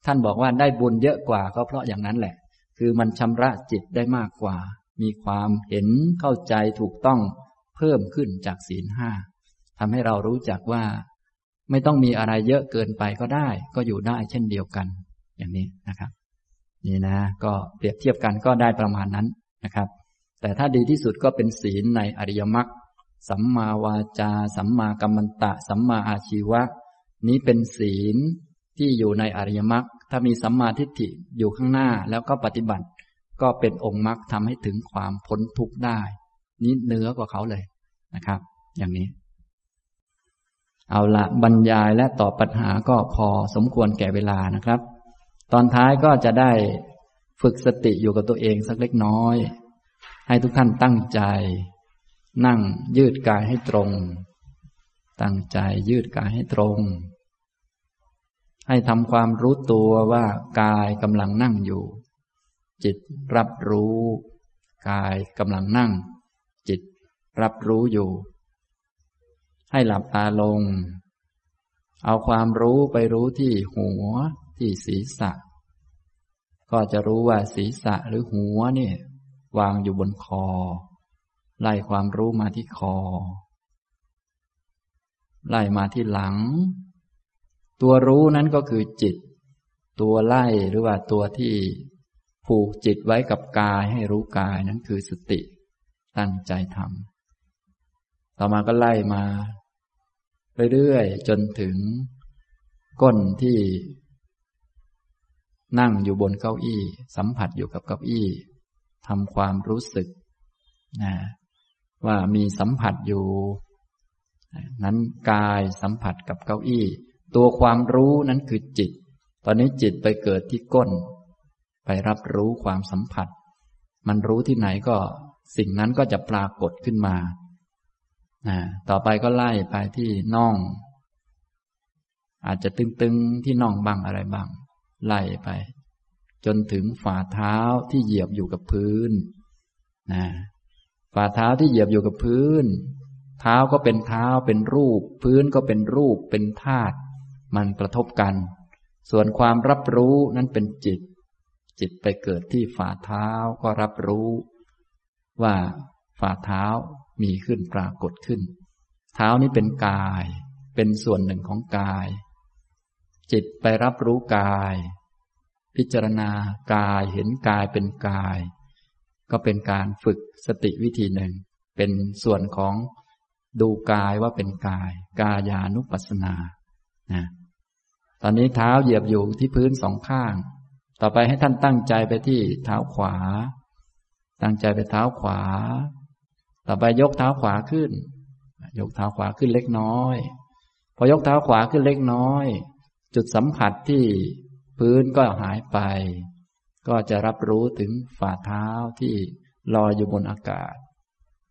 ท่านบอกว่าได้บุญเยอะกว่าก็เพราะอย่างนั้นแหละ คือมันชำระจิตได้มากกว่า มีความเห็นเข้าใจถูกต้องเพิ่มขึ้นจากศีลห้าทำให้เรารู้จักว่า ไม่ต้องมีอะไรเยอะเกินไปก็ได้ ก็อยู่ได้เช่นเดียวกัน อย่างนี้นะครับ นี่นะ ก็เปรียบเทียบกันก็ได้ประมาณนั้นนะครับ แต่ถ้าดีที่สุดก็เป็นศีลในอริยมรรคสัมมาวาจา สัมมากัมมันตะ สัมมาอาชีวะ นี้เป็นศีลที่อยู่ในอริยมรรคถ้ามีสัมมาทิฏฐิอยู่ข้างหน้าแล้วก็ปฏิบัติ ก็เป็นองค์มรรคทำให้ถึงความพ้นทุกข์ได้ นี้เนื้อกว่าเขาเลยนะครับ อย่างนี้ เอาละบรรยายและตอบปัญหาก็พอสมควรแก่เวลานะครับ ตอนท้ายก็จะได้ฝึกสติอยู่กับตัวเองสักเล็กน้อย ให้ทุกท่านตั้งใจ นั่งยืดกายให้ตรง ตั้งใจยืดกายให้ตรง ให้ทำความรู้ตัวว่ากายกำลังนั่งอยู่ จิตรับรู้ กายกำลังนั่ง จิตรับรู้อยู่ ให้หลับตาลง เอาความรู้ไปรู้ที่หัว ที่ศีรษะ ก็จะรู้ว่าศีรษะหรือหัวเนี่ย วางอยู่บนคอ ไล่ความรู้มาที่คอ ไล่มาที่หลัง ตัวรู้นั้นก็คือจิต ตัวไล่หรือว่าตัวที่ผูกจิตไว้กับกายให้รู้กายนั้นคือสติ ตั้งใจทำต่อมาก็ไล่มาเรื่อยๆจนถึงก้นที่ นั่งอยู่บนเก้าอี้ สัมผัสอยู่กับเก้าอี้ทำความรู้สึกนะว่ามีสัมผัสอยู่ นั้นกายสัมผัสกับเก้าอี้ ตัวความรู้นั้นคือจิต ตอนนี้จิตไปเกิดที่ก้น ไปรับรู้ความสัมผัส มันรู้ที่ไหนก็สิ่งนั้นก็จะปรากฏขึ้นมา ต่อไปก็ไล่ไปที่น่อง อาจจะตึงๆที่น่องบ้างอะไรบ้าง ไล่ไป จนถึงฝ่าเท้าที่เหยียบอยู่กับพื้นนะฝ่าเท้าที่เหยียบอยู่กับพื้น เท้าก็เป็นเท้าเป็นรูป พื้นก็เป็นรูปเป็นธาตุมันกระทบกัน ส่วนความรับรู้นั้นเป็นจิต จิตไปเกิดที่ฝ่าเท้าก็รับรู้ ว่าฝ่าเท้ามีขึ้นปรากฏขึ้น เท้านี้เป็นกาย เป็นส่วนหนึ่งของกาย จิตไปรับรู้กาย พิจารณากายเห็นกายเป็นกาย ก็เป็นการฝึกสติวิธีหนึ่ง เป็นส่วนของดูกายว่าเป็นกาย กายานุปัสสนานะตอนนี้เท้าเหยียบอยู่ที่พื้นสองข้าง ต่อไปให้ท่านตั้งใจไปที่เท้าขวา ตั้งใจไปเท้าขวา ต่อไปยกเท้าขวาขึ้น ยกเท้าขวาขึ้นเล็กน้อย พอยกเท้าขวาขึ้นเล็กน้อย จุดสัมผัสที่พื้นก็หายไป ก็จะรับรู้ถึงฝ่าเท้าที่ลอยอยู่บนอากาศ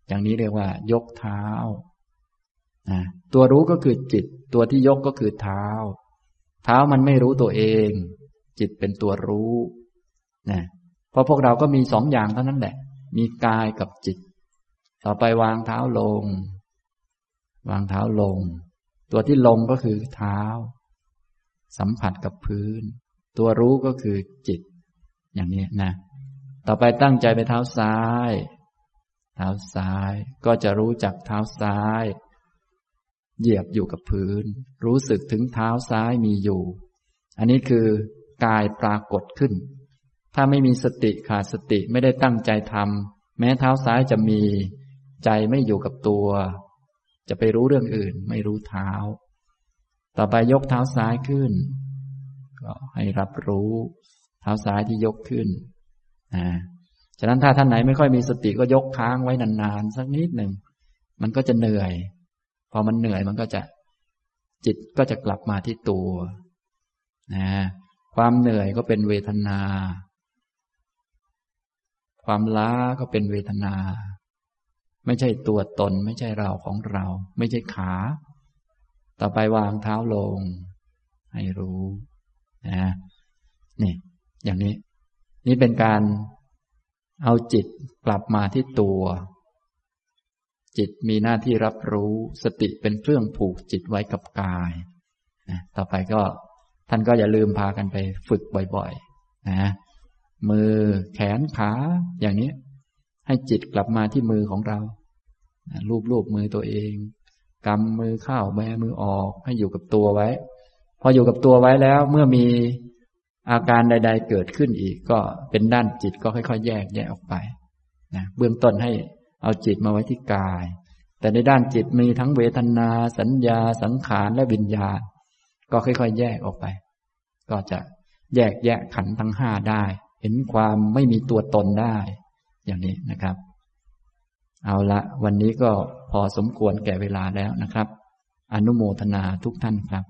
อย่างนี้เรียกว่า ยกเท้านะตัวรู้ก็คือจิต ตัวที่ยกก็คือเท้า เท้ามันไม่รู้ตัวเอง จิตเป็นตัวรู้นะเพราะพวกเราก็มีสองอย่างเท่านั้นแหละ มีกายกับจิต ต่อไปวางเท้าลง วางเท้าลง ตัวที่ลงก็คือเท้า สัมผัสกับพื้น ตัวรู้ก็คือจิต อย่างนี้นะ ต่อไปตั้งใจไปเท้าซ้าย เท้าซ้ายก็จะรู้จักเท้าซ้าย เหยียบอยู่กับพื้น รู้สึกถึงเท้าซ้ายมีอยู่ อันนี้คือกายปรากฏขึ้น ถ้าไม่มีสติขาดสติไม่ได้ตั้งใจทำแม้เท้าซ้ายจะมี ใจไม่อยู่กับตัว จะไปรู้เรื่องอื่น ไม่รู้เท้า ต่อไปยกเท้าซ้ายขึ้น ก็ให้รับรู้ เท้าซ้ายที่ยกขึ้นนะฉะนั้นถ้าท่านไหนไม่ค่อยมีสติก็ยกค้างไว้นานๆสักนิดหนึ่งมันก็จะเหนื่อย พอมันเหนื่อยมันก็จะ จิตก็จะกลับมาที่ตัวนะความเหนื่อยก็เป็นเวทนา ความล้าก็เป็นเวทนา ไม่ใช่ตัวตน ไม่ใช่เราของเรา ไม่ใช่ขา ต่อไปวางเท้าลง ให้รู้นะนี่ อย่างนี้ นี่เป็นการเอาจิตกลับมาที่ตัว จิตมีหน้าที่รับรู้สติเป็นเครื่องผูกจิตไว้กับกายนะต่อไปก็ท่านก็อย่าลืมพากันไปฝึกบ่อยๆนะมือแขนขาอย่างนี้ ให้จิตกลับมาที่มือของเราลูบลูบมือตัวเอง กำมือเข้าแบมือออก ให้อยู่กับตัวไว้ พออยู่กับตัวไว้แล้ว เมื่อมีอาการใด ๆ เกิดขึ้นอีกก็เป็นด้านจิตก็ค่อยๆ แยกแยกออกไปนะเบื้องต้นให้เอาจิตมาไว้ที่กาย แต่ในด้านจิตมีทั้งเวทนา สัญญา สังขารและวิญญาณ ก็ค่อยๆ แยกออกไป ก็จะแยกแยะขันทั้งห้าได้ เห็นความไม่มีตัวตนได้ อย่างนี้นะครับ เอาละวันนี้ก็พอสมควรแก่เวลาแล้วนะครับ อนุโมทนาทุกท่านครับ